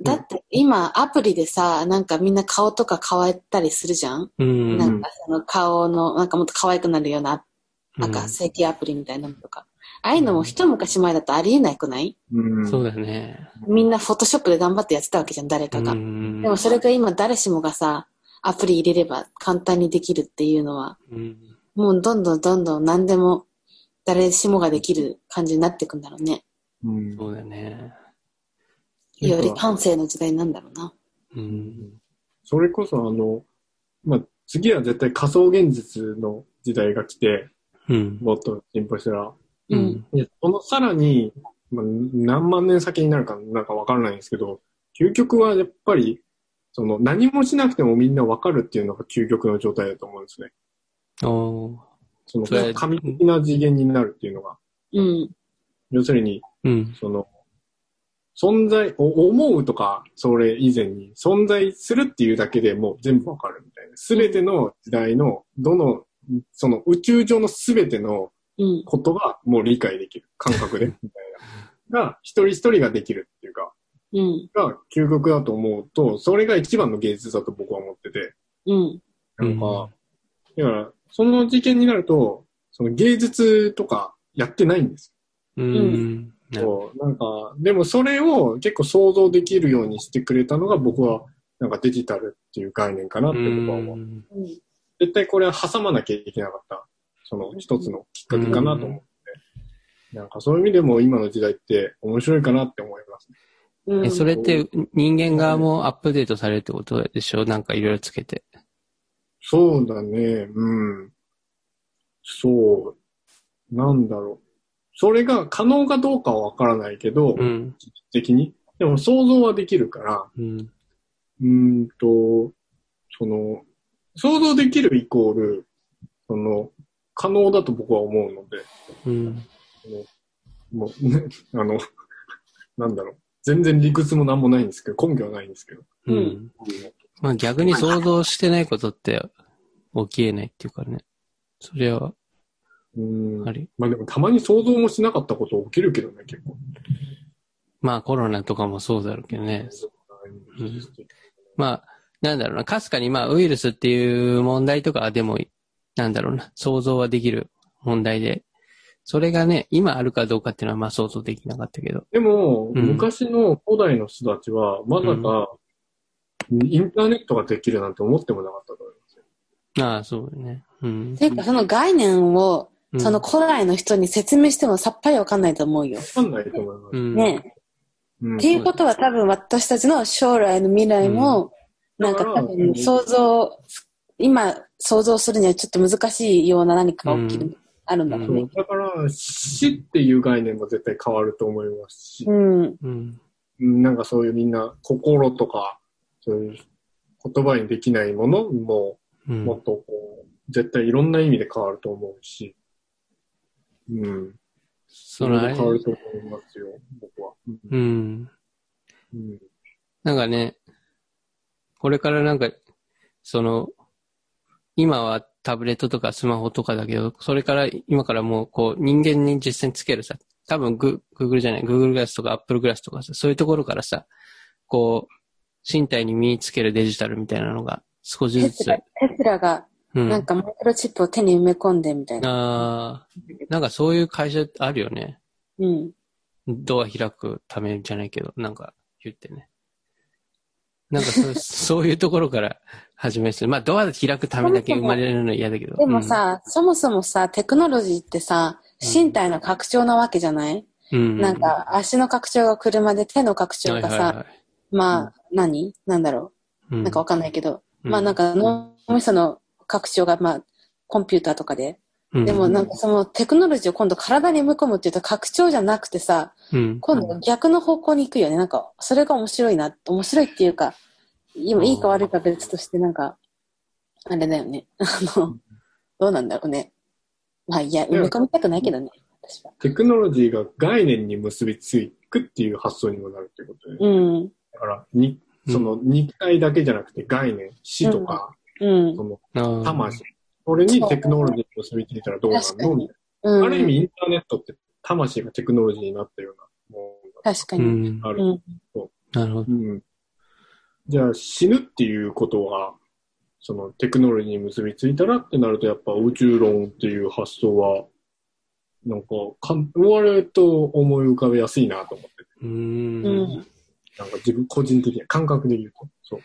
[SPEAKER 2] だって今アプリでさ、なんかみんな顔とか変わったりするじゃん、
[SPEAKER 1] うん。
[SPEAKER 2] なんかその顔の、なんかもっと可愛くなるような、なん
[SPEAKER 1] うん
[SPEAKER 2] か整形アプリみたいなのとか。ああいうのも一昔前だとありえなくない？
[SPEAKER 3] うん。
[SPEAKER 1] そうだよね。
[SPEAKER 2] みんなフォトショップで頑張ってやってたわけじゃん、誰かが。
[SPEAKER 1] うん
[SPEAKER 2] でもそれが今誰しもがさ、アプリ入れれば簡単にできるっていうのは、
[SPEAKER 1] うん
[SPEAKER 2] もうどんどんどんどん何でも誰しもができる感じになっていくんだろうね。
[SPEAKER 3] うん。
[SPEAKER 1] そうだよね。
[SPEAKER 2] より感性の時代なんだろうな。
[SPEAKER 1] うん。
[SPEAKER 3] それこそあの、まあ、次は絶対仮想現実の時代が来て、
[SPEAKER 1] うん。
[SPEAKER 3] もっと進歩したら、
[SPEAKER 2] う
[SPEAKER 1] うんん。
[SPEAKER 3] でそのさらに、まあ、何万年先になるかなんかわからないんですけど、究極はやっぱり、その何もしなくてもみんなわかるっていうのが究極の状態だと思うんですね。
[SPEAKER 1] おー
[SPEAKER 3] その神的な次元になるっていうのが。
[SPEAKER 2] うん。
[SPEAKER 3] 要するに、
[SPEAKER 1] うん。
[SPEAKER 3] その、存在、お思うとか、それ以前に、存在するっていうだけでもう全部わかるみたいな。すべての時代の、どの、その宇宙上のすべての
[SPEAKER 2] うん。
[SPEAKER 3] ことがもう理解できる。感覚で、みたいな。が、一人一人ができるっていうか、
[SPEAKER 2] うん。
[SPEAKER 3] が究極だと思うと、それが一番の芸術だと僕は思ってて。
[SPEAKER 2] うん。
[SPEAKER 3] なんか、だから、その事件になると、その芸術とかやってないんです
[SPEAKER 1] うん。
[SPEAKER 3] そう、なんか、でもそれを結構想像できるようにしてくれたのが僕は、なんかデジタルっていう概念かなっ
[SPEAKER 1] ど
[SPEAKER 3] て僕は思う。
[SPEAKER 1] うん
[SPEAKER 3] 絶対これは挟まなきゃいけなかった、その一つのきっかけかなと思って。なんかそういう意味でも今の時代って面白いかなって思いますね。
[SPEAKER 2] うん。
[SPEAKER 1] え、それって人間側もアップデートされるってことでしょ？なんかいろいろつけて。
[SPEAKER 3] そうだね、うん。そう。なんだろう。それが可能かどうかはわからないけど、
[SPEAKER 1] うん。
[SPEAKER 3] 実的に。でも想像はできるから、
[SPEAKER 1] うん。
[SPEAKER 3] うーんと、その、想像できるイコール、その、可能だと僕は思うので、
[SPEAKER 1] うん。
[SPEAKER 3] もう、ね、あの、なんだろう。全然理屈もなんもないんですけど、根拠はないんですけど。
[SPEAKER 1] う
[SPEAKER 2] うん
[SPEAKER 1] ん。まあ逆に想像してないことって起きえないっていうかね。それは
[SPEAKER 3] うーん
[SPEAKER 1] あ。り。
[SPEAKER 3] まあでもたまに想像もしなかったこと起きるけどね、結構。
[SPEAKER 1] まあコロナとかもそうだろうけどね。うんまあ、なんだろうな。かすかにまあウイルスっていう問題とかはでも、なんだろうな。想像はできる問題で。それがね、今あるかどうかっていうのはまあ想像できなかったけど。
[SPEAKER 3] でも、
[SPEAKER 1] うん
[SPEAKER 3] 昔の古代の人たちは、まさか、インターネットができるなんて思ってもなかったと思いますよ。
[SPEAKER 1] ああ、そうだね。うん。
[SPEAKER 2] ていうか、その概念を、
[SPEAKER 1] うん
[SPEAKER 2] その古来の人に説明してもさっぱりわかんないと思うよ。
[SPEAKER 3] わかんないと思います。
[SPEAKER 1] うん。
[SPEAKER 2] ね
[SPEAKER 3] うん
[SPEAKER 2] っていうことは多分私たちの将来の未来も、なんか多分想像、今想像するにはちょっと難しいような何かが起きる、
[SPEAKER 1] うん
[SPEAKER 2] あるんだろうね
[SPEAKER 3] そう。だから、死っていう概念も絶対変わると思いますし
[SPEAKER 2] う、ん。
[SPEAKER 1] うん。
[SPEAKER 3] うんなんかそういうみんな心とか、そういう言葉にできないものも、
[SPEAKER 1] うん。
[SPEAKER 3] もっとこう、絶対いろんな意味で変わると思うし、うん。
[SPEAKER 1] それ
[SPEAKER 3] 変わると思いますよ、僕は。
[SPEAKER 1] う
[SPEAKER 3] うん
[SPEAKER 1] ん。
[SPEAKER 3] うん
[SPEAKER 1] なんかね、これからなんか、その、今はタブレットとかスマホとかだけど、それから今からもうこう人間に実践つけるさ、多分グ Google じゃない、Google グラスとか Apple グラスとかさ、そういうところからさ、こう、身体に身につけるデジタルみたいなのが少しずつ
[SPEAKER 2] テス、ラ、が
[SPEAKER 1] うん。
[SPEAKER 2] なんかマイクロチップを手に埋め込んでみたいな。
[SPEAKER 1] あーなんかそういう会社あるよね。
[SPEAKER 2] うん。
[SPEAKER 1] ドア開くためじゃないけど、なんか言ってね。なんかそう そういうところから始めて、まあドア開くためだけ生まれるの嫌だけど。
[SPEAKER 2] でもさ、そもそもさ、テクノロジーってさ、身体の拡張なわけじゃない、
[SPEAKER 1] うん、
[SPEAKER 2] なんか足の拡張が車で手の拡張がさ、
[SPEAKER 1] はいはいはい
[SPEAKER 2] まあ、何？なんだろ
[SPEAKER 1] う
[SPEAKER 2] うなんかわかんないけど、
[SPEAKER 1] うん
[SPEAKER 2] まあなんか脳みその拡張がまあコンピューターとかで、
[SPEAKER 1] うん
[SPEAKER 2] でもなんかそのテクノロジーを今度体に埋め込むっていうと拡張じゃなくてさ、
[SPEAKER 1] うん、
[SPEAKER 2] 今度逆の方向に行くよね。なんか、それが面白いな。面白いっていうか、今いいか悪いか別としてなんか、あれだよね。あの、どうなんだろうね。まあいや、埋め込みたくないけどね。私は。
[SPEAKER 3] テクノロジーが概念に結びつくっていう発想にもなるっていうことで。
[SPEAKER 2] うん。
[SPEAKER 3] だから、に、その肉体だけじゃなくて概念、死とか、
[SPEAKER 2] うん
[SPEAKER 3] そ。の魂。これにテクノロジーに結びついたらどうなるの？みたい
[SPEAKER 2] うん。
[SPEAKER 3] な。ある意味インターネットって魂がテクノロジーになったようなもの
[SPEAKER 2] 確かに。
[SPEAKER 3] ある。
[SPEAKER 2] うん。
[SPEAKER 1] なるほど。
[SPEAKER 3] うん。じゃあ死ぬっていうことは、そのテクノロジーに結びついたらってなると、やっぱ宇宙論っていう発想は、なんか、かん我々と思い浮かべやすいなと思って。
[SPEAKER 1] う
[SPEAKER 2] ん。
[SPEAKER 3] なんか自分個人的に感覚で言うと。そう。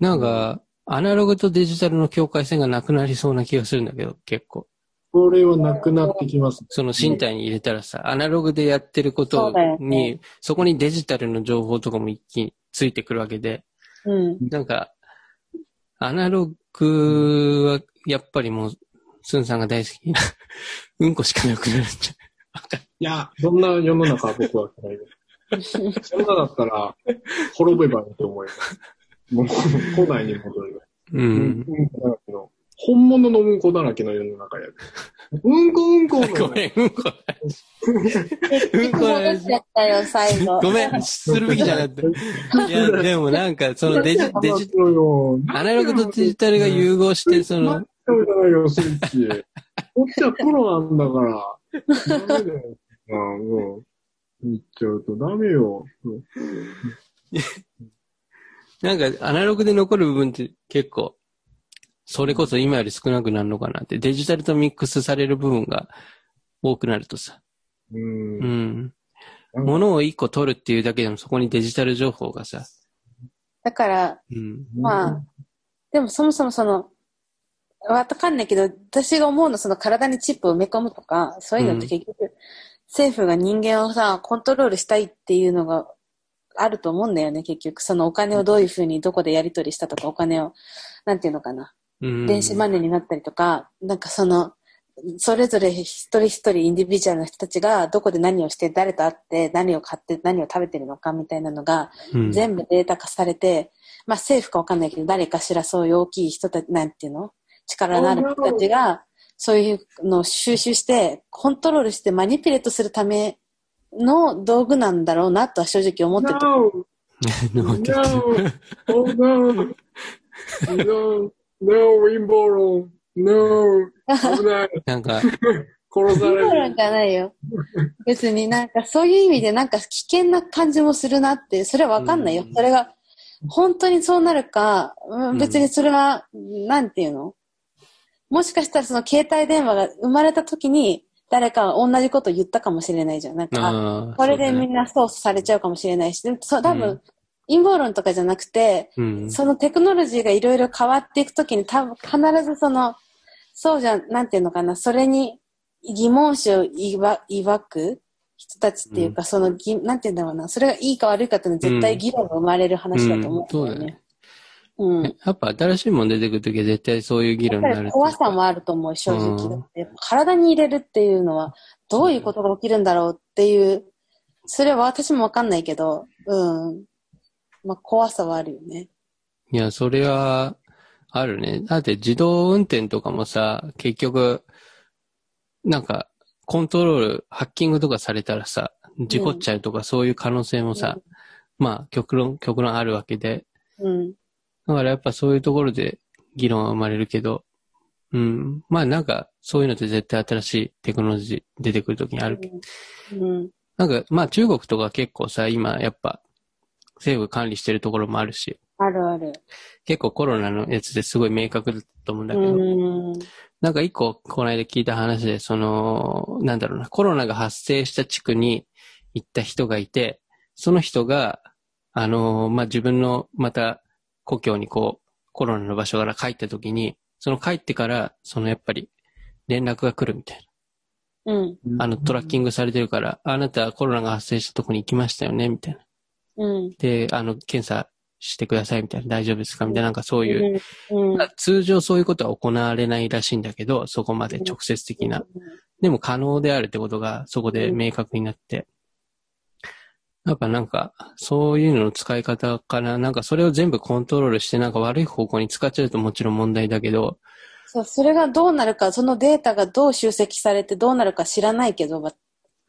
[SPEAKER 1] なんか、アナログとデジタルの境界線がなくなりそうな気がするんだけど、結構。
[SPEAKER 3] それはなくなってきます。
[SPEAKER 1] その身体に入れたらさ、アナログでやってることに、
[SPEAKER 2] ね
[SPEAKER 1] そこにデジタルの情報とかも一気についてくるわけで、
[SPEAKER 2] うん。
[SPEAKER 1] なんか、アナログは、やっぱりもう、スンさんが大好きな、うんこしかなくなるんじ
[SPEAKER 3] い？や、そんな世の中は僕は嫌いです。そんなだったら、滅べばいいと思います。もう、古代に戻る。
[SPEAKER 1] う。
[SPEAKER 3] うんこだらけの、本物のうんこだらけの世の中やで。うんこうんこの。
[SPEAKER 1] ごめん、うんこ。
[SPEAKER 2] 結局戻しちゃったよ、最後。
[SPEAKER 1] ごめん、するべきじゃなかった。いや、でもなんか、そのデジ、デジ。アナログとデジタルが融合して、その、
[SPEAKER 3] そうじゃないよ、スイッチ。こっちはプロなんだから。ダメだよ。ああ、もう。言っちゃうとダメよ。う ん
[SPEAKER 1] なんか、アナログで残る部分って結構、それこそ今より少なくなるのかなって、デジタルとミックスされる部分が多くなるとさ、
[SPEAKER 3] うん
[SPEAKER 1] う。ん。物を一個取るっていうだけでもそこにデジタル情報がさ、
[SPEAKER 2] だから、
[SPEAKER 1] うん。
[SPEAKER 2] まあ、でもそもそもその、わかんないけど、私が思うのその体にチップを埋め込むとか、そういうのって結局、政府が人間をさ、コントロールしたいっていうのがあると思うんだよね、結局。そのお金をどういうふうにどこでやり取りしたとか、お金を、なんていうのかな。
[SPEAKER 1] うん
[SPEAKER 2] 電子マネーになったりとか、なんかその、それぞれ一人一人インディビジュアルの人たちがどこで何をして、誰と会って、何を買って、何を食べてるのかみたいなのが、
[SPEAKER 1] うん
[SPEAKER 2] 全部データ化されて、まあ政府かわかんないけど、誰かしらそういう大きい人たち、なんていうの？力のある人たちが、そういうのを収集して、コントロールしてマニピュレートするための道具なんだろうなとは正直思ってた。
[SPEAKER 3] No!
[SPEAKER 1] なんて
[SPEAKER 3] No! Oh no! No! No! 陰謀論 No! 危ない
[SPEAKER 1] なんか、
[SPEAKER 3] 殺される
[SPEAKER 2] なんじゃないよ。別になんかそういう意味でなんか危険な感じもするなって、それはわかんないよ。
[SPEAKER 1] うん
[SPEAKER 2] それが本当にそうなるか、別にそれは、なんていうの？もしかしたらその携帯電話が生まれた時に誰かが同じこと言ったかもしれないじゃん。なんか、これで
[SPEAKER 1] そうだね
[SPEAKER 2] みんな操作されちゃうかもしれないし、でもそう多分、
[SPEAKER 1] うん
[SPEAKER 2] 陰謀論とかじゃなくて、
[SPEAKER 1] うん。
[SPEAKER 2] そのテクノロジーがいろいろ変わっていくときに多分必ずその、そうじゃ、なんていうのかな、それに疑問視を抱抱く人たちっていうか、そのぎ、なんていうんだろうな、それがいいか悪いかっていうのは絶対議論が生まれる話だと思うんだよね。うん。や
[SPEAKER 1] やっぱ新しいもの出てくるときは絶対そういう議論になる
[SPEAKER 2] り怖さもあると思う、正直。だって体に入れるっていうのは、どういうことが起きるんだろうっていう、それは私もわかんないけど、うん。まあ、怖さはあるよね。
[SPEAKER 1] いや、それは、あるね。だって自動運転とかもさ、結局、なんか、コントロール、ハッキングとかされたらさ、事故っちゃうとかそういう可能性もさ、まあ、極論、極論あるわけで。
[SPEAKER 2] うん。
[SPEAKER 1] だからやっぱそういうところで議論は生まれるけど、うん。まあなんか、そういうのって絶対新しいテクノロジー出てくるときにあるけど。
[SPEAKER 2] うん。
[SPEAKER 1] なんか、まあ中国とか結構さ、今やっぱ、政府管理してるところもあるし、
[SPEAKER 2] あるある。
[SPEAKER 1] 結構コロナのやつですごい明確だと思うんだけど、
[SPEAKER 2] うん。
[SPEAKER 1] なんか一個、この間聞いた話で、その、なんだろうな、コロナが発生した地区に行った人がいて、その人が、あの、まあ、自分の、また、故郷にこう、コロナの場所から帰った時に、その帰ってから、そのやっぱり、連絡が来るみたい
[SPEAKER 2] うん。
[SPEAKER 1] な。あの、トラッキングされてるから、あなたコロナが発生したとこに行きましたよねみたいな。
[SPEAKER 2] うん。
[SPEAKER 1] で、あの、検査してくださいみたいな。大丈夫ですか？みたいな、なんかそういう、
[SPEAKER 2] うん。うん。
[SPEAKER 1] 通常そういうことは行われないらしいんだけど、そこまで直接的な。でも可能であるってことがそこで明確になって。やっぱなんか、そういうのの使い方かな。なんかそれを全部コントロールしてなんか悪い方向に使っちゃうともちろん問題だけど、
[SPEAKER 2] そう、それがどうなるか、そのデータがどう集積されてどうなるか知らないけど、わ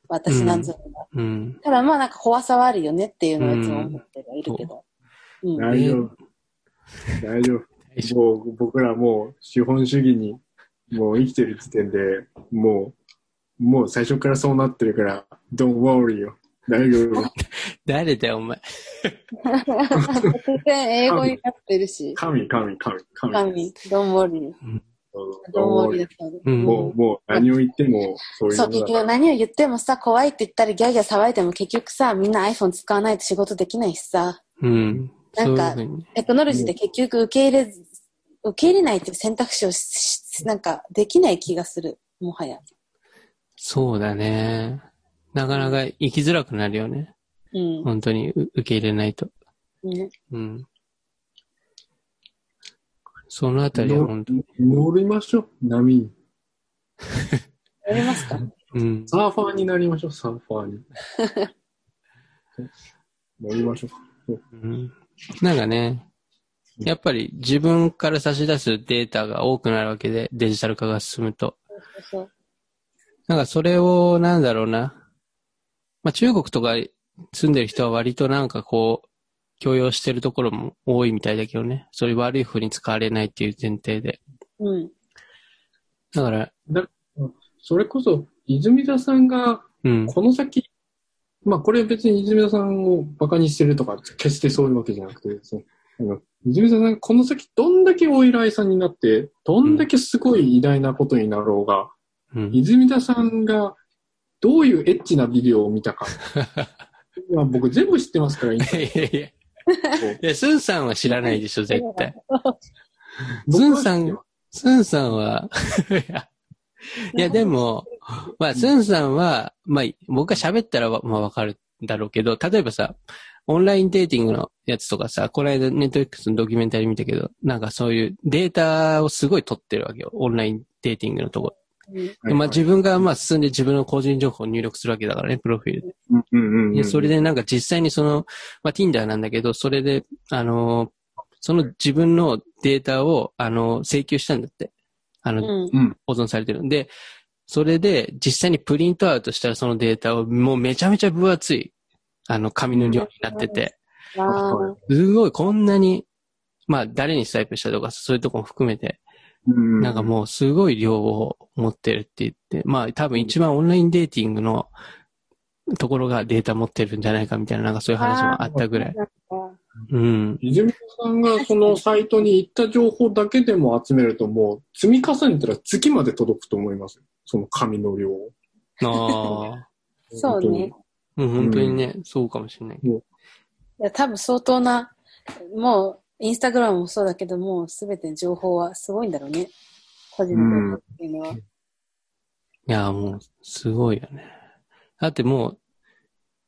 [SPEAKER 2] 私なんぞが。
[SPEAKER 1] うん。
[SPEAKER 2] ただまあなんか怖さはあるよねっていうのはいつも思ってはいるけど。うん。
[SPEAKER 3] 大丈夫。大丈夫。もう僕らもう資本主義にもう生きてる時点でもう、もう最初からそうなってるから、don't worry よ。大丈夫。
[SPEAKER 1] 誰だよ、お前。
[SPEAKER 2] 突然英語になってるし。
[SPEAKER 3] 神、神、神、神。
[SPEAKER 2] 神、どんもり。どんもり
[SPEAKER 3] don't
[SPEAKER 2] だ
[SPEAKER 3] worry
[SPEAKER 2] ったの。
[SPEAKER 1] うん。
[SPEAKER 3] もう、もう何を言ってもそういう
[SPEAKER 2] そう、結。局何を言ってもさ、怖いって言ったりギャーギャー騒いでも結局さ、みんな iPhone 使わないと仕事できないしさ、
[SPEAKER 1] うん。
[SPEAKER 2] なんかテクノロジーで結局受け入れ、受け入れないっていう選択肢をなんかできない気がする。もはや。
[SPEAKER 1] そうだね。なかなか生きづらくなるよね。
[SPEAKER 2] うん。
[SPEAKER 1] 本当にう受け入れないと。
[SPEAKER 2] ね、
[SPEAKER 1] うん。そのあたりは本当に。
[SPEAKER 3] 乗りましょう、波に。
[SPEAKER 2] やりますか？
[SPEAKER 1] うん。
[SPEAKER 3] サーファーになりましょう、サーファーに。乗りましょう。
[SPEAKER 1] うんなんかね、やっぱり自分から差し出すデータが多くなるわけで、デジタル化が進むと。
[SPEAKER 2] そうそう
[SPEAKER 1] なんかそれを、なんだろうな。まあ中国とか住んでる人は割となんかこう、許容してるところも多いみたいだけどね。そういう悪い風に使われないっていう前提で。
[SPEAKER 2] うん。
[SPEAKER 1] だから、
[SPEAKER 3] それこそ、泉田さんが、
[SPEAKER 1] うん。
[SPEAKER 3] この先、まあこれ別に泉田さんをバカにしてるとか、決してそういうわけじゃなくてですね。あの泉田さんがこの先どんだけお偉いさんになって、どんだけすごい偉大なことになろうが、
[SPEAKER 1] うん。
[SPEAKER 3] 泉田さんがどういうエッチなビデオを見たか。ま あ僕全部知ってますから、
[SPEAKER 1] いやいやいや。いや、スンさんは知らないでしょ、絶対。スンさんスンさんは、いや、でも、まあ、スンさんは、まあ、僕が喋ったらわ、まあ、わかるだろうけど、例えばさ、オンラインデーティングのやつとかさ、この間ネットフリックスのドキュメンタリー見たけど、なんかそういうデータをすごい取ってるわけよ。オンラインデーティングのとこ。
[SPEAKER 2] うん
[SPEAKER 3] す
[SPEAKER 1] まあ自分がまあ進んで自分の個人情報を入力するわけだからね、プロフィールで。
[SPEAKER 3] うんうんうんうん
[SPEAKER 1] で、それでなんか実際にその、まあ Tinder なんだけど、それで、あのーその自分のデータを、あのー請求したんだって。あの、
[SPEAKER 2] うん。
[SPEAKER 1] 保存されてるんで、それで実際にプリントアウトしたらそのデータをもうめちゃめちゃ分厚い、あの、紙の量になってて、
[SPEAKER 2] ああ。
[SPEAKER 1] すごいこんなに、まあ誰にスタイプしたとかそういうとこも含めて、
[SPEAKER 3] うん
[SPEAKER 1] なんかもうすごい量を持ってるって言って、まあ多分一番オンラインデーティングのところがデータ持ってるんじゃないかみたいな、なんかそういう話もあったぐらい。うん。
[SPEAKER 3] 泉田さんがそのサイトに行った情報だけでも集めるともう積み重ねたら月まで届くと思いますよ。その紙の量を。
[SPEAKER 1] ああ。
[SPEAKER 2] そうね。
[SPEAKER 1] うん、本当にね、そうかもしれない。
[SPEAKER 2] いや、多分相当な、もう、インスタグラムもそうだけど、もうすべての情報はすごいんだろうね。個人の情報っていうのは。
[SPEAKER 1] いや、もう、すごいよね。だってもう、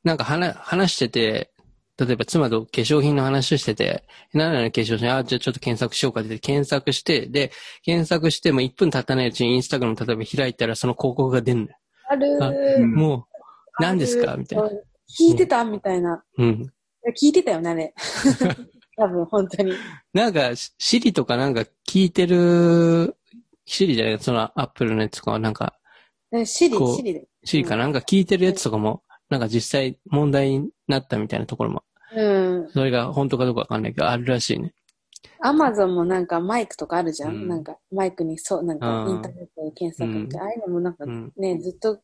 [SPEAKER 1] なんか話、話してて、例えば妻と化粧品の話をしてて、何々の化粧品、あ、じゃあちょっと検索しようかって言って検索して、で、検索しても1分経たないうちにインスタグラム例えば開いたらその広告が出るのよ。
[SPEAKER 2] ある
[SPEAKER 1] あ
[SPEAKER 2] ー。
[SPEAKER 1] もう、何ですか？みたいな。
[SPEAKER 2] 聞いてた？みたいな。
[SPEAKER 1] うん。
[SPEAKER 2] いや聞いてたよね、あれ。多分、本当に。
[SPEAKER 1] なんか、シリとかなんか聞いてる、シリじゃないそのアップルのやつとかはなんか、
[SPEAKER 2] えシリシリで。
[SPEAKER 1] シリかなんか聞いてるやつとかも、なんか実際問題になったみたいなところも、
[SPEAKER 2] うん。
[SPEAKER 1] それが本当かどうかわかんないけど、あるらしいね。
[SPEAKER 2] アマゾンもなんかマイクとかあるじゃん？
[SPEAKER 1] うん
[SPEAKER 2] なんかマイクにそう、なんかインターネットで検索って、
[SPEAKER 1] うん
[SPEAKER 2] ああいうのもなんか
[SPEAKER 1] うん。
[SPEAKER 2] ね、ずっと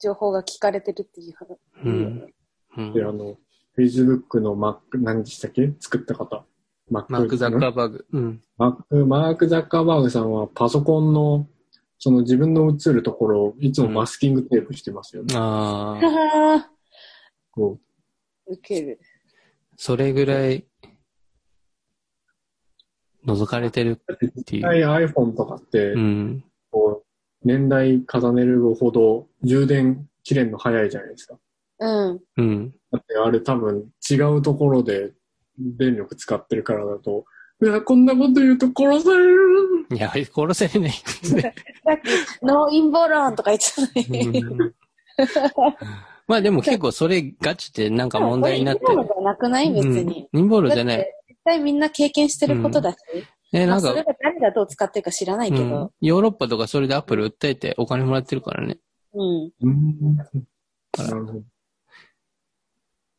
[SPEAKER 2] 情報が聞かれてるっていう話。
[SPEAKER 1] うん。うん
[SPEAKER 3] で、あの、Facebook のマック、何でしたっけ？作った方。マック
[SPEAKER 1] マーク・ザッカーバーグ。うん。
[SPEAKER 3] マック、マーク・ザッカーバーグさんはパソコンの、その自分の映るところをいつもマスキングテープしてますよね。
[SPEAKER 1] ああ、
[SPEAKER 2] はは
[SPEAKER 3] こ
[SPEAKER 2] ウケる。
[SPEAKER 1] それぐらい、覗かれてる
[SPEAKER 3] う
[SPEAKER 1] っていう。
[SPEAKER 3] 実際 iPhone とかって、
[SPEAKER 1] うん。
[SPEAKER 3] こう、年代重ねるほど充電切れんの早いじゃないですか。
[SPEAKER 2] うん。
[SPEAKER 1] うん。
[SPEAKER 3] だってあれ多分違うところで電力使ってるからだと、いや、こんなこと言うと殺される。
[SPEAKER 1] いや、殺せれない。
[SPEAKER 2] さっき、ノー陰謀論とか言ってたのに。
[SPEAKER 1] うんまあでも結構それガチでなんか問題になって
[SPEAKER 2] これ陰謀論じゃなくない別に。
[SPEAKER 1] うん陰謀論じゃない。
[SPEAKER 2] 絶対みんな経験してることだし。
[SPEAKER 1] え、なんか
[SPEAKER 2] まあそれ、が誰がどう使ってるか知らないけ
[SPEAKER 1] うん
[SPEAKER 2] ど。
[SPEAKER 1] ヨーロッパとかそれでアップル訴えてお金もらってるからね。
[SPEAKER 2] うん。
[SPEAKER 3] うん。なるほど。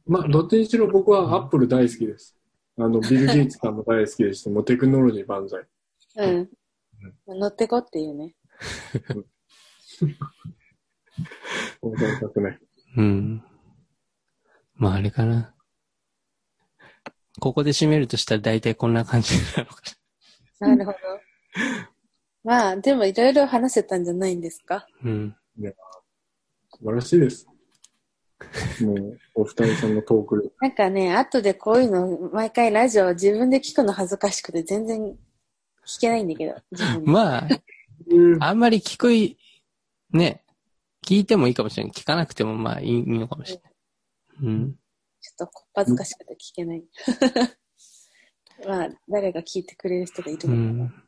[SPEAKER 3] まあ、どっちにしろ僕はアップル大好きです。あの、ビル・ゲイツさんも大好きですし、もうテクノロジー万歳。
[SPEAKER 2] うん。乗ってこっていうね。
[SPEAKER 1] うん。まああれかな。ここで締めるとしたら大体こんな感じなのか
[SPEAKER 2] なるほど。まあ、でもいろいろ話せたんじゃないんですか？
[SPEAKER 1] な。うん。
[SPEAKER 3] 素晴らしいです。もう、お二人さんのトーク力。
[SPEAKER 2] なんかね、後でこういうの、毎回ラジオ自分で聞くの恥ずかしくて全然聞けないんだけど。
[SPEAKER 1] まあ、あんまり聞くい、ね、聞いてもいいかもしれない。聞かなくてもまあいいいいのかもしれない。うん。
[SPEAKER 2] ちょっとこっぱずかしくて聞けない。まあ、誰が聞いてくれる人がいる
[SPEAKER 1] う
[SPEAKER 2] のかな。
[SPEAKER 1] ん。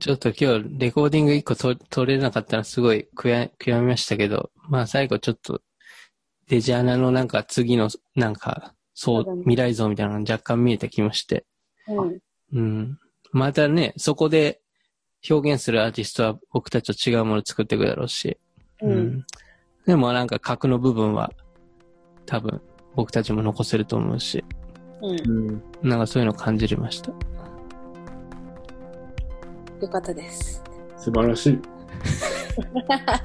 [SPEAKER 1] ちょっと今日レコーディング一個と取れなかったのすごい悔や悔やみましたけど、まあ最後ちょっとデジアナのなんか次のなんかそう
[SPEAKER 2] そうだね
[SPEAKER 1] 未来像みたいなのが若干見えてきまして。
[SPEAKER 2] うん。
[SPEAKER 1] うん。またね、そこで表現するアーティストは僕たちと違うものを作っていくだろうし。
[SPEAKER 2] うん。
[SPEAKER 1] でもなんか核の部分は多分僕たちも残せると思うし、
[SPEAKER 2] うん。
[SPEAKER 3] うん。
[SPEAKER 1] なんかそういうのを感じれました。
[SPEAKER 2] よかったです。
[SPEAKER 3] 素晴らしい。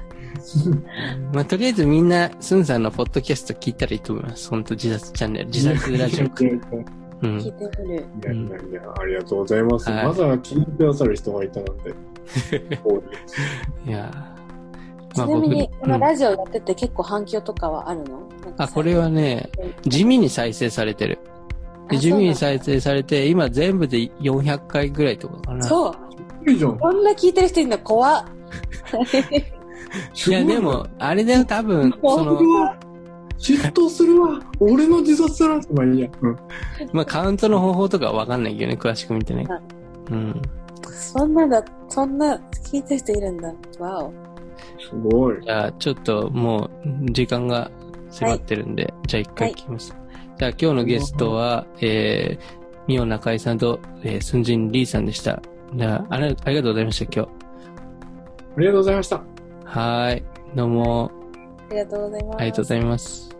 [SPEAKER 1] まあとりあえずみんな、スンさんのポッドキャスト聞いたらいいと思います。本当自殺チャンネル、自殺ラジオうん。
[SPEAKER 2] 聞いてみる。
[SPEAKER 3] やいやいや、ありがとうございます。
[SPEAKER 1] はい
[SPEAKER 3] まさか聞いてくださる人がいたなんて。
[SPEAKER 1] いやー
[SPEAKER 2] ちなみに、この
[SPEAKER 1] うん
[SPEAKER 2] ラジオやってて結構反響とかはあるの？
[SPEAKER 1] あ、これはね、地味に再生されてる。地味に再生されて、今全部で400回ぐらいとかかな。
[SPEAKER 2] そう。
[SPEAKER 3] いいじゃん。
[SPEAKER 2] こんな聞いてる人いるの怖っ。
[SPEAKER 1] いや、でも、あれだよ、多分、その、
[SPEAKER 3] 嫉妬するわ。俺の自殺だな。まあいいや。うん。
[SPEAKER 1] まあ、カウントの方法とかはわかんないけどね、詳しく見てね。うん。
[SPEAKER 2] そんなだ、そんな聞いてる人いるんだ。わお。
[SPEAKER 3] すごい。
[SPEAKER 1] じゃあ、ちょっともう、時間が迫ってるんで、じゃあ一回聞きます。じゃあ、今日のゲストは、えー、ミオ中井さんと、えー、スンジンリーさんでした。じゃあ、ありがとうございました、今日。
[SPEAKER 3] ありがとうございました。
[SPEAKER 1] はーい。どうも、
[SPEAKER 2] ありがとうございます。
[SPEAKER 1] ありがとうございます。